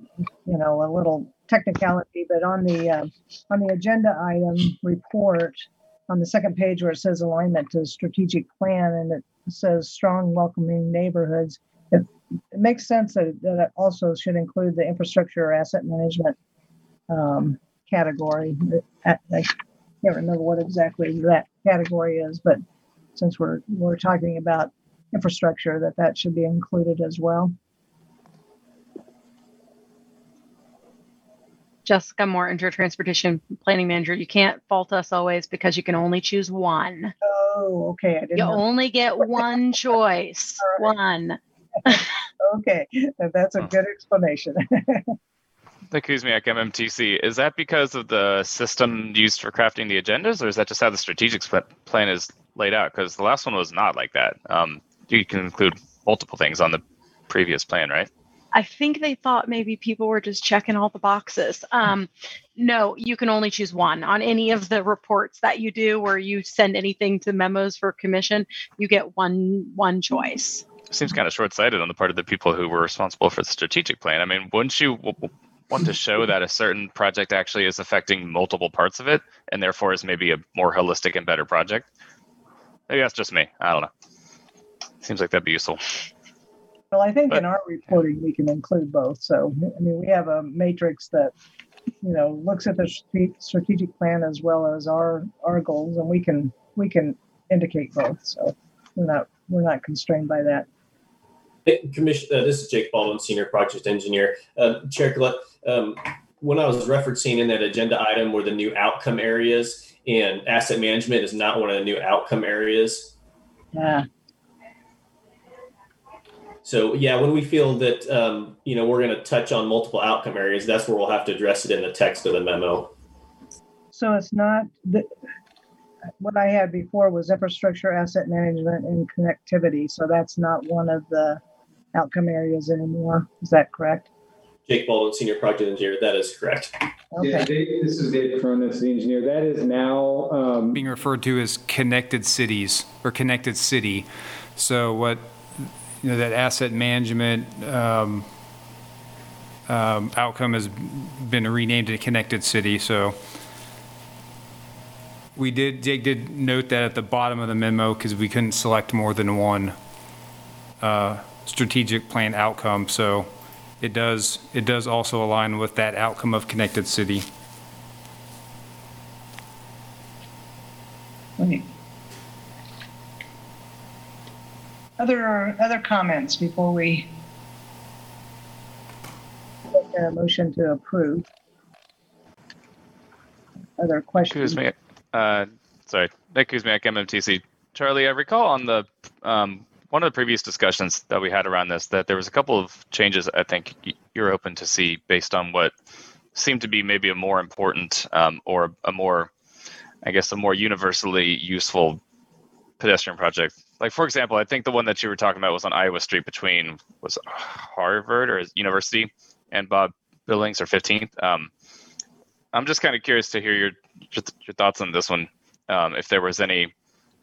you know, a little technicality, but on the uh, on the agenda item report on the second page where it says alignment to strategic plan and it says strong welcoming neighborhoods, it, it makes sense that, that it also should include the infrastructure or asset management um, category. I, I can't remember what exactly that category is, but since we're we're talking about infrastructure, that that should be included as well. Jessica Moore, Transportation Planning Manager. You can't fault us always because you can only choose one. Oh, okay. I didn't you know. only get [LAUGHS] one choice. Right. One. [LAUGHS] okay, that's a good explanation. [LAUGHS] Excuse me, at MMTC. Is that because of the system used for crafting the agendas, or is that just how the strategic plan is laid out? Because the last one was not like that. Um, you can include multiple things on the previous plan, right? I think they thought maybe people were just checking all the boxes. Um, no, you can only choose one on any of the reports that you do where you send anything to memos for commission. You get one one choice. Seems kind of short-sighted on the part of the people who were responsible for the strategic plan. I mean, wouldn't you want to show that a certain project actually is affecting multiple parts of it, and therefore is maybe a more holistic and better project. Maybe that's just me. I don't know. Seems like that'd be useful. Well, I think in our reporting, we can include both. So, I mean, we have a matrix that, you know, looks at the strategic plan as well as our, our goals, and we can, we can indicate both. So we're not, we're not constrained by that. Hey, Commission, uh, this is Jake Baldwin, Senior Project Engineer. Uh, Chair Collette, um, when I was referencing in that agenda item were the new outcome areas, and asset management is not one of the new outcome areas. Yeah. So yeah, when we feel that um, you know we're going to touch on multiple outcome areas, that's where we'll have to address it in the text of the memo. So it's not, the, what I had before was infrastructure, asset management, and connectivity. So that's not one of the outcome areas anymore. Is that correct? Jake Baldwin, Senior Project Engineer. That is correct. Yeah, Dave, this is Dave Cronin, the engineer. That is now, um, being referred to as connected cities or connected city. So what, you know, that asset management um, um, outcome has been renamed to connected city. So we did, Jake did note that at the bottom of the memo because we couldn't select more than one uh, strategic plan outcome. So it does, it does also align with that outcome of connected city. Right. Other, other comments before we make a motion to approve? Other questions? Kuzmiak, uh, sorry, Nick Kuzmiak, MMTC. Charlie, I recall on the um, one of the previous discussions that we had around this that there was a couple of changes I think you're open to see based on what seemed to be maybe a more important um, or a more, I guess, a more universally useful pedestrian project. Like for example, I think the one that you were talking about was on Iowa Street between was Harvard or University and Bob Billings or 15th. Um, I'm just kind of curious to hear your your, thoughts on this one. Um, if there was any,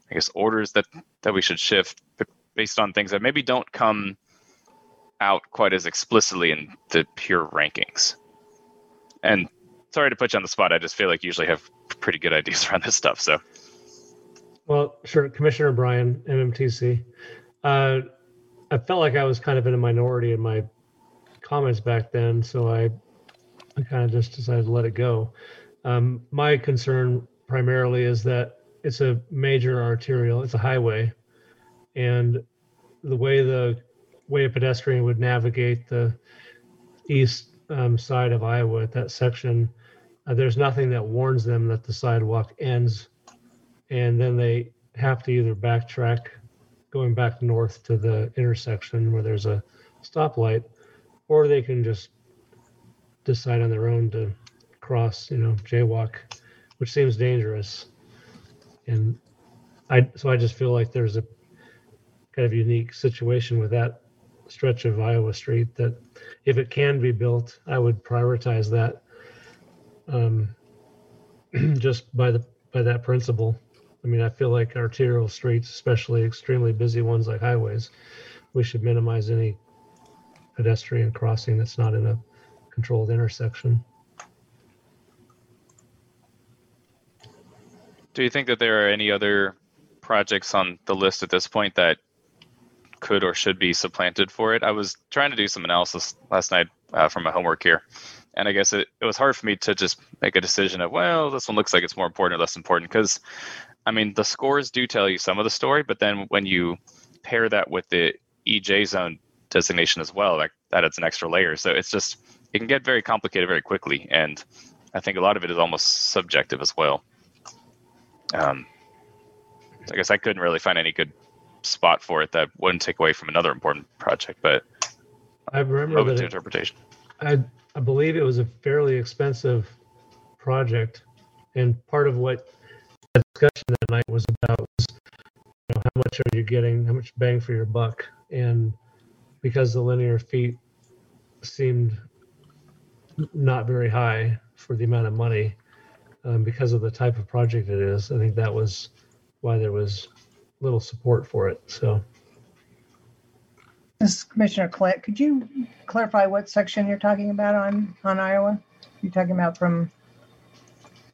I guess, orders that that we should shift based on things that maybe don't come out quite as explicitly in the pure rankings. And sorry to put you on the spot. I just feel like you usually have pretty good ideas [LAUGHS] around this stuff. So Well, sure, Commissioner Bryan, MMTC. Uh, I felt like I was kind of in a minority in my comments back then, so I, I kind of just decided to let it go. Um, my concern primarily is that it's a major arterial, it's a highway, and the way the way a pedestrian would navigate the east um, side of Iowa at that section, uh, there's nothing that warns them that the sidewalk ends and then they have to either backtrack going back north to the intersection where there's a stoplight or they can just decide on their own to cross you know jaywalk which seems dangerous. And i so i just feel like there's a kind of unique situation with that stretch of iowa street that if it can be built i would prioritize that um, [CLEARS THROAT] just by the by that principle I mean, I feel like arterial streets, especially extremely busy ones like highways, we should minimize any pedestrian crossing that's not in a controlled intersection. Do you think that there are any other projects on the list at this point that could or should be supplanted for it? I was trying to do some analysis last night uh, from my homework here, and I guess it, it was hard for me to just make a decision of, well, this one looks like it's more important or less important because, I mean, the scores do tell you some of the story, but then when you pair that with the EJ zone designation as well, like that adds an extra layer. So it's just, it can get very complicated very quickly. And I think a lot of it is almost subjective as well. Um, I guess I couldn't really find any good spot for it that wouldn't take away from another important project, but I remember open to it- interpretation. I, I believe it was a fairly expensive project. And part of what discussion that night was about was, you know, how much are you getting, how much bang for your buck? And because the linear feet seemed not very high for the amount of money, um, because of the type of project it is, I think that was why there was little support for it. So This is Commissioner Clint. Could you clarify what section you're talking about on, on Iowa? You're talking about from,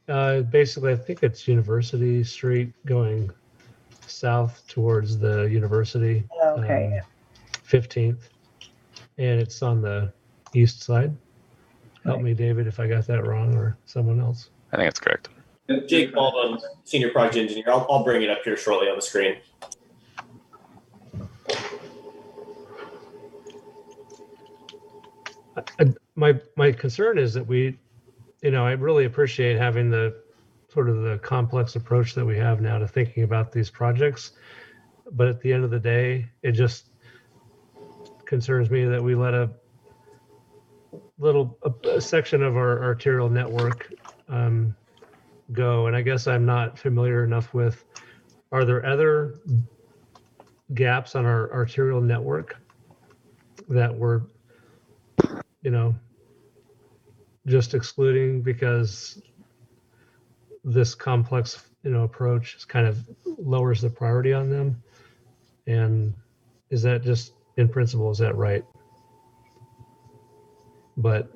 Uh, basically, I think it's University Street going south towards the university. okay. um, 15th, and it's on the east side. Help me, David, if I got that wrong or someone else. I think that's correct. Jake Baldwin, Senior Project Engineer. I'll, I'll bring it up here shortly on the screen. I- my my concern is that we, you know, I really appreciate having the sort of the complex approach that we have now to thinking about these projects, but at the end of the day, it just concerns me that we let a little a, a section of our arterial network um, go, and I guess I'm not familiar enough with. Are there other gaps on our arterial network that we're you know, just excluding because this complex, you know, approach is kind of lowers the priority on them. And is that just in principle, is that right? But,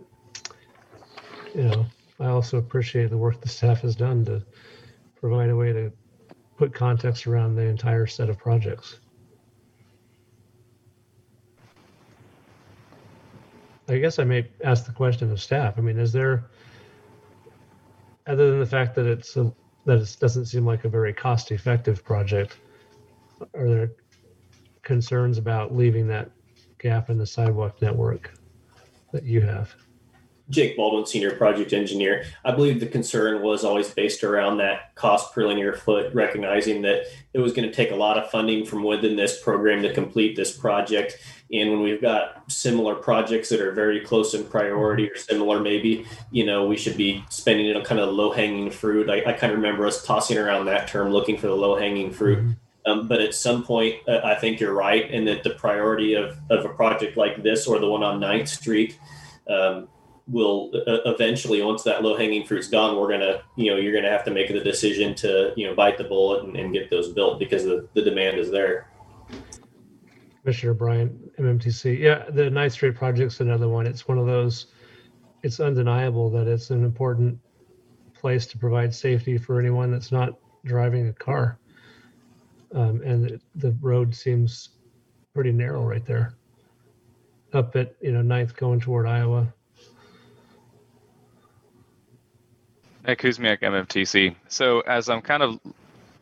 you know, I also appreciate the work the staff has done to provide a way to put context around the entire set of projects. I guess I may ask the question of staff. I mean, is there, other than the fact that it's a, that it doesn't seem like a very cost-effective project, are there concerns about leaving that gap in the sidewalk network that you have? Jake Baldwin, Senior Project Engineer. I believe the concern was always based around that cost per linear foot, recognizing that it was going to take a lot of funding from within this program to complete this project. And when we've got similar projects that are very close in priority or similar, maybe, you know, we should be spending it on kind of low hanging fruit. I, I kind of remember us tossing around that term, looking for the low hanging fruit. Um, but at some point, uh, I think you're right in that the priority of, of a project like this or the one on 9th Street um, will uh, eventually, once that low hanging fruit's gone, we're gonna, you know, you're gonna have to make the decision to, you know, bite the bullet and, and get those built because the, the demand is there. Commissioner Bryan, MMTC. Yeah, the Ninth Street project's another one. It's one of those, it's undeniable that it's an important place to provide safety for anyone that's not driving a car. Um, and the road seems pretty narrow right there. Up at, you know, Ninth going toward Iowa. Nick Kuzmiak, MMTC. So as I'm kind of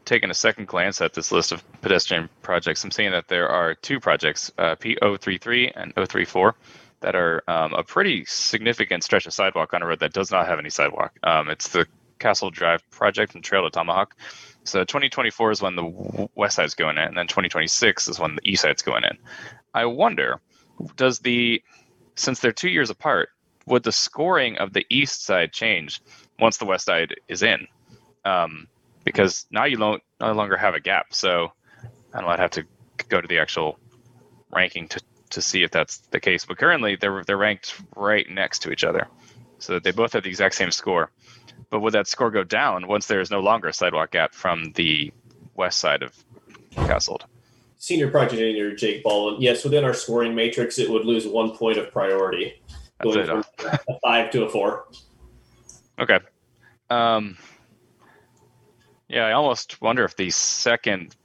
taking a second glance at this list of pedestrian projects, I'm seeing that there are two projects, uh, P033 and 034, that are um, a pretty significant stretch of sidewalk on a road that does not have any sidewalk. Um, it's the Castle Drive project from Trail to Tomahawk. So 2024 is when the west side's going in, and then 2026 is when the east side's going in. I wonder, does the since they're two years apart, would the scoring of the east side change once the west side is in? Um, because now you don't no longer have a gap. So I don't know, I'd have to go to the actual ranking to, to see if that's the case. But currently they're they're ranked right next to each other. So that they both have the exact same score. But would that score go down once there is no longer a sidewalk gap from the west side of Castled? Senior Project Engineer Jake Baldwin. Yes, within our scoring matrix, it would lose one point of priority, That's going from a five to a four. Okay. Um, yeah, I almost wonder if the second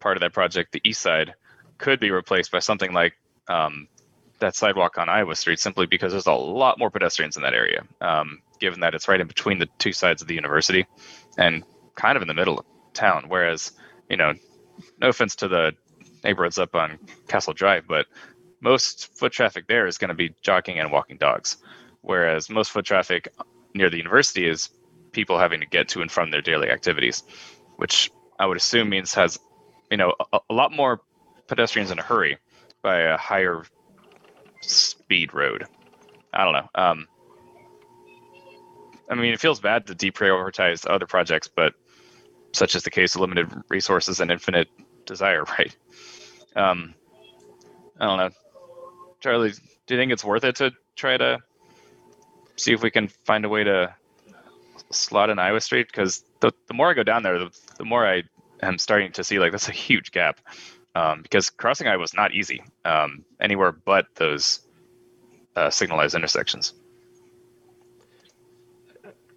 part of that project, the east side, could be replaced by something like um, that sidewalk on Iowa Street, simply because there's a lot more pedestrians in that area, um, given that it's right in between the two sides of the university and kind of in the middle of town. Whereas, you know, no offense to the neighborhoods up on Castle Drive, but most foot traffic there is going to be jogging and walking dogs. Whereas most foot traffic near the university is people having to get to and from their daily activities, which I would assume means has, you know, a, a lot more pedestrians in a hurry by a higher speed road. I don't know. Um, I mean, it feels bad to deprioritize other projects, but such is the case of limited resources and infinite desire, [LAUGHS] right? Um, I don't know. Charlie, do you think it's worth it to try to see if we can find a way to slot in Iowa Street? Because the, the more I go down there, the, the more I am starting to see like that's a huge gap um, because crossing Iowa was not easy um, anywhere but those uh, signalized intersections.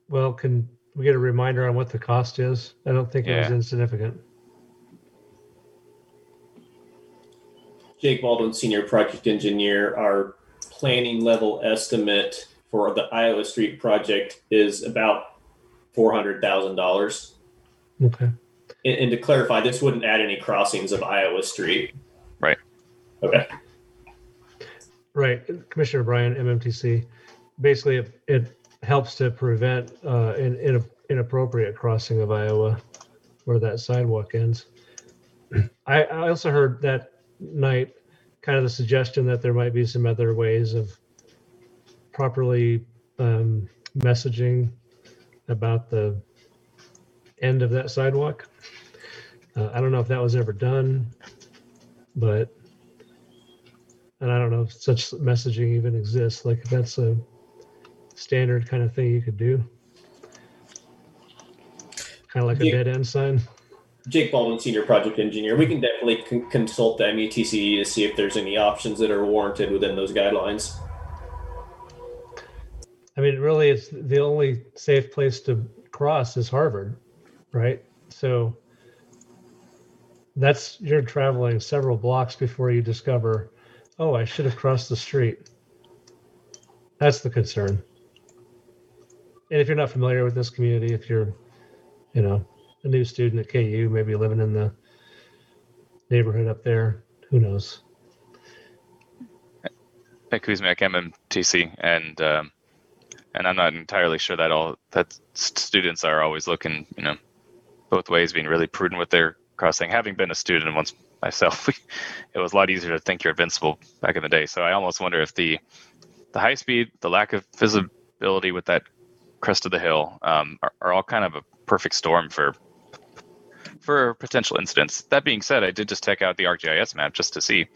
Well, can we get a reminder on what the cost is? I don't think it was insignificant. Jake Baldwin, Senior Project Engineer, our planning level estimate for the Iowa Street project is about four hundred thousand dollars. Okay. And, and to clarify, this wouldn't add any crossings of Iowa Street. Right. Okay. Right, Commissioner Bryan, MMTC. Basically, it, it helps to prevent uh, an, in, inappropriate crossing of Iowa where that sidewalk ends. [CLEARS THROAT] I, I also heard that night kind of the suggestion that there might be some other ways of properly um, messaging about the end of that sidewalk. Uh, I don't know if that was ever done, but and I don't know if such messaging even exists. Like if that's a standard kind of thing you could do, kind of like a dead end sign. Jake Baldwin, Senior Project Engineer. We can definitely con- consult the MUTCD to see if there's any options that are warranted within those guidelines. I mean, really, it's the only safe place to cross is Harvard, right? So that's you're traveling several blocks before you discover, oh, I should have crossed the street. That's the concern. And if you're not familiar with this community, if you're, you know, a new student at KU, maybe living in the neighborhood up there, who knows? Nick Kuzmiak, MMTC, and um, and I'm not entirely sure that all that students are always looking, you know, both ways, being really prudent with their crossing. Having been a student once myself, [LAUGHS] it was a lot easier to think you're invincible back in the day. So I almost wonder if the the high speed, the lack of visibility with that crest of the hill, um, are, are all kind of a perfect storm for for potential incidents. That being said, I did just check out the ArcGIS map just to see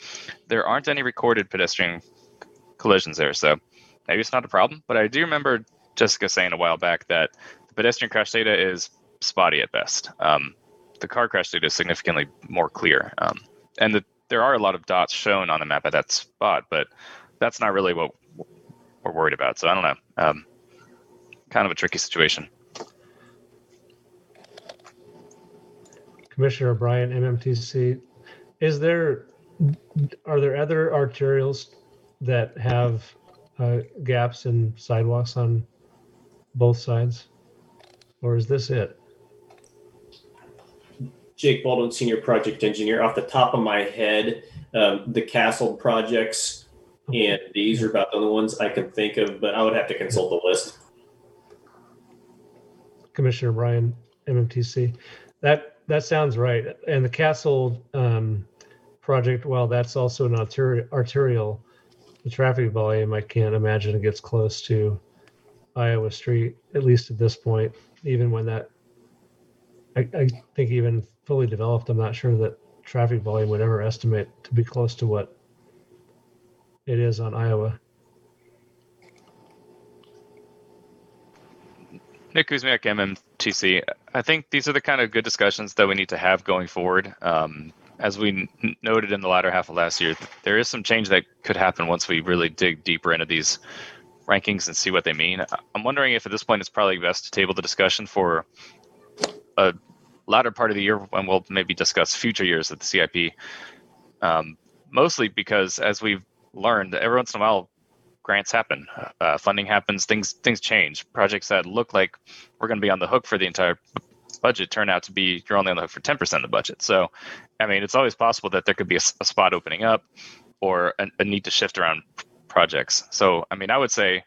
there aren't any recorded pedestrian collisions there, so maybe it's not a problem. But I do remember Jessica saying a while back that the pedestrian crash data is spotty at best. Um, the car crash data is significantly more clear, um, and the, there are a lot of dots shown on the map at that spot, but that's not really what we're worried about. So I don't know. Um, kind of a tricky situation. Commissioner O'Brien, MMTC, is there, are there other arterials that have uh, gaps in sidewalks on both sides? Or is this it? Jake Baldwin, Senior Project Engineer. Off the top of my head, um, the Castle projects and these are about the only ones I can think of, but I would have to consult the list. Commissioner Bryan, MMTC. That, that sounds right. And the Castle um, project, while that's also an arterial, arterial, the traffic volume, I can't imagine it gets close to Iowa Street, at least at this point, even when that, I, I think even fully developed, I'm not sure that traffic volume would ever estimate to be close to what it is on Iowa. Nick Kuzmiak, MMTC. I think these are the kind of good discussions that we need to have going forward. Um, as we n- noted in the latter half of last year, there is some change that could happen once we really dig deeper into these rankings and see what they mean. I'm wondering if at this point it's probably best to table the discussion for a latter part of the year when we'll maybe discuss future years of the CIP. Um, mostly because, as we've learned, every once in a while grants happen, uh, funding happens, things things change. Projects that look like we're going to be on the hook for the entire budget turn out to be you're only on the hook for 10% of the budget. So, I mean, it's always possible that there could be a spot opening up or a, a need to shift around projects. So, I mean, I would say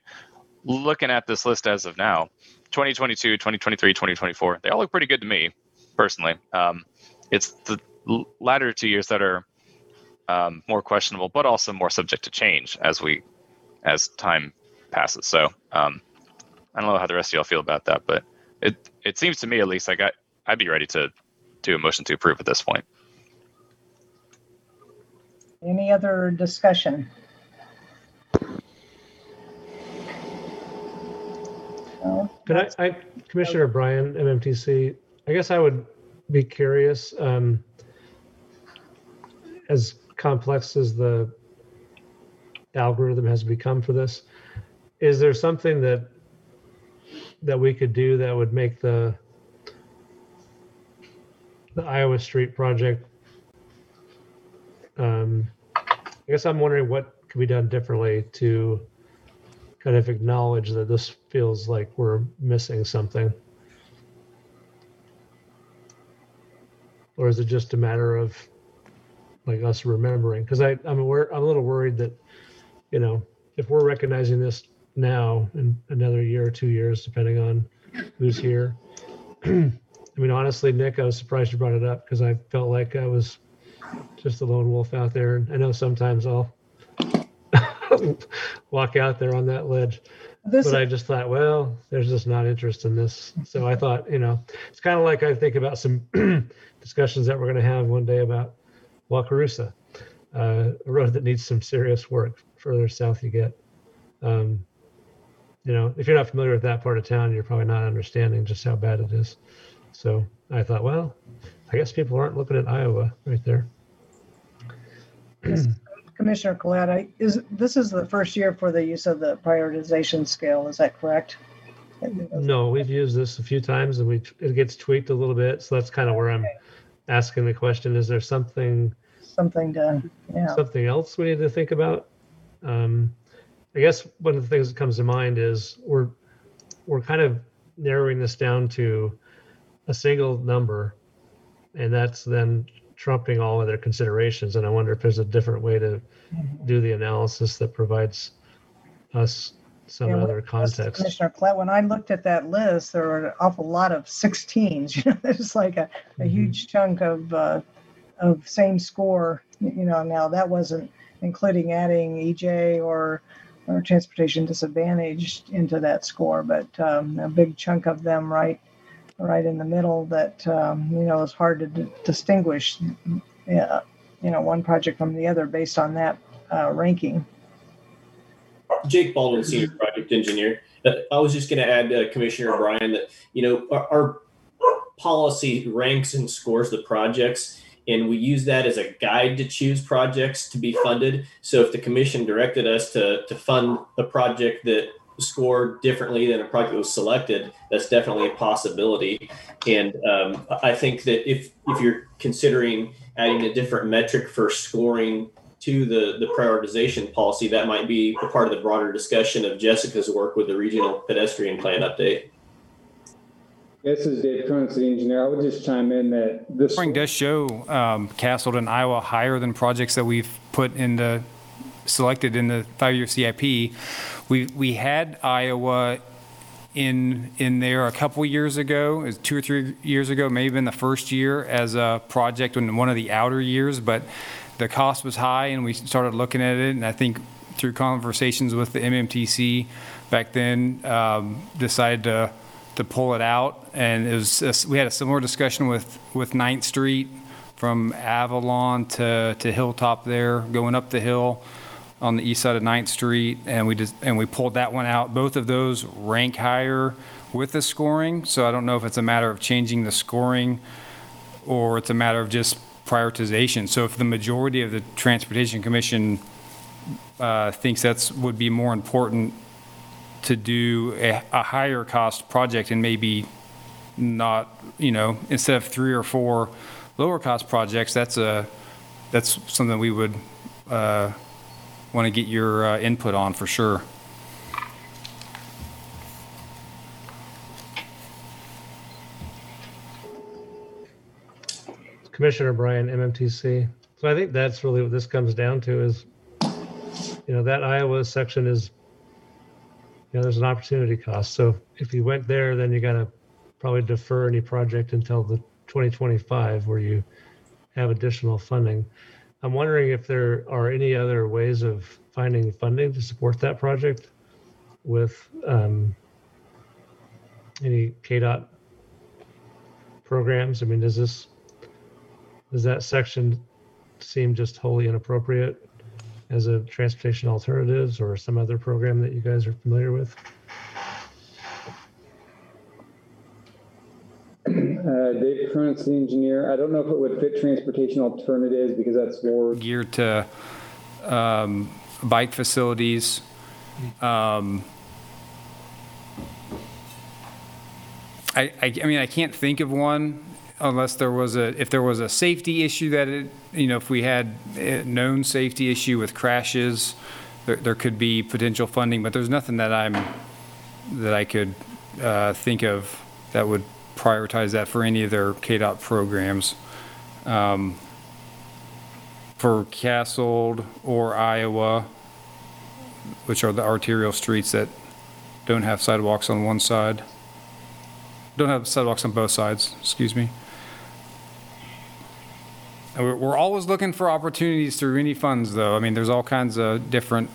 looking at this list as of now, 2022, 2023, 2024, they all look pretty good to me personally. Um, it's the latter two years that are um, more questionable, but also more subject to change as we as time passes. So um, I don't know how the rest of y'all feel about that, but it it seems to me at least like I I'd be ready to do a motion to approve at this point. Any other discussion? No? Could I, I, Commissioner Bryan, MMTC, I guess I would be curious, um, as complex as the algorithm has become for this, is there something that that we could do that would make the the Iowa Street project? Um, I guess I'm wondering what could be done differently to kind of acknowledge that this feels like we're missing something. Or is it just a matter of like us remembering? Because I I'm aware I'm a little worried that, you know, if we're recognizing this now in another year or two years, depending on who's here. [CLEARS THROAT] I mean, honestly, Nick, I was surprised you brought it up because I felt like I was just a lone wolf out there. And I know sometimes I'll [LAUGHS] walk out there on that ledge. This- but I just thought, well, there's just not interest in this. So I thought, you know, it's kind of like I think about some [CLEARS THROAT] discussions that we're going to have one day about Wakarusa, uh, a road that needs some serious work further south you get. Um, you know, if you're not familiar with that part of town, you're probably not understanding just how bad it is. So I thought, well, I guess people aren't looking at Iowa right there. [CLEARS THROAT] Commissioner Collette, I- is, this is the first year for the use of the prioritization scale, is that correct? No, we've used this a few times and we, it gets tweaked a little bit. So that's kind of where I'm asking the question, is there something, Something to, yeah. something else we need to think about? Um, I guess one of the things that comes to mind is we're, we're kind of narrowing this down to a single number. And that's then trumping all other considerations. And I wonder if there's a different way to do the analysis that provides us some Yeah, other context. Commissioner Collette, when I looked at that list, there were an awful lot of 16s. [LAUGHS] You know, It's like a, a Mm-hmm. huge chunk of, uh, of same score, you know, now that wasn't including adding EJ or, or transportation disadvantaged into that score, but um, a big chunk of them right, right in the middle that, um, you know, is hard to d- distinguish, yeah, you know, one project from the other based on that uh, ranking. Jake Baldwin, senior project engineer. Uh, I was just going to add, uh, Commissioner O'Brien, that you know our, our policy ranks and scores the projects, and we use that as a guide to choose projects to be funded. So if the commission directed us to to fund a project that scored differently than a project that was selected, that's definitely a possibility. And um, I think that if if you're considering adding a different metric for scoring to the, the prioritization policy, that might be a part of the broader discussion of Jessica's work with the regional pedestrian plan update. This is Dave Cronin, city engineer. I would just chime in that this. Scoring does show um, Castleton, Iowa higher than projects that we've put in the, selected in the five-year CIP. We, we had Iowa in, in there a couple years ago, was two or three years ago, maybe in the first year as a project in one of the outer years, but the cost was high and we started looking at it. And I think through conversations with the MMTC back then, um, decided to, to pull it out. And it was, we had a similar discussion with, with Ninth Street from Avalon to, to Hilltop there, going up the hill on the east side of Ninth Street, and we just, and we pulled that one out. Both of those rank higher with the scoring, so I don't know if it's a matter of changing the scoring or it's a matter of just prioritization. So if the majority of the Transportation Commission uh, thinks that's, would be more important to do a, a higher cost project and maybe not, you know, instead of three or four lower cost projects, that's a, that's something we would uh, want to get your uh, input on for sure. Commissioner Bryan, MMTC. So I think that's really what this comes down to is, you know, that Iowa section is, you know, there's an opportunity cost. So if you went there, then you got to probably defer any project until the 2025 where you have additional funding. I'm wondering if there are any other ways of finding funding to support that project with um, any KDOT programs. I mean, does this does that section seem just wholly inappropriate as a transportation alternatives or some other program that you guys are familiar with? Uh, Dave Cronin, the engineer. I don't know if it would fit transportation alternatives because that's more. geared to um, bike facilities. Um, I, I, I mean, I can't think of one unless there was a, if there was a safety issue that it, you know, if we had a known safety issue with crashes, there, there could be potential funding, but there's nothing that I'm, that I could uh, think of that would prioritize that for any of their KDOT programs. Um, for Castle or Iowa, which are the arterial streets that don't have sidewalks on one side. Don't have sidewalks on both sides, excuse me. We're, always looking for opportunities through any funds, though. I mean, there's all kinds of different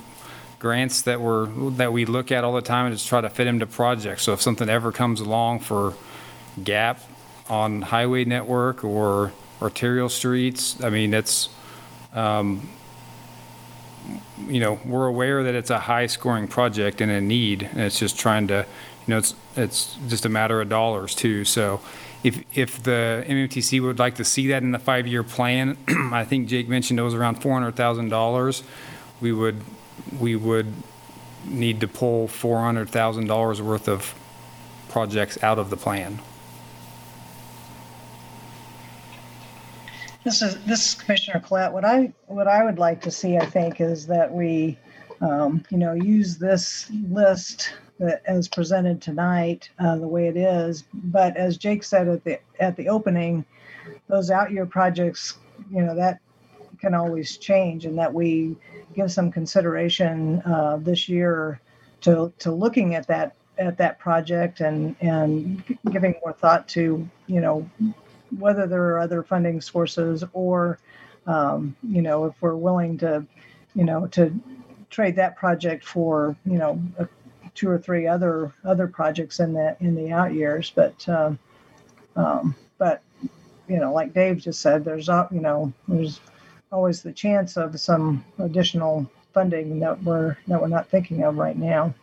grants that we're, that we look at all the time and just try to fit them to projects. So if something ever comes along for gap on highway network or arterial streets, I mean, it's, um, you know, we're aware that it's a high-scoring project and a need, and it's just trying to, you know, it's, it's just a matter of dollars too. So if, if the MMTC would like to see that in the five-year plan, [CLEARS THROAT] I think Jake mentioned it was around $400,000, we would, we would need to pull $400,000 worth of projects out of the plan. This is, this is Commissioner Collette. What I, what I would like to see, I think, is that we, um, you know, use this list as presented tonight, uh, the way it is. But as Jake said at the, at the opening, those out year projects, you know, that can always change and that we give some consideration, uh, this year to, to looking at that, at that project and, and giving more thought to, you know, whether there are other funding sources or, um, you know, if we're willing to, you know, to trade that project for, you know, a, two or three other other projects in the in the out years. But, um, um, but, you know, like Dave just said, there's, uh, you know, there's always the chance of some additional funding that we're that we're not thinking of right now.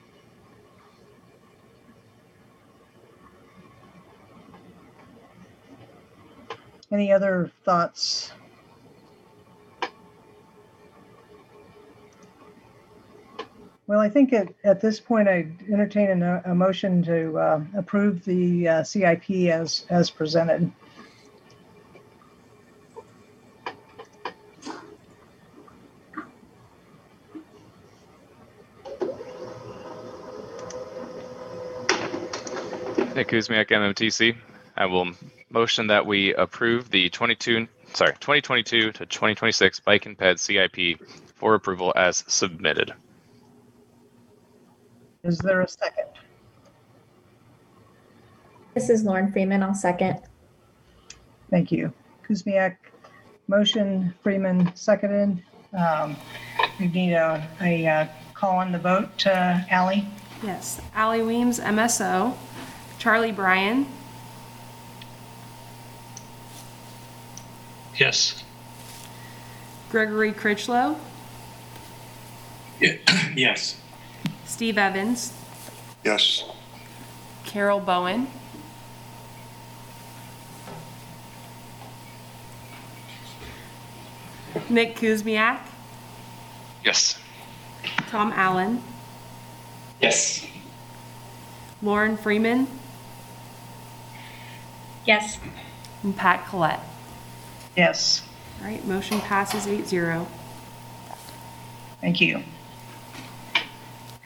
Any other thoughts? Well, I think at, at this point, I'd entertain a, a motion to uh, approve the uh, CIP as, as presented. Nick Kuzmiak, MMTC. I will motion that we approve the 22, sorry, 2022 to 2026 Bike and Ped CIP for approval as submitted. Is there a second? This is Lauren Freeman. I'll second. Thank you. Kuzmiak, motion, Freeman, seconded. Um, We need a, a uh, call on the vote, uh, Ally? Yes, Allie Weems, MSO. Charlie Bryan, Yes. Gregory Critchlow, [CLEARS THROAT] Yes. Steve Evans, Yes. Carol Bowen, Nick Kuzmiak, Yes. Tom Allen, Yes. Lauren Freeman, Yes. and Pat Collette. Yes, All right, motion passes 8-0. thank you.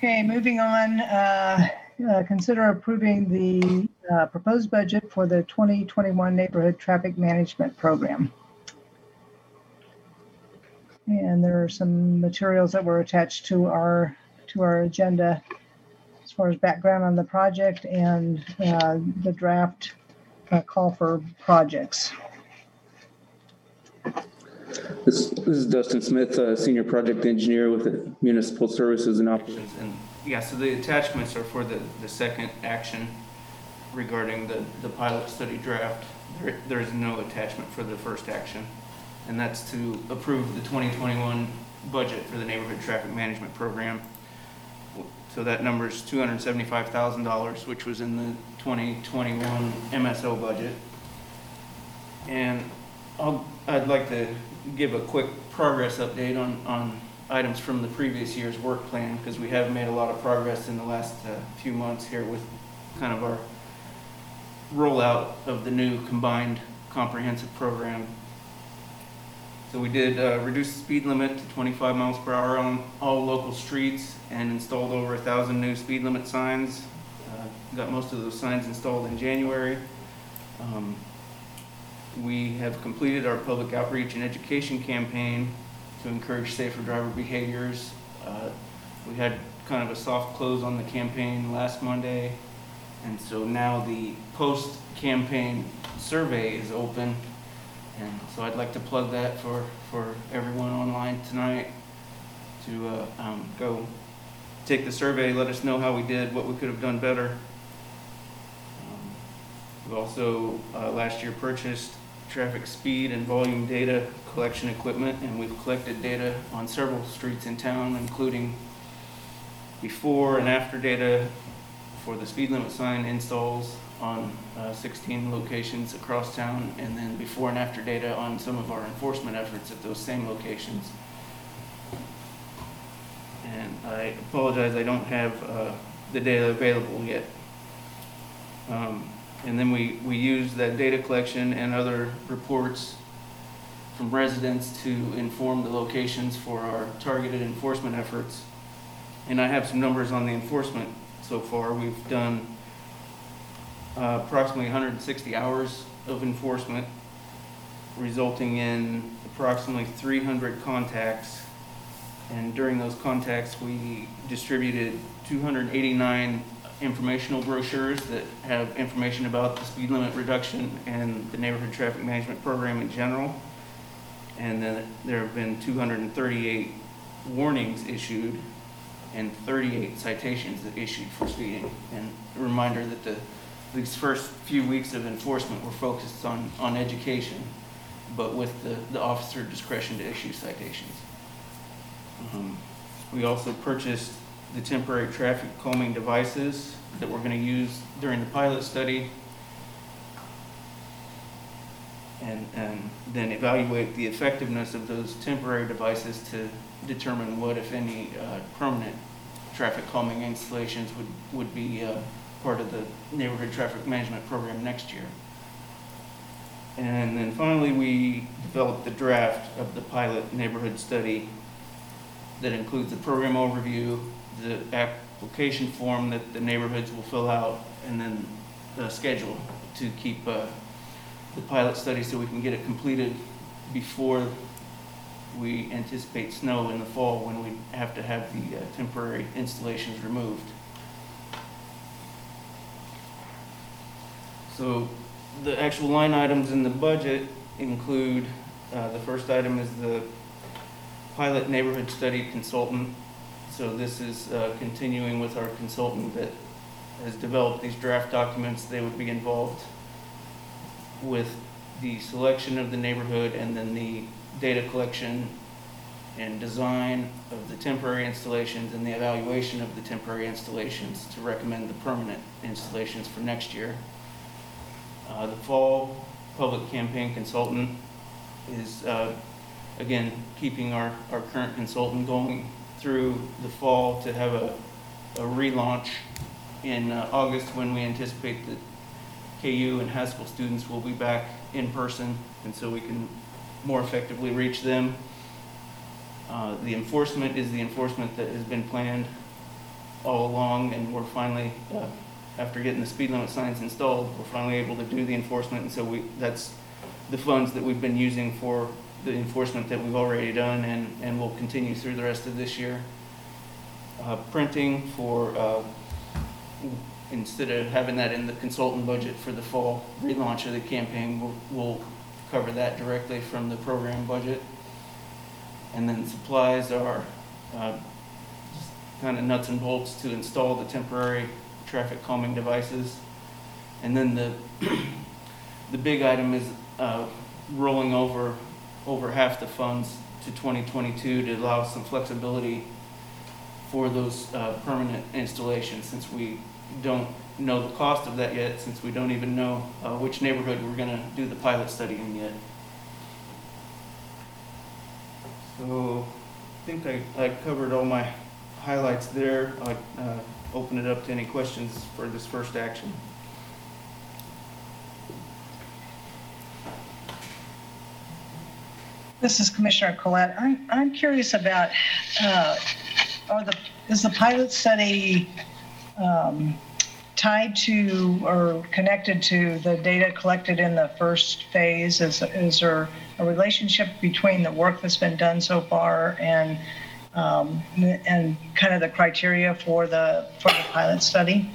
Okay, moving on, uh, uh, consider approving the uh, proposed budget for the 2021 Neighborhood Traffic Management Program. And there are some materials that were attached to our, to our agenda as far as background on the project and uh, the draft uh, call for projects. This, this is Dustin Smith, uh, Senior Project Engineer with Municipal Services and Operations. And, yeah, so the attachments are for the, the second action regarding the, the pilot study draft. There, there is no attachment for the first action. And that's to approve the 2021 budget for the Neighborhood Traffic Management Program. So that number is $275,000, which was in the 2021 MSO budget. And I'll, I'd like to give a quick progress update on, on items from the previous year's work plan, because we have made a lot of progress in the last uh, few months here with kind of our rollout of the new combined comprehensive program. So we did uh, reduce the speed limit to 25 miles per hour on all local streets and installed over a thousand new speed limit signs. Uh, Got most of those signs installed in January. Um, We have completed our public outreach and education campaign to encourage safer driver behaviors. Uh, We had kind of a soft close on the campaign last Monday. And so now the post-campaign survey is open. And so I'd like to plug that for, for everyone online tonight to uh, um, go take the survey, let us know how we did, what we could have done better. Um, We also, uh, last year, purchased traffic speed and volume data collection equipment, and we've collected data on several streets in town, including before and after data for the speed limit sign installs on uh, 16 locations across town, and then before and after data on some of our enforcement efforts at those same locations. And I apologize, I don't have uh, the data available yet. Um, And then we, we use that data collection and other reports from residents to inform the locations for our targeted enforcement efforts. And I have some numbers on the enforcement so far. We've done uh, approximately 160 hours of enforcement, resulting in approximately 300 contacts. And during those contacts, we distributed 289 informational brochures that have information about the speed limit reduction and the neighborhood traffic management program in general. And then there have been 238 warnings issued and 38 citations issued for speeding. And a reminder that the, these first few weeks of enforcement were focused on, on education, but with the, the officer discretion to issue citations. Um, We also purchased the temporary traffic calming devices that we're gonna use during the pilot study. And, and then evaluate the effectiveness of those temporary devices to determine what, if any, uh, permanent traffic calming installations would, would be, uh, part of the neighborhood traffic management program next year. And then finally, we developed the draft of the pilot neighborhood study that includes the program overview, the application form that the neighborhoods will fill out, and then the schedule to keep uh, the pilot study so we can get it completed before we anticipate snow in the fall when we have to have the uh, temporary installations removed. So the actual line items in the budget include, uh, the first item is the pilot neighborhood study consultant. So this is uh, continuing with our consultant that has developed these draft documents. They would be involved with the selection of the neighborhood and then the data collection and design of the temporary installations and the evaluation of the temporary installations to recommend the permanent installations for next year. Uh, The fall public campaign consultant is, uh, again, keeping our, our current consultant going through the fall to have a, a relaunch in uh, August when we anticipate that KU and Haskell students will be back in person, and so we can more effectively reach them. Uh, The enforcement is the enforcement that has been planned all along, and we're finally, uh, after getting the speed limit signs installed, we're finally able to do the enforcement, and so we, that's the funds that we've been using for the enforcement that we've already done and, and will continue through the rest of this year. Uh, Printing for, uh, instead of having that in the consultant budget for the fall relaunch of the campaign, we'll, we'll cover that directly from the program budget. And then supplies are uh, kind of nuts and bolts to install the temporary traffic calming devices. And then the, [CLEARS THROAT] the big item is uh, rolling over, over half the funds to 2022 to allow some flexibility for those uh, permanent installations, since we don't know the cost of that yet since we don't even know uh, which neighborhood we're gonna do the pilot study in yet. So I think I, I covered all my highlights there. I'll uh, open it up to any questions for this first action. This is Commissioner Collette. I'm, I'm curious about, uh, are the, is the pilot study um, tied to or connected to the data collected in the first phase? Is, is there a relationship between the work that's been done so far and, um, and kind of the criteria for the, for the pilot study?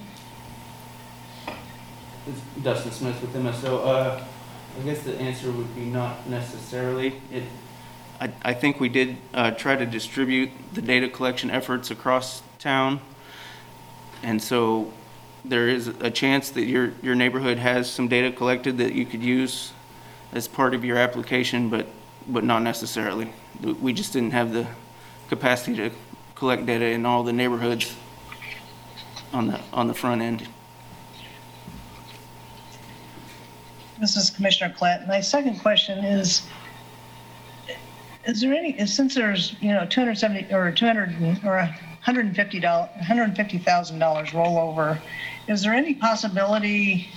It's Dustin Smith with MSO. Uh, I guess the answer would be not necessarily. It, I, I think we did uh, try to distribute the data collection efforts across town. And so there is a chance that your, your neighborhood has some data collected that you could use as part of your application, but, but not necessarily. We just didn't have the capacity to collect data in all the neighborhoods on the, on the front end. This is Commissioner Collette. My second question is, is there any, since there's, you know, 270 or 200 or 150 dollars, 150,000 dollars rollover, is there any possibility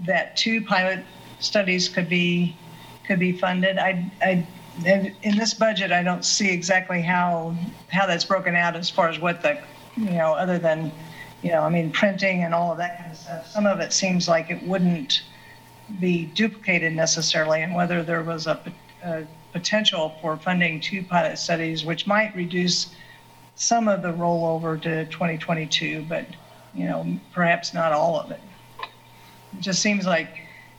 that two pilot studies could be could be funded? I, I, in this budget, I don't see exactly how how that's broken out as far as what the, you know, other than, you know, I mean, printing and all of that kind of stuff. Some of it seems like it wouldn't be duplicated necessarily, and whether there was a, a potential for funding two pilot studies, which might reduce some of the rollover to 2022, but you know, perhaps not all of it. It just seems like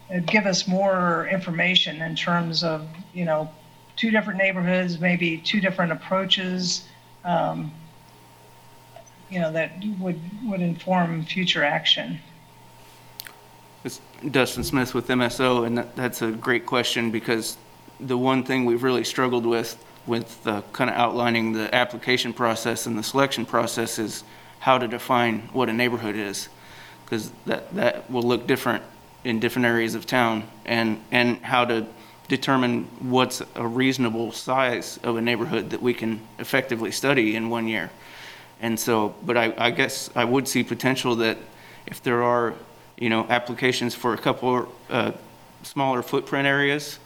it'd give us more information in terms of you know, two different neighborhoods, maybe two different approaches. Um, you know, that would would inform future action. Dustin Smith with MSO, and that, that's a great question because the one thing we've really struggled with, with uh, kind of outlining the application process and the selection process is how to define what a neighborhood is. Because that, that will look different in different areas of town and, and how to determine what's a reasonable size of a neighborhood that we can effectively study in one year. And so, but I, I guess I would see potential that if there are, you know, applications for a couple uh, smaller footprint areas,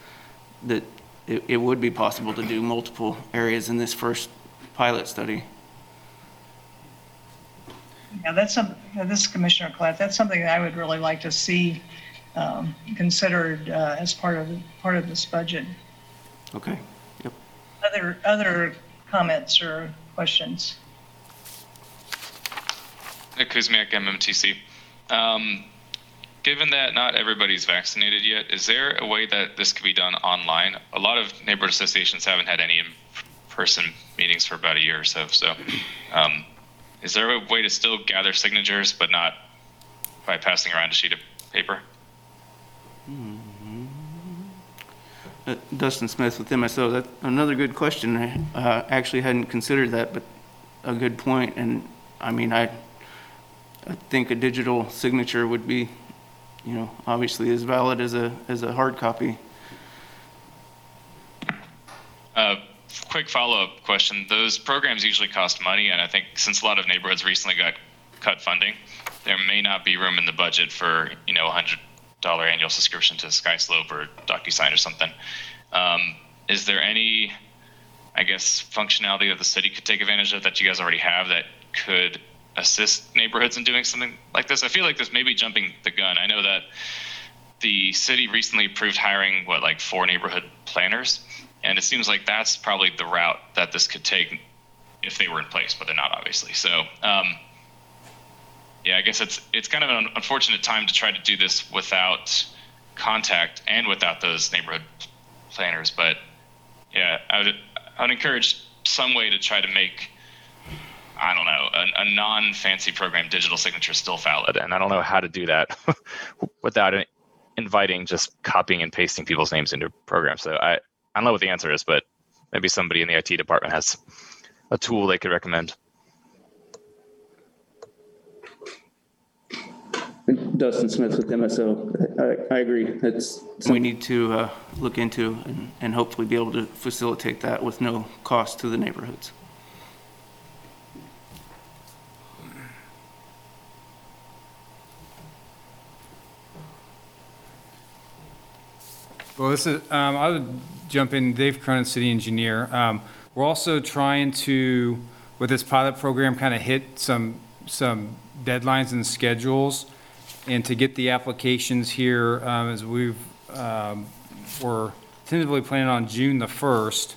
that it, it would be possible to do multiple areas in this first pilot study. Yeah, that's some, this is Commissioner Collette, that's something that I would really like to see um, considered uh, as part of, part of this budget. Okay. Yep. Other, other comments or questions? Nick Kuzmiak, MMTC. Um, given that not everybody's vaccinated yet, is there a way that this could be done online? A lot of neighborhood associations haven't had any in-person meetings for about a year or so. So, um, is there a way to still gather signatures, but not by passing around a sheet of paper? Uh, Dustin Smith with MSO. That's another good question. I uh, actually hadn't considered that, but a good point. And I mean, I, I think a digital signature would be, you know, obviously as valid as a as a hard copy. Uh, quick follow-up question: Those programs usually cost money, and I think since a lot of neighborhoods recently got cut funding, there may not be room in the budget for you know a hundred dollar annual subscription to SkySlope or DocuSign or something. Um, is there any, I guess, functionality that the city could take advantage of that you guys already have that could assist neighborhoods in doing something like this? I feel like this may be jumping the gun. I know that the city recently approved hiring what like four neighborhood planners, and it seems like that's probably the route that this could take if they were in place, but they're not obviously. So. Um, yeah, I guess it's it's kind of an unfortunate time to try to do this without contact and without those neighborhood planners. But yeah, I would I would encourage some way to try to make I don't know a, a non-fancy program digital signature is still valid, and I don't know how to do that [LAUGHS] without inviting just copying and pasting people's names into programs. So I I don't know what the answer is, but maybe somebody in the IT department has a tool they could recommend. Dustin Smith with MSO. I, I agree. It's we need to uh, look into and, and hopefully be able to facilitate that with no cost to the neighborhoods. Well, this is, um, I would jump in, Dave Cronin, city engineer. Um, we're also trying to, with this pilot program, kind of hit some, some deadlines and schedules. And to get the applications here, um, as we've, um, we're tentatively planning on June the 1st,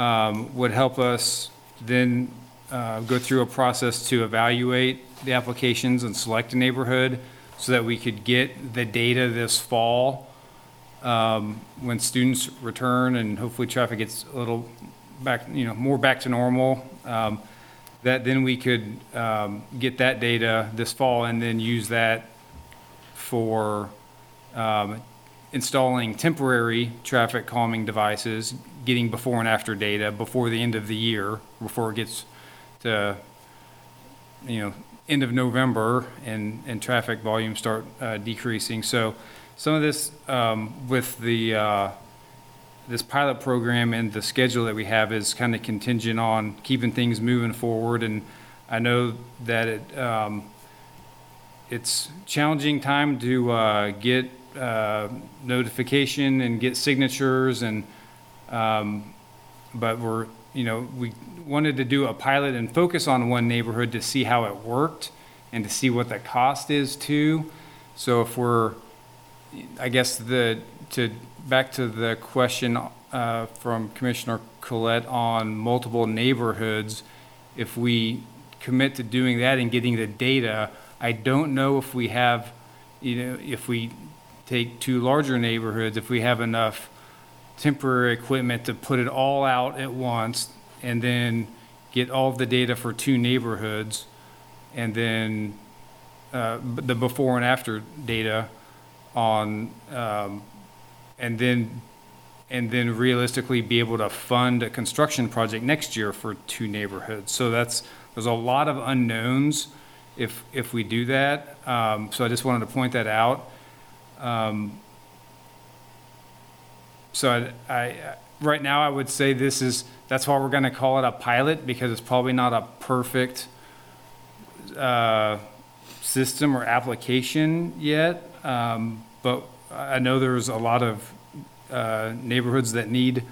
um, would help us then, uh, go through a process to evaluate the applications and select a neighborhood so that we could get the data this fall um, when students return and hopefully traffic gets a little back, you know, more back to normal, um, that then we could um, get that data this fall and then use that for um, installing temporary traffic calming devices, getting before and after data before the end of the year, before it gets to, you know, end of November and, and traffic volumes start uh, decreasing. So some of this um, with the uh, this pilot program and the schedule that we have is kind of contingent on keeping things moving forward. And I know that it um, it's challenging time to uh, get uh, notification and get signatures and um, but we're you know we wanted to do a pilot and focus on one neighborhood to see how it worked and to see what the cost is too. So if we're I guess the, to, back to the question uh, from Commissioner Collette on multiple neighborhoods, if we commit to doing that and getting the data, I don't know if we have, you know, if we take two larger neighborhoods, if we have enough temporary equipment to put it all out at once and then get all the data for two neighborhoods and then uh, the before and after data on, um, and then, and then realistically be able to fund a construction project next year for two neighborhoods. So that's, there's a lot of unknowns if, if we do that. Um, so I just wanted to point that out. Um, so I, I, right now I would say this is, that's why we're gonna call it a pilot because it's probably not a perfect, uh, system or application yet. Um, but I know there's a lot of uh, neighborhoods that need,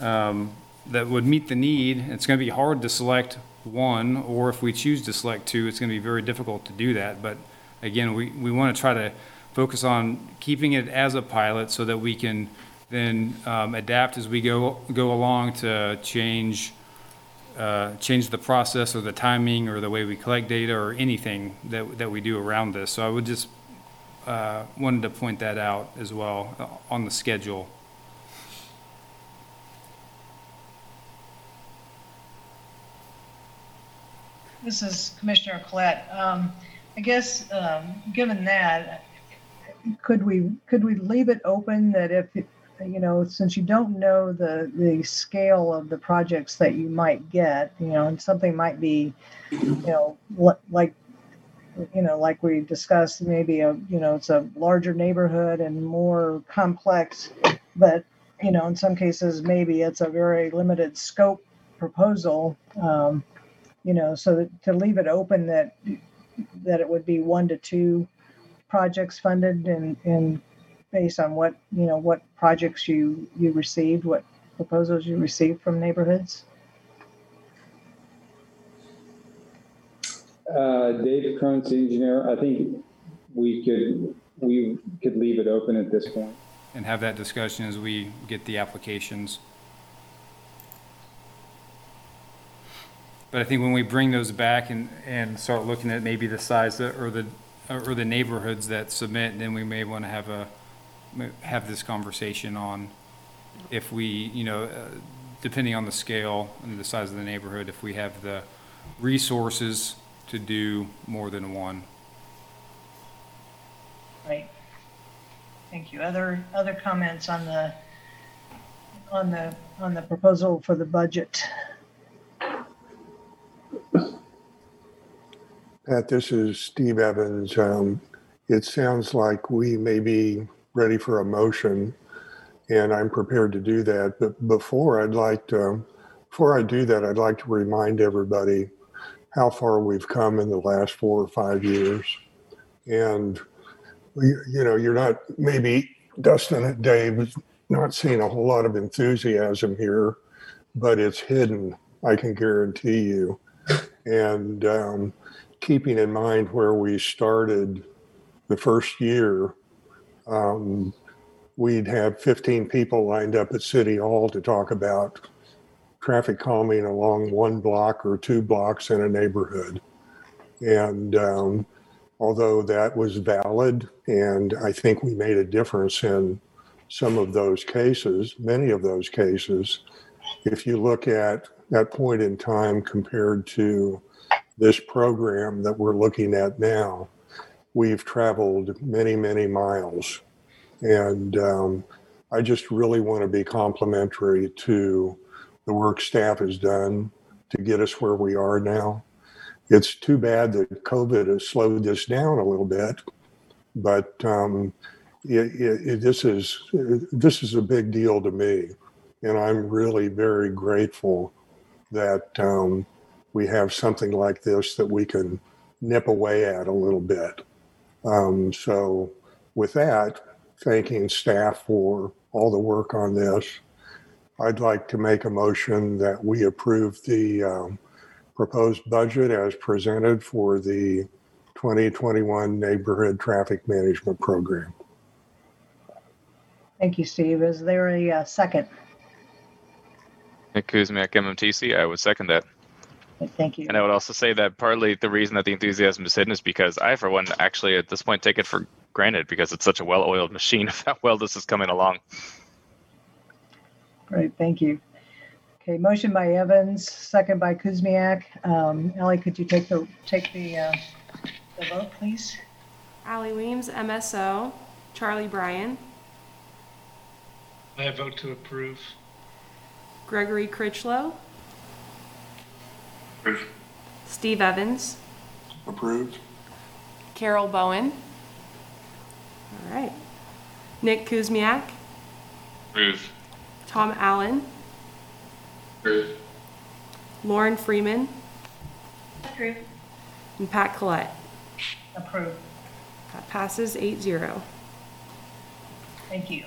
um, that would meet the need. It's going to be hard to select one, or if we choose to select two, it's going to be very difficult to do that. But again, we, we want to try to focus on keeping it as a pilot so that we can then um, adapt as we go, go along to change, uh, change the process or the timing or the way we collect data or anything that, that we do around this. So I would just uh, wanted to point that out as well uh, on the schedule. This is Commissioner Collette. Um, I guess, um, given that, could we, could we leave it open that if, you know, since you don't know the, the scale of the projects that you might get, you know, and something might be, you know, like you know, like we discussed, maybe a, you know, it's a larger neighborhood and more complex, but, you know, in some cases, maybe it's a very limited scope proposal. Um, you know, so that, to leave it open that, that it would be one to two projects funded and, and based on what, you know, what projects you, you received, what proposals you received from neighborhoods? Uh, Dave Cronin, engineer, I think we could, we could leave it open at this point. And have that discussion as we get the applications. But I think when we bring those back and, and start looking at maybe the size that- or the, or the neighborhoods that submit, then we may want to have a, have this conversation on if we, you know, uh, depending on the scale and the size of the neighborhood, if we have the resources to do more than one. Right. Thank you. Other, other comments on the, on the, on the proposal for the budget? Pat, this is Steve Evans. Um, it sounds like we may be ready for a motion, and I'm prepared to do that. But before I'd like to, before I do that, I'd like to remind everybody how far we've come in the last four or five years. And, you know, you're not, maybe Dustin and Dave, not seeing a whole lot of enthusiasm here, but it's hidden, I can guarantee you. And um, keeping in mind where we started the first year, um, we'd have 15 people lined up at City Hall to talk about traffic calming along one block or two blocks in a neighborhood. And um, although that was valid, and I think we made a difference in some of those cases, many of those cases, if you look at that point in time compared to this program that we're looking at now, we've traveled many, many miles. And um, I just really want to be complimentary to the work staff has done to get us where we are now. It's too bad that COVID has slowed this down a little bit, but um, it, it, this is this is a big deal to me, and I'm really very grateful that um, we have something like this that we can nip away at a little bit. Um, so, with that, thanking staff for all the work on this, I'd like to make a motion that we approve the um, proposed budget as presented for the 2021 Neighborhood Traffic Management Program. Thank you, Steve. Is there a uh, second? Nick Kuzmiak, MMTC, I would second that. Thank you. And I would also say that partly the reason that the enthusiasm is hidden is because I, for one, actually at this point take it for granted because it's such a well-oiled [LAUGHS] machine of how well this is coming along. Great, thank you. Okay, motion by Evans, second by Kuzmiak. Um, Ellie, could you take the, take the, uh, the vote, please? Allie Weems, MSO. Charlie Bryan. I vote to approve. Gregory Critchlow. Approve. Steve Evans. Approved. Carol Bowen. All right. Nick Kuzmiak. Approve. Tom Allen. Approve. Lauren Freeman. Approve. And Pat Collette. Approved. That passes 8 0. Thank you.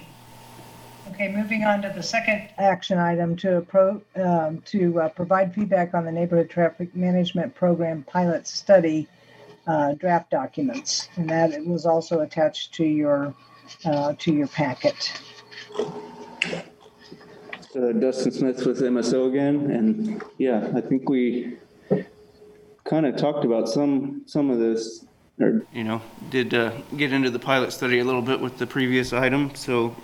Okay, moving on to the second action item to appro, um, to uh, provide feedback on the neighborhood traffic management program pilot study uh, draft documents. And that was also attached to your, uh, to your packet. Uh, Dustin Smith with MSO again, and yeah, I think we kind of talked about some, some of this, or you know, did uh, get into the pilot study a little bit with the previous item. So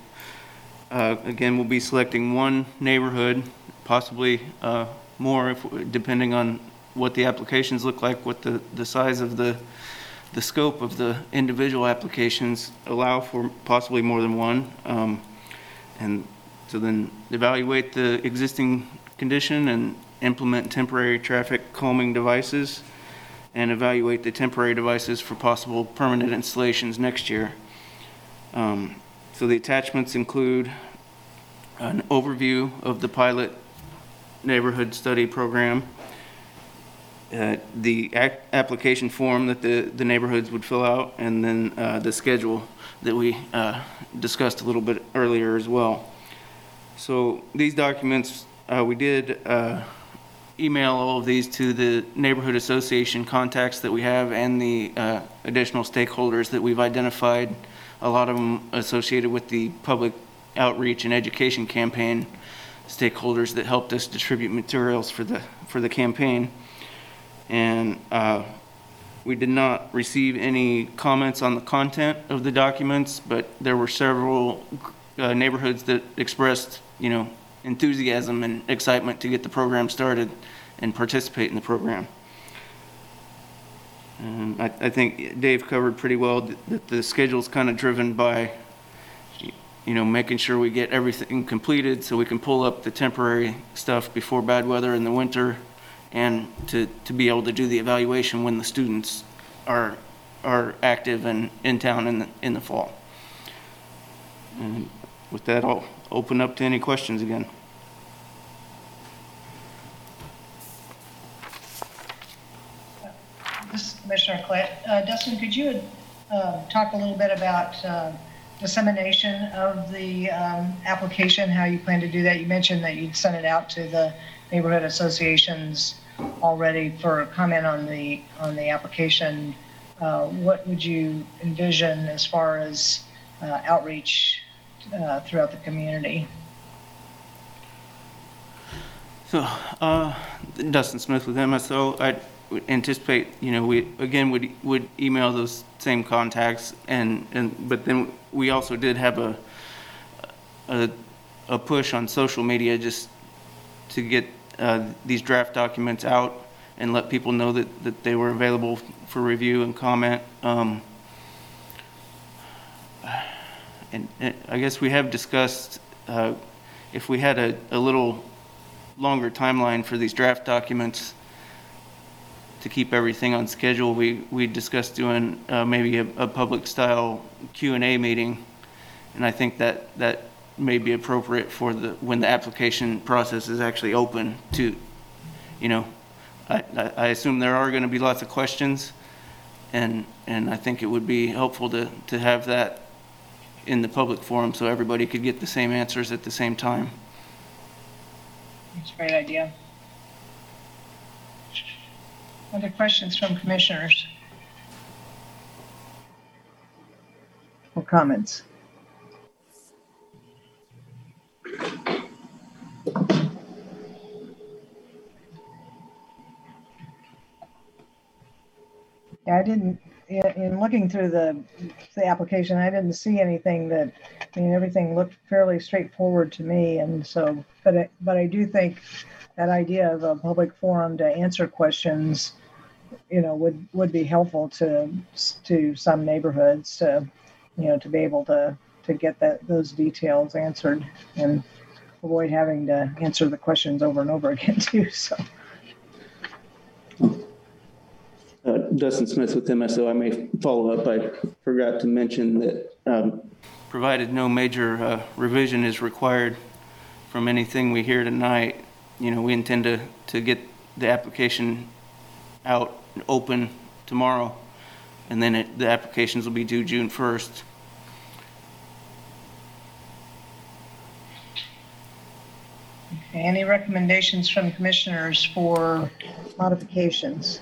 uh, again, we'll be selecting one neighborhood, possibly uh, more, if, depending on what the applications look like, what the, the size of the, the scope of the individual applications allow for possibly more than one. Um, and so then evaluate the existing condition and implement temporary traffic calming devices and evaluate the temporary devices for possible permanent installations next year. Um, so the attachments include an overview of the pilot neighborhood study program, uh, the ac- application form that the, the neighborhoods would fill out, and then uh, the schedule that we uh, discussed a little bit earlier as well. So these documents, uh, we did uh, email all of these to the neighborhood association contacts that we have and the uh, additional stakeholders that we've identified, a lot of them associated with the public outreach and education campaign stakeholders that helped us distribute materials for the, for the campaign. And uh, we did not receive any comments on the content of the documents, but there were several uh, neighborhoods that expressed, you know, enthusiasm and excitement to get the program started and participate in the program. And I, I think Dave covered pretty well that- that the schedule's kind of driven by, you know, making sure we get everything completed so we can pull up the temporary stuff before bad weather in the winter and to, to be able to do the evaluation when the students are are active and in town in the, in the fall. And with that, I'll open up to any questions again. This is Commissioner Collette. Uh, Dustin, could you uh, talk a little bit about uh, dissemination of the um, application, how you plan to do that? You mentioned that you'd sent it out to the neighborhood associations already for comment on the, on the application. Uh, What would you envision as far as uh, outreach uh, throughout the community? So, uh, Dustin Smith with MSO, I anticipate, you know, we, again, would, would email those same contacts and, and, but then we also did have a, a, a push on social media just to get, uh, these draft documents out and let people know that, that they were available for review and comment. Um, and, and I guess we have discussed, uh, if we had a, a little longer timeline for these draft documents to keep everything on schedule, we, we discussed doing uh, maybe a, a public style Q and A meeting. And I think that, that may be appropriate for the, when the application process is actually open to, you know, I, I I assume there are going to be lots of questions. And, and I think it would be helpful to, to have that in the public forum so everybody could get the same answers at the same time. That's a great idea. Other questions from commissioners? Or comments? Yeah, I didn't, in, in looking through the, the application, I didn't see anything that, I mean, everything looked fairly straightforward to me. And so, but I, but I do think that idea of a public forum to answer questions, you know, would, would be helpful to, to some neighborhoods to, you know, to be able to, to get that, those details answered and avoid having to answer the questions over and over [LAUGHS] again too, so. Uh, Dustin Smith with MSO. I may follow up. I forgot to mention that um, Provided no major uh, revision is required from anything we hear tonight, you know, we intend to, to get the application out, and open tomorrow, and then it, the applications will be due June 1st. Okay, Any recommendations from commissioners for modifications?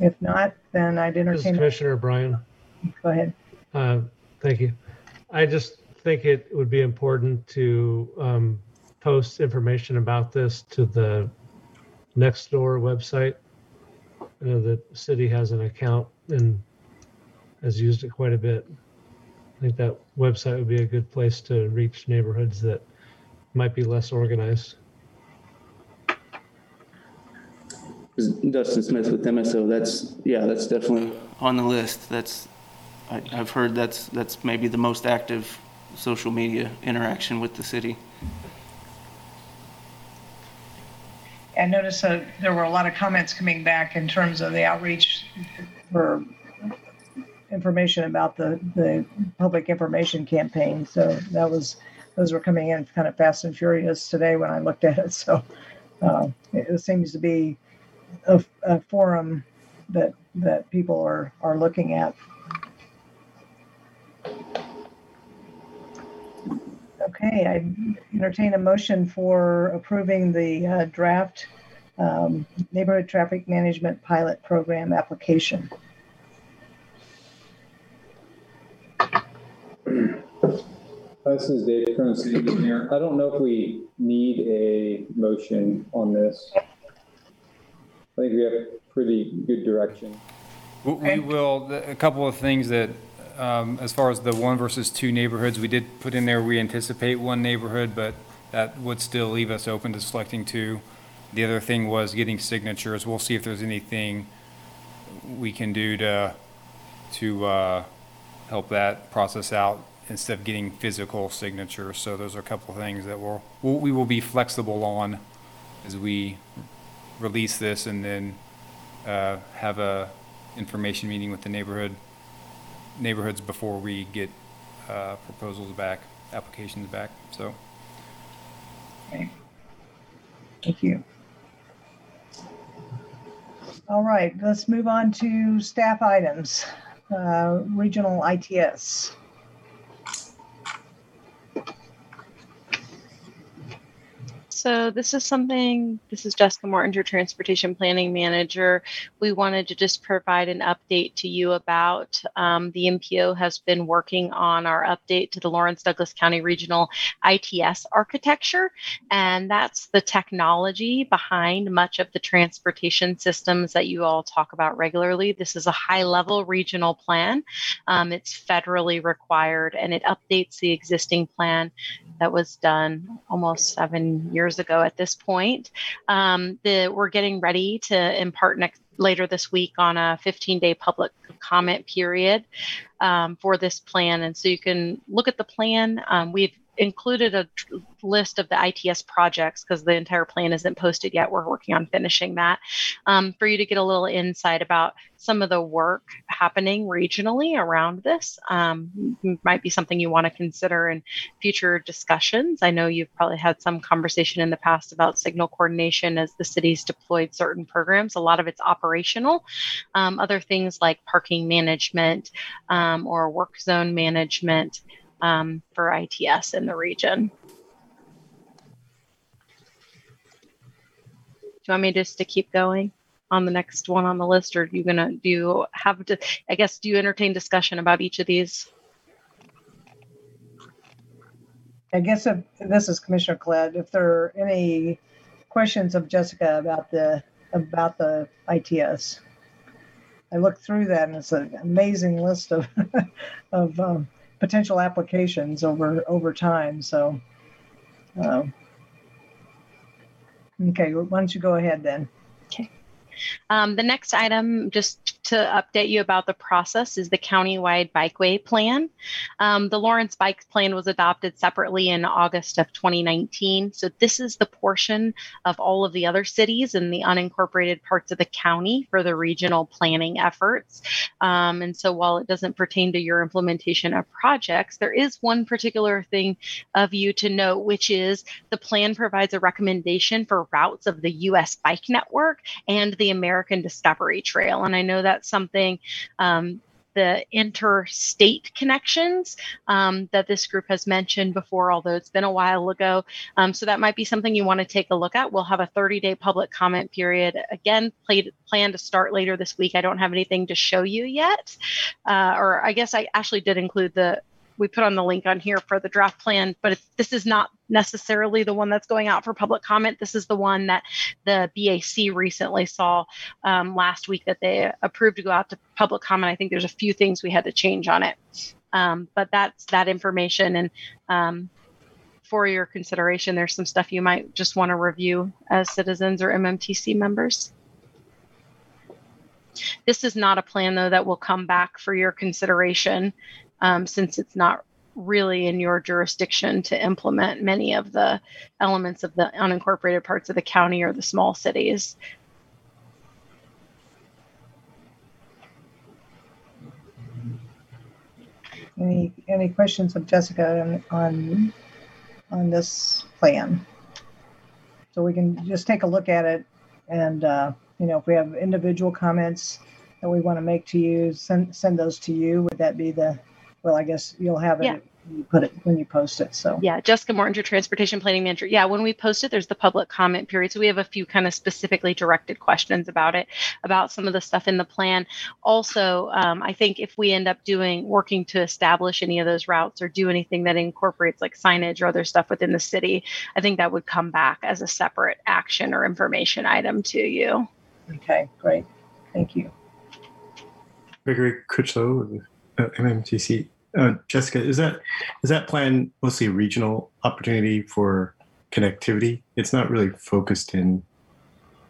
If not, then I'd This is entertain, Commissioner O'Brien. go ahead. Uh, Thank you. I just think it would be important to um, post information about this to the Nextdoor website. I know the city has an account and has used it quite a bit. I think that website would be a good place to reach neighborhoods that might be less organized. Dustin Smith with MSO. That's, yeah, that's definitely On the list, that's, I, I've heard that's, that's maybe the most active social media interaction with the city. I noticed that there were a lot of comments coming back in terms of the outreach for information about the, the public information campaign. So that was, those were coming in kind of fast and furious today when I looked at it. So uh, it seems to be a, a forum that, that people are, are looking at. Okay, I entertain a motion for approving the uh, draft um, neighborhood traffic management pilot program application. This is Dave Cronin, city engineer. I don't know if we need a motion on this. I think we have pretty good direction. We- We will, a couple of things that, um, as far as the one versus two neighborhoods, we did put in there, we anticipate one neighborhood, but that would still leave us open to selecting two. The other thing was getting signatures. We'll see if there's anything we can do to, to uh, help that process out instead of getting physical signatures. So those are a couple of things that we'll, we'll- we will be flexible on as we release this and then uh, have a information meeting with the neighborhood, neighborhoods before we get uh, proposals back, applications back, so. Okay. Thank you. All right, let's move on to staff items. Uh, Regional ITS. So this is something, this is Jessica Mortinger, your Transportation Planning Manager. We wanted to just provide an update to you about um, the MPO has been working on our update to the Lawrence Douglas County Regional ITS architecture. And that's the technology behind much of the transportation systems that you all talk about regularly. This is a high level regional plan. Um, it's federally required and it updates the existing plan that was done almost seven years ago at this point. Um, the, we're getting ready to impart next later this week on a 15 day public comment period um, for this plan. And so you can look at the plan. Um, we've included a list of the ITS projects because the entire plan isn't posted yet. We're working on finishing that um, for you to get a little insight about some of the work happening regionally around this. Um, might be something you want to consider in future discussions. I know you've probably had some conversation in the past about signal coordination as the city's deployed certain programs. A lot of it's operational. Um, other things like parking management um, or work zone management um, for ITS in the region. Do you want me just to keep going on the next one on the list, or are you gonna do you have to? I guess do you entertain discussion about each of these? I guess if, this is Commissioner Collette, if there are any questions of Jessica about the, about the ITS. I looked through that and it's an amazing list of, [LAUGHS] of um, potential applications over, over time, so. um, Okay, why don't you go ahead then? Okay. Um, the next item, just to update you about the process, is the countywide bikeway plan. Um, the Lawrence Bike Plan was adopted separately in August of 2019. So this is the portion of all of the other cities and the unincorporated parts of the county for the regional planning efforts. Um, and so while it doesn't pertain to your implementation of projects, there is one particular thing of you to note, which is the plan provides a recommendation for routes of the U.S. bike network and the American Discovery Trail. And I know that's something um, the interstate connections um, that this group has mentioned before, although it's been a while ago. Um, so that might be something you want to take a look at. We'll have a 30 day public comment period. Again, played, plan to start later this week. I don't have anything to show you yet. Uh, or I guess I actually did include the we put on the link on here for the draft plan, but this is not necessarily the one that's going out for public comment. This is the one that the BAC recently saw um, last week that they approved to go out to public comment. I think there's a few things we had to change on it, um, but that's that information and. Um, for your consideration, there's some stuff you might just want to review as citizens or MMTC members. This is not a plan, though, that will come back for your consideration um, since it's not really in your jurisdiction to implement many of the elements of the unincorporated parts of the county or the small cities. Any, any questions of Jessica on, on, on this plan? So we can just take a look at it and, uh, you know, if we have individual comments that we want to make to you, send, send those to you. Would that be the, well, I guess you'll have it Yeah. when you put it, when you post it, so. Yeah, Jessica Mortinger, your transportation planning manager. Yeah, when we post it, there's the public comment period. So we have a few kind of specifically directed questions about it, about some of the stuff in the plan. Also, um, I think if we end up doing, working to establish any of those routes or do anything that incorporates like signage or other stuff within the city, I think that would come back as a separate action or information item to you. Okay, great. Thank you. Gregory Critchlow, with, MMTC. Uh, Jessica, is that is that plan mostly a regional opportunity for connectivity? It's not really focused in.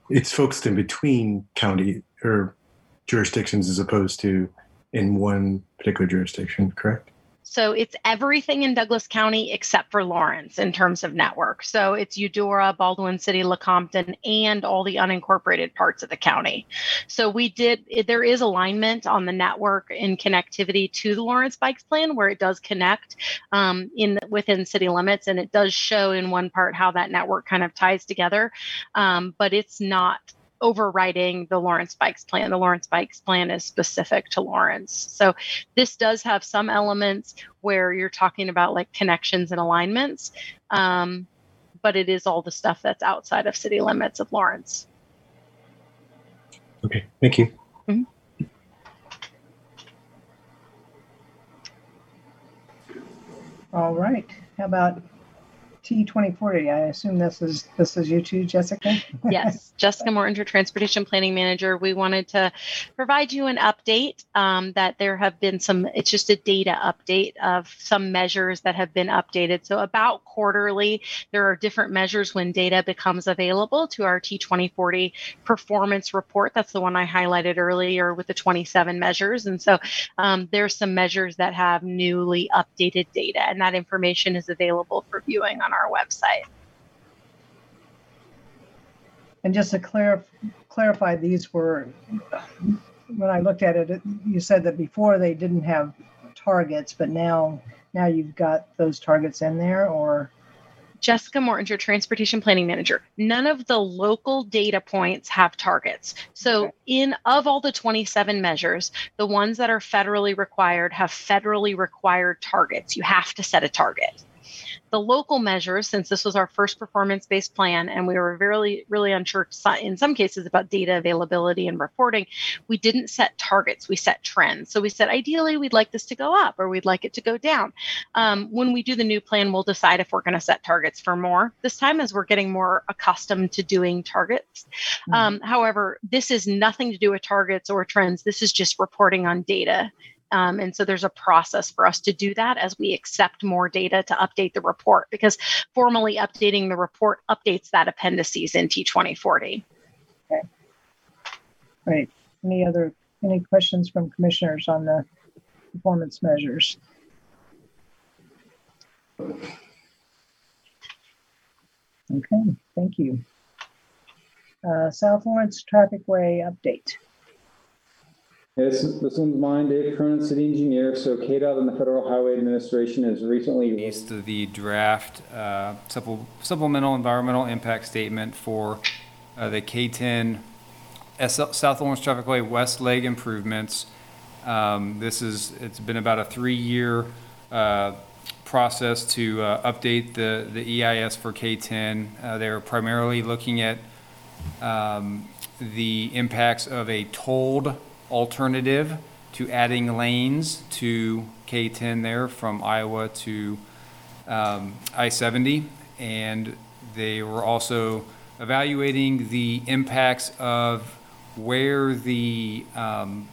It's focused in between county or jurisdictions as opposed to in one particular jurisdiction. Correct? So it's everything in Douglas County except for Lawrence in terms of network. So it's Eudora, Baldwin City, Lecompton, and all the unincorporated parts of the county. So we did, there is alignment on the network in connectivity to the Lawrence Bikes Plan where it does connect um, in within city limits, and it does show in one part how that network kind of ties together. Um, but it's not overriding the Lawrence Bikes plan. The Lawrence Bikes plan is specific to Lawrence. So this does have some elements where you're talking about like connections and alignments, um, but it is all the stuff that's outside of city limits of Lawrence. Okay, thank you. All right. How about T twenty forty? I assume this is, this is you too, Jessica? [LAUGHS] yes, Jessica Mortinger, Transportation Planning Manager. We wanted to provide you an update um, that there have been some, it's just a data update of some measures that have been updated. So, about quarterly, there are different measures when data becomes available to our T2040 performance report. That's the one I highlighted earlier with the 27 measures. And so, um, there's some measures that have newly updated data, and that information is available for viewing on our website. And just to clar- clarify, these were, when I looked at it, it- you said that before they didn't have targets, but now, now you've got those targets in there or? Jessica Mortinger, Transportation Planning Manager. None of the local data points have targets. So, in of all the 27 measures, the ones that are federally required have federally required targets. You have to set a target. The local measures, since this was our first performance based plan and we were really, really unsure in some cases about data availability and reporting, we didn't set targets, we set trends. So we said ideally we'd like this to go up or we'd like it to go down. Um, when we do the new plan, we'll decide if we're going to set targets for more this time as we're getting more accustomed to doing targets. Um, however, this is nothing to do with targets or trends, this is just reporting on data. Um, and so there's a process for us to do that as we accept more data to update the report because formally updating the report updates that appendices in T2040. Okay. Right. Any other, any questions from commissioners on the performance measures? Okay, thank you. Uh, South Lawrence Traffic Way update. This, this one's mine, Dave Cronin, city engineer. So KDOT and the Federal Highway Administration has recently. released the draft uh, supple- supplemental environmental impact statement for uh, the K-10 S- South Lawrence Traffic Way West Leg improvements. Um, This is, it's been about a three-year uh, process to uh, update the, the EIS for K-10. Uh, They're primarily looking at um, the impacts of a tolled alternative to adding lanes to K-10 there from Iowa to um, I-70. And they were also evaluating the impacts of where the um,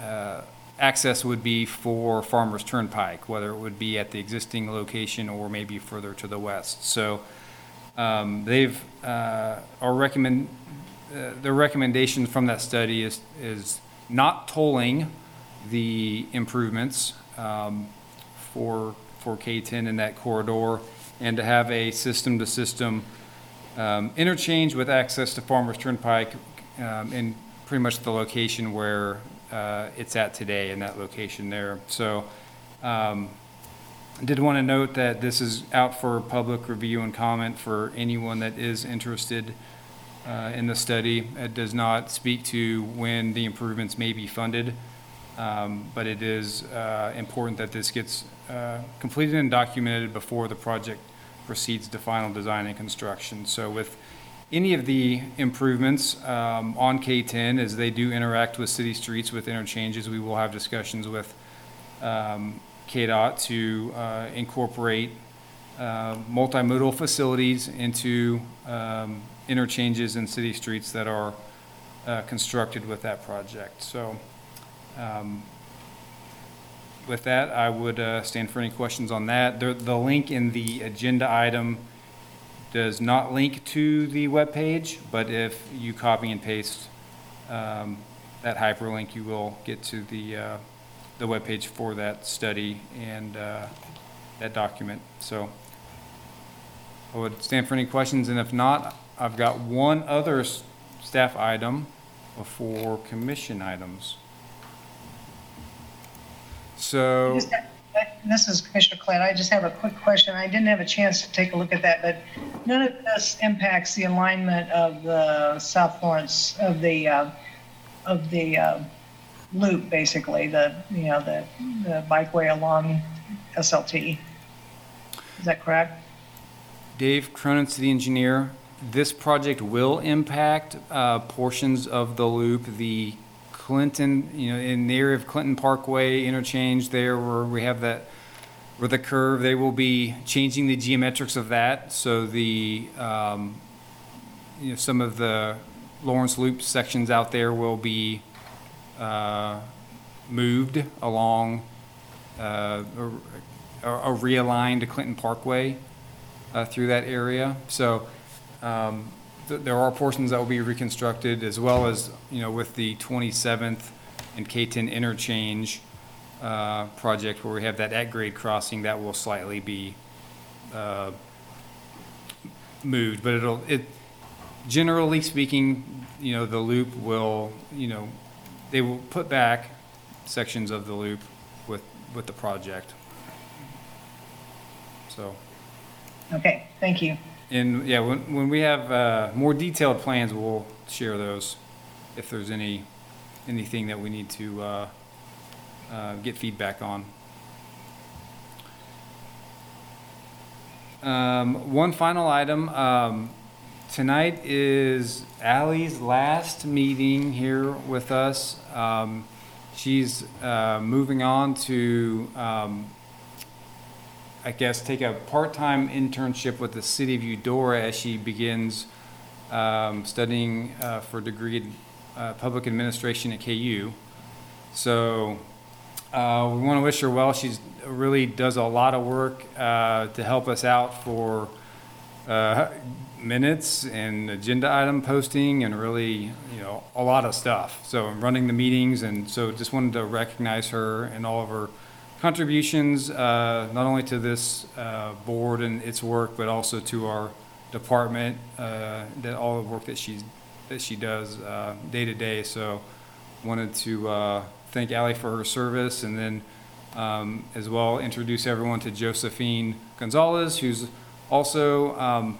uh, access would be for Farmers Turnpike, whether it would be at the existing location or maybe further to the west. So um, they've, uh, our recommend, uh, the recommendation from that study is, is not tolling the improvements um, for, for K-10 in that corridor and to have a system-to-system um, interchange with access to Farmers Turnpike um, in pretty much the location where uh, it's at today, in that location there. So um, did want to note that this is out for public review and comment for anyone that is interested uh, in the study. It does not speak to when the improvements may be funded, um, but it is uh, important that this gets uh, completed and documented before the project proceeds to final design and construction. So with any of the improvements um, on K-10, as they do interact with city streets with interchanges, we will have discussions with um, KDOT to uh, incorporate uh, multimodal facilities into um, interchanges in city streets that are uh, constructed with that project. So um, with that, I would uh, stand for any questions on that. The, the link in the agenda item does not link to the webpage, but if you copy and paste um, that hyperlink, you will get to the uh, the webpage for that study and uh, that document. So I would stand for any questions, and if not, I've got one other s- staff item before commission items. So, Just This is Commissioner Collette. I just have a quick question. I didn't have a chance to take a look at that, but none of this impacts the alignment of the South Lawrence, of the, uh, of the uh, loop, basically, the, you know, the, the bikeway along SLT. Is that correct? Dave Cronin, city engineer. This project will impact uh, portions of the loop, the Clinton, you know, in the area of Clinton Parkway interchange there where we have that, where the curve, they will be changing the geometrics of that. So the, um, you know, some of the Lawrence Loop sections out there will be uh, moved along uh, or or realigned to Clinton Parkway uh, through that area. So um, th- there are portions that will be reconstructed as well as, you know, with the 27th and K-10 interchange uh, project where we have that at-grade crossing, that will slightly be uh, moved, but it'll, it, generally speaking, you know, the loop will, you know, they will put back sections of the loop with, with the project. So. Okay, thank you. And yeah, when, when we have uh, more detailed plans, we'll share those if there's any, anything that we need to uh, uh, get feedback on. Um, One final item, um, tonight is Ally's last meeting here with us. Um, She's uh, moving on to um, I guess, take a part-time internship with the city of Eudora as she begins um, studying uh, for a degree in uh, public administration at KU. So uh, we want to wish her well. She really does a lot of work uh, to help us out for uh, minutes and agenda item posting and really, you know, a lot of stuff. So running the meetings and so just wanted to recognize her and all of her contributions, uh, not only to this uh, board and its work, but also to our department, uh, that all the work that she, that she does uh, day to day. So wanted to uh, thank Ally for her service and then um, as well introduce everyone to Josephine Gonzalez, who's also um,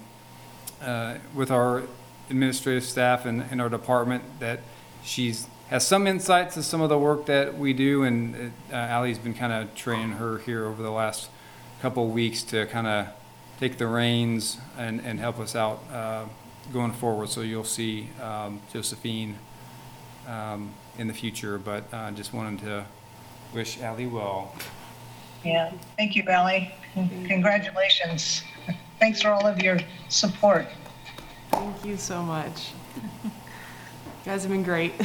uh, with our administrative staff and, and our department that she's has some insights to some of the work that we do, and uh, Ally's been kind of training her here over the last couple of weeks to kind of take the reins and, and help us out uh, going forward. So you'll see um, Josephine um, in the future, but uh, just wanted to wish Ally well. Yeah, thank you, Ally. Congratulations. [LAUGHS] Thanks for all of your support. Thank you so much. [LAUGHS] You guys have been great. [LAUGHS]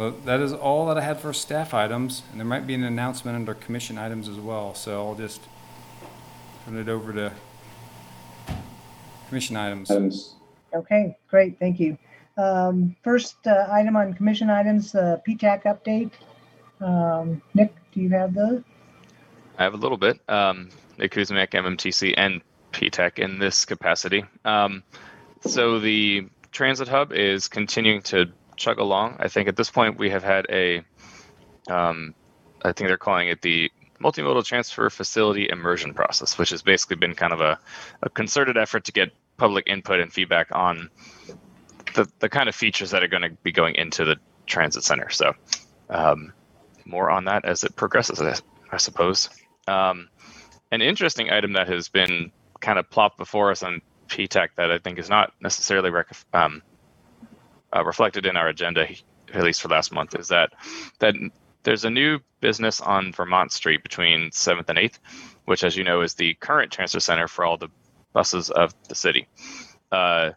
So that is all that I had for staff items, and there might be an announcement under commission items as well. So I'll just turn it over to commission items. Okay, great, thank you. Um, First uh, item on commission items, uh, PTAC update. Um, Nick, do you have the? I have a little bit. Um, Nick Kuzmiak, MMTC, and PTEC in this capacity. Um, so the transit hub is continuing to chug along. I think at this point we have had a, um, I think they're calling it the multimodal transfer facility immersion process, which has basically been kind of a, a concerted effort to get public input and feedback on the, the kind of features that are going to be going into the transit center. So um, more on that as it progresses, I, suppose. Um, an interesting item that has been kind of plopped before us on PTEC that I think is not necessarily rec- um, uh, reflected in our agenda, at least for last month, is that that there's a new business on Vermont Street between 7th and 8th, which, as you know, is the current transfer center for all the buses of the city. Uh,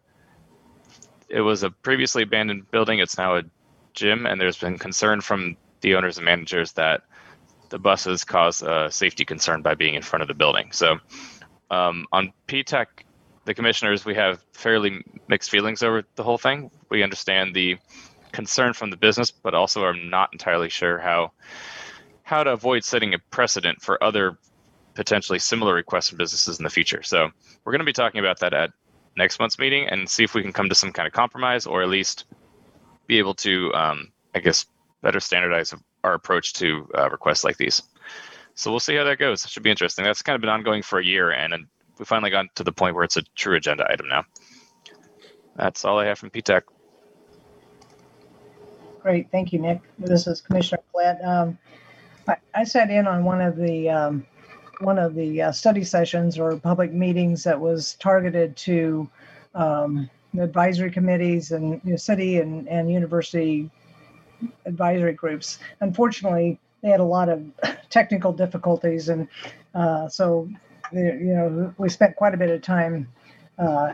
it was a previously abandoned building. It's now a gym, and there's been concern from the owners and managers that the buses cause a safety concern by being in front of the building. So um, on PTEC, the commissioners, we have fairly mixed feelings over the whole thing. We understand the concern from the business, but also are not entirely sure how how to avoid setting a precedent for other potentially similar requests from businesses in the future. So we're going to be talking about that at next month's meeting and see if we can come to some kind of compromise or at least be able to, um, I guess, better standardize our approach to uh, requests like these. So we'll see how that goes. It should be interesting. That's kind of been ongoing for a year, and, we finally got to the point where it's a true agenda item now. That's all I have from PTAC. Great, thank you, Nick. This is Commissioner Platt. Um, I, I sat in on one of the, um, one of the uh, study sessions or public meetings that was targeted to um, advisory committees and you know, city and, and university advisory groups. Unfortunately, they had a lot of [LAUGHS] technical difficulties, and uh, so you know we spent quite a bit of time uh,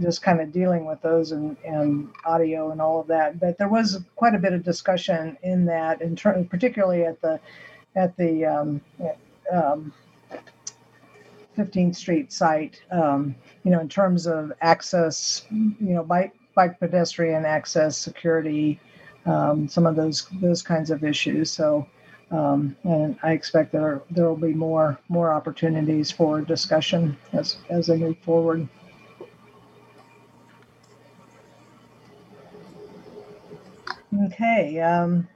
just kind of dealing with those and, and audio and all of that. But there was quite a bit of discussion in that, in ter- particularly at the at the um, um, 15th Street site. Um, you know, in terms of access, you know, bike bike pedestrian access, security, um, some of those those kinds of issues. So. Um, and I expect there there will be more more opportunities for discussion as as they move forward. Okay. Um,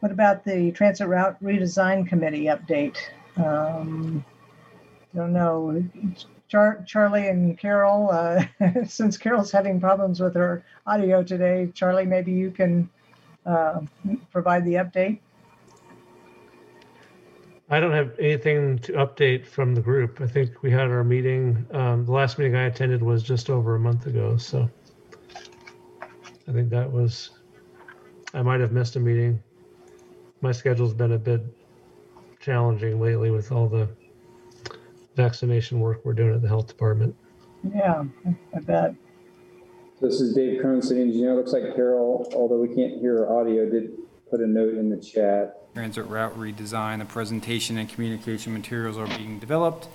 what about the Transit Route Redesign Committee update? Um, I don't know. Char- Charlie and Carol, uh, [LAUGHS] since Carol's having problems with her audio today, Charlie, maybe you can uh, provide the update. I don't have anything to update from the group. I think we had our meeting, um, the last meeting I attended was just over a month ago, so. I think that was, I might have missed a meeting. My schedule's been a bit challenging lately with all the vaccination work we're doing at the health department. Yeah, I bet. This is Dave Cronin, city engineer. Looks like Carol, although we can't hear her audio, did put a note in the chat. Transit route redesign, the presentation and communication materials are being developed.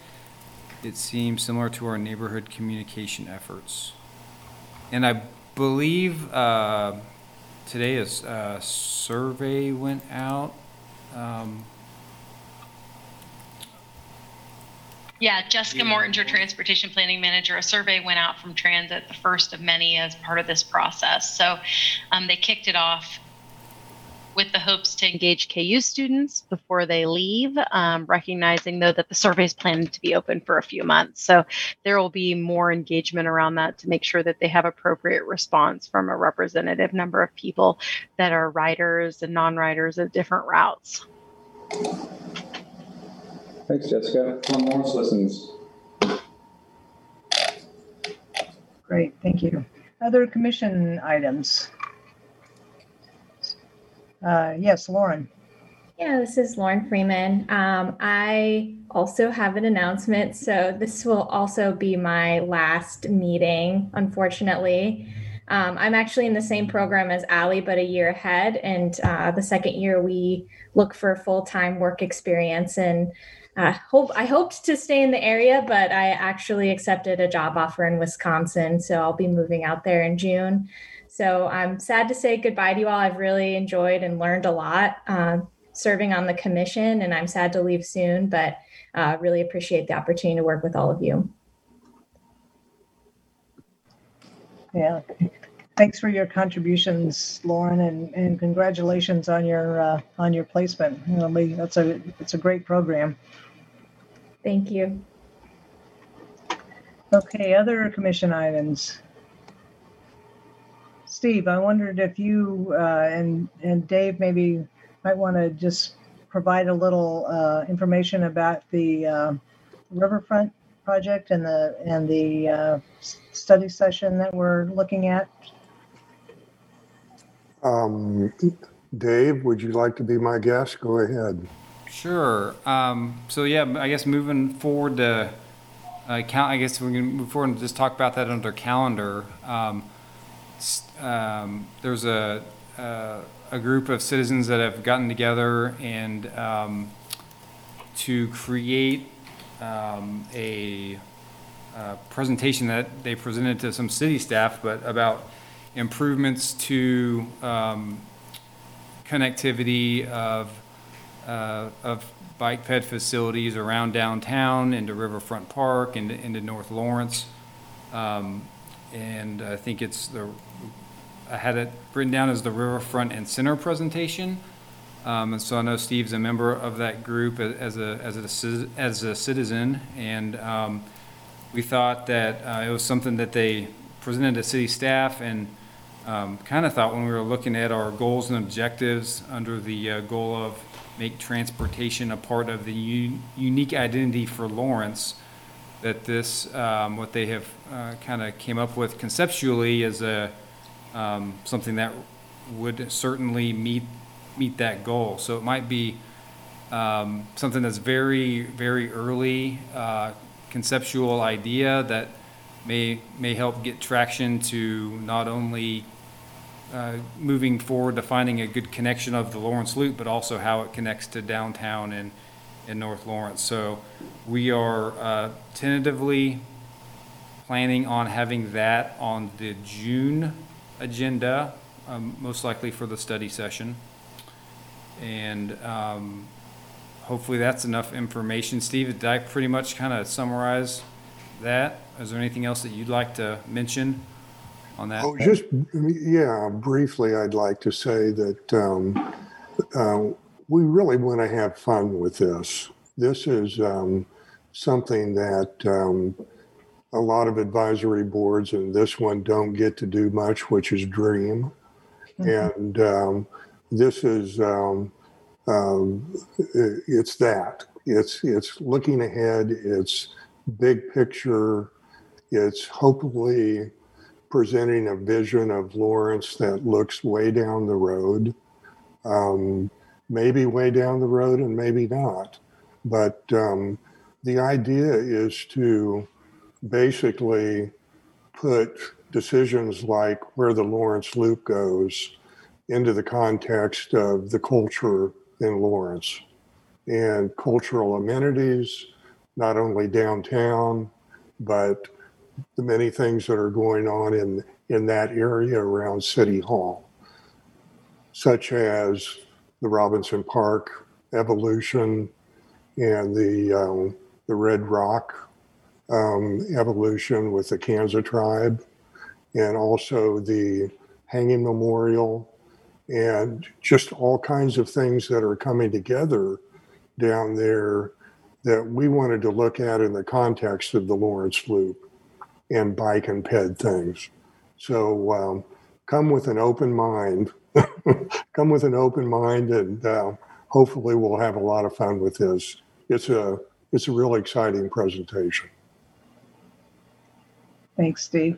It seems similar to our neighborhood communication efforts. And I believe uh, today a s- a survey went out. um, Yeah, Jessica Mortinger, Transportation Planning Manager. A survey went out from Transit, the first of many as part of this process. So um, they kicked it off with the hopes to engage KU students before they leave, um, recognizing though that the survey is planned to be open for a few months. So there will be more engagement around that to make sure that they have appropriate response from a representative number of people that are riders and non-riders of different routes. Thanks, Jessica. One more listens. Great, thank you. Other commission items? Uh, yes, Lauren. Yeah, this is Lauren Freeman. Um, I also have an announcement. So, this will also be my last meeting, unfortunately. Um, I'm actually in the same program as Ali, but a year ahead. And uh, the second year, we look for full time work experience. And uh, hope I hoped to stay in the area, but I actually accepted a job offer in Wisconsin. So, I'll be moving out there in June. So I'm sad to say goodbye to you all. I've really enjoyed and learned a lot uh, serving on the commission, and I'm sad to leave soon, but uh, really appreciate the opportunity to work with all of you. Yeah, thanks for your contributions, Lauren, and, and congratulations on your uh, on your placement. That's a it's a great program. Thank you. Okay, other commission items. Steve, I wondered if you uh, and and Dave maybe might want to just provide a little uh, information about the uh, riverfront project and the and the uh, study session that we're looking at. Um, Dave, would you like to be my guest? Go ahead. Sure. Um, so yeah, I guess moving forward to uh, count. I guess we can move forward and just talk about that under calendar. Um, s- um, there's a, a a group of citizens that have gotten together and um, to create um, a, presentation that they presented to some city staff, but about improvements to um, connectivity of, uh, of bike ped facilities around downtown into Riverfront Park into, into North Lawrence. Um, and I think it's the, I had it written down as the Riverfront and Center presentation. Um, and so I know Steve's a member of that group as a, as a, as a citizen. And, um, we thought that, uh, it was something that they presented to city staff and, um, kind of thought when we were looking at our goals and objectives under the, uh, goal of make transportation a part of the u- unique identity for Lawrence, that this, um, what they have, uh, kind of came up with conceptually is a, um, something that would certainly meet, meet that goal. So it might be, um, something that's very, very early, uh, conceptual idea that may, may help get traction to not only, uh, moving forward to finding a good connection of the Lawrence Loop, but also how it connects to downtown and, in North Lawrence. So we are, uh, tentatively planning on having that on the June agenda, um, most likely for the study session. And um, hopefully that's enough information. Steve, did I pretty much kind of summarize that? Is there anything else that you'd like to mention on that? Oh, just, yeah, briefly, I'd like to say that um, uh, we really want to have fun with this. This is um, something that um, a lot of advisory boards and this one don't get to do much, which is dream. And um, this is um, um, it's that. It's, it's looking ahead, it's big picture, it's hopefully presenting a vision of Lawrence that looks way down the road. Um, maybe way down the road and maybe not. But um, the idea is to basically put decisions like where the Lawrence Loop goes into the context of the culture in Lawrence. And cultural amenities, not only downtown, but the many things that are going on in, in that area around City Hall, such as the Robinson Park evolution and the, um, the Red Rock um, evolution with the Kansas tribe, and also the Hanging Memorial, and just all kinds of things that are coming together down there that we wanted to look at in the context of the Lawrence Loop and bike and ped things. So um, come with an open mind. [LAUGHS] come with an open mind, and uh, hopefully we'll have a lot of fun with this. It's a it's a really exciting presentation. Thanks, Steve.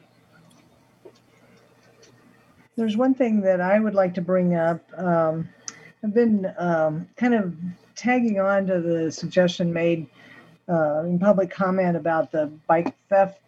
There's one thing that I would like to bring up. Um, I've been um, kind of tagging on to the suggestion made uh, in public comment about the bike theft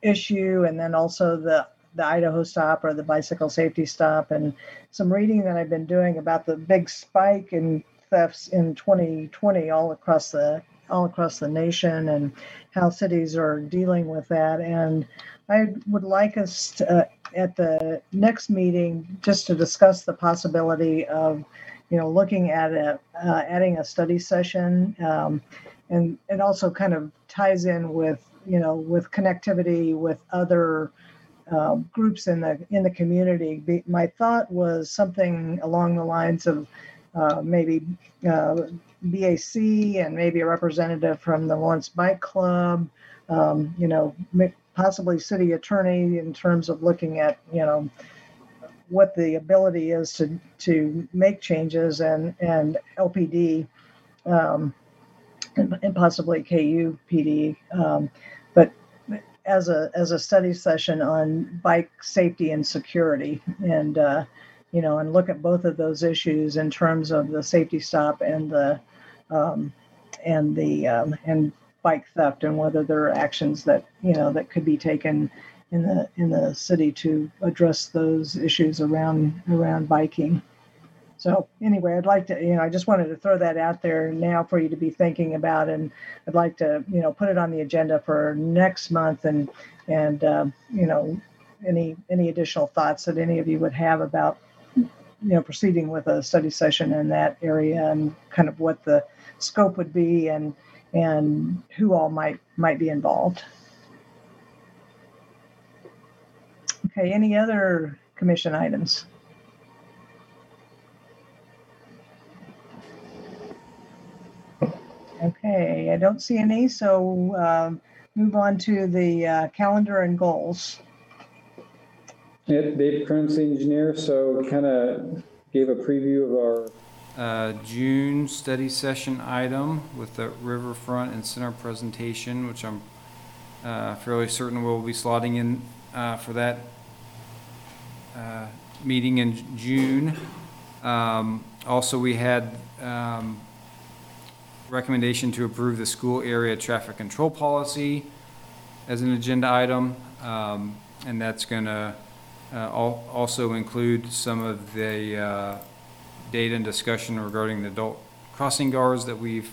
issue and then also the the Idaho stop or the bicycle safety stop and some reading that I've been doing about the big spike in thefts in 2020 all across the all across the nation and how cities are dealing with that and I would like us to, uh, at the next meeting just to discuss the possibility of you know looking at uh, adding a study session um, and it also kind of ties in with you know with connectivity with other uh, groups in the in the community. Be, my thought was something along the lines of uh, maybe uh, BAC and maybe a representative from the Lawrence Bike Club. Um, you know, possibly city attorney in terms of looking at you know what the ability is to to make changes and and LPD. Um, and, and possibly KU PD, um, but as a as a study session on bike safety and security, and uh, you know, and look at both of those issues in terms of the safety stop and the um, and the um, and bike theft, and whether there are actions that you know that could be taken in the in the city to address those issues around around biking. So anyway, I'd like to, you know, I just wanted to throw that out there now for you to be thinking about, and I'd like to, you know, put it on the agenda for next month, and and um, you know, any, any additional thoughts that any of you would have about, you know, proceeding with a study session in that area and kind of what the scope would be and, and who all might, might be involved. Okay, any other commission items? Okay, I don't see any, so um, move on to the uh, calendar and goals. Dave city engineer, so kind of gave a preview of our Uh, June study session item with the riverfront and center presentation, which I'm uh, fairly certain we'll be slotting in uh, for that uh, meeting in June. Um, Also, we had um, recommendation to approve the school area traffic control policy as an agenda item. Um, And that's going to also include some of the uh, data and discussion regarding the adult crossing guards that we've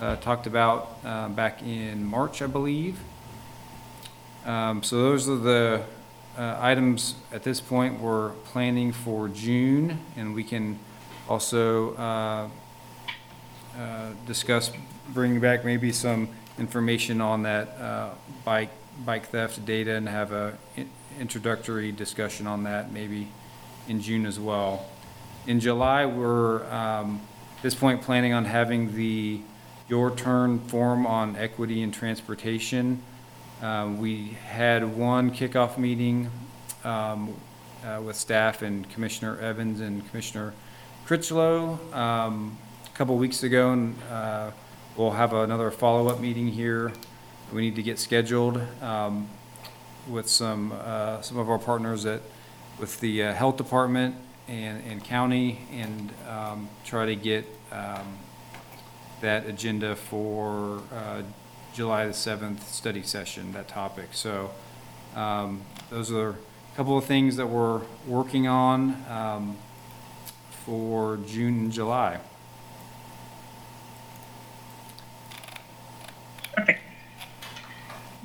uh, talked about uh, back in March, I believe. Um, So those are the uh, items at this point we're planning for June, and we can also uh, uh, discuss bringing back maybe some information on that uh, bike, bike theft data and have a in- introductory discussion on that maybe in June as well. In July, we're, um, at this point, planning on having the Your Turn Forum on Equity and Transportation. Uh, We had one kickoff meeting um, uh, with staff and Commissioner Evans and Commissioner Critchlow um, a couple weeks ago, and uh, we'll have another follow-up meeting here. We need to get scheduled um, with some, uh, some of our partners at, with the uh, Health Department and, and county, and um, try to get um, that agenda for uh, July the 7th study session, that topic. So um, those are a couple of things that we're working on um, for June and July.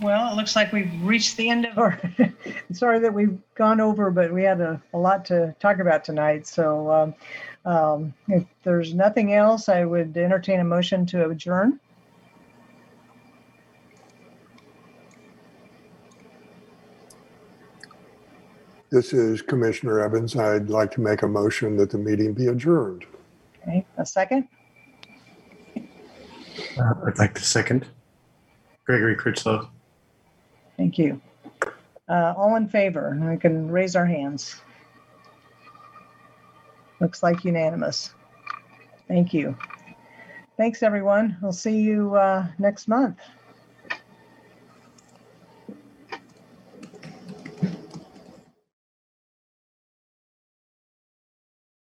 Well, it looks like we've reached the end of our, [LAUGHS] sorry that we've gone over, but we had a, a lot to talk about tonight. So um, um, if there's nothing else, I would entertain a motion to adjourn. This is Commissioner Evans. I'd like to make a motion that the meeting be adjourned. Okay, a second? Uh, I'd like to second. Gregory Critchlow. Thank you. Uh, all in favor? We can raise our hands. Looks like unanimous. Thank you. Thanks, everyone. We'll see you uh, next month.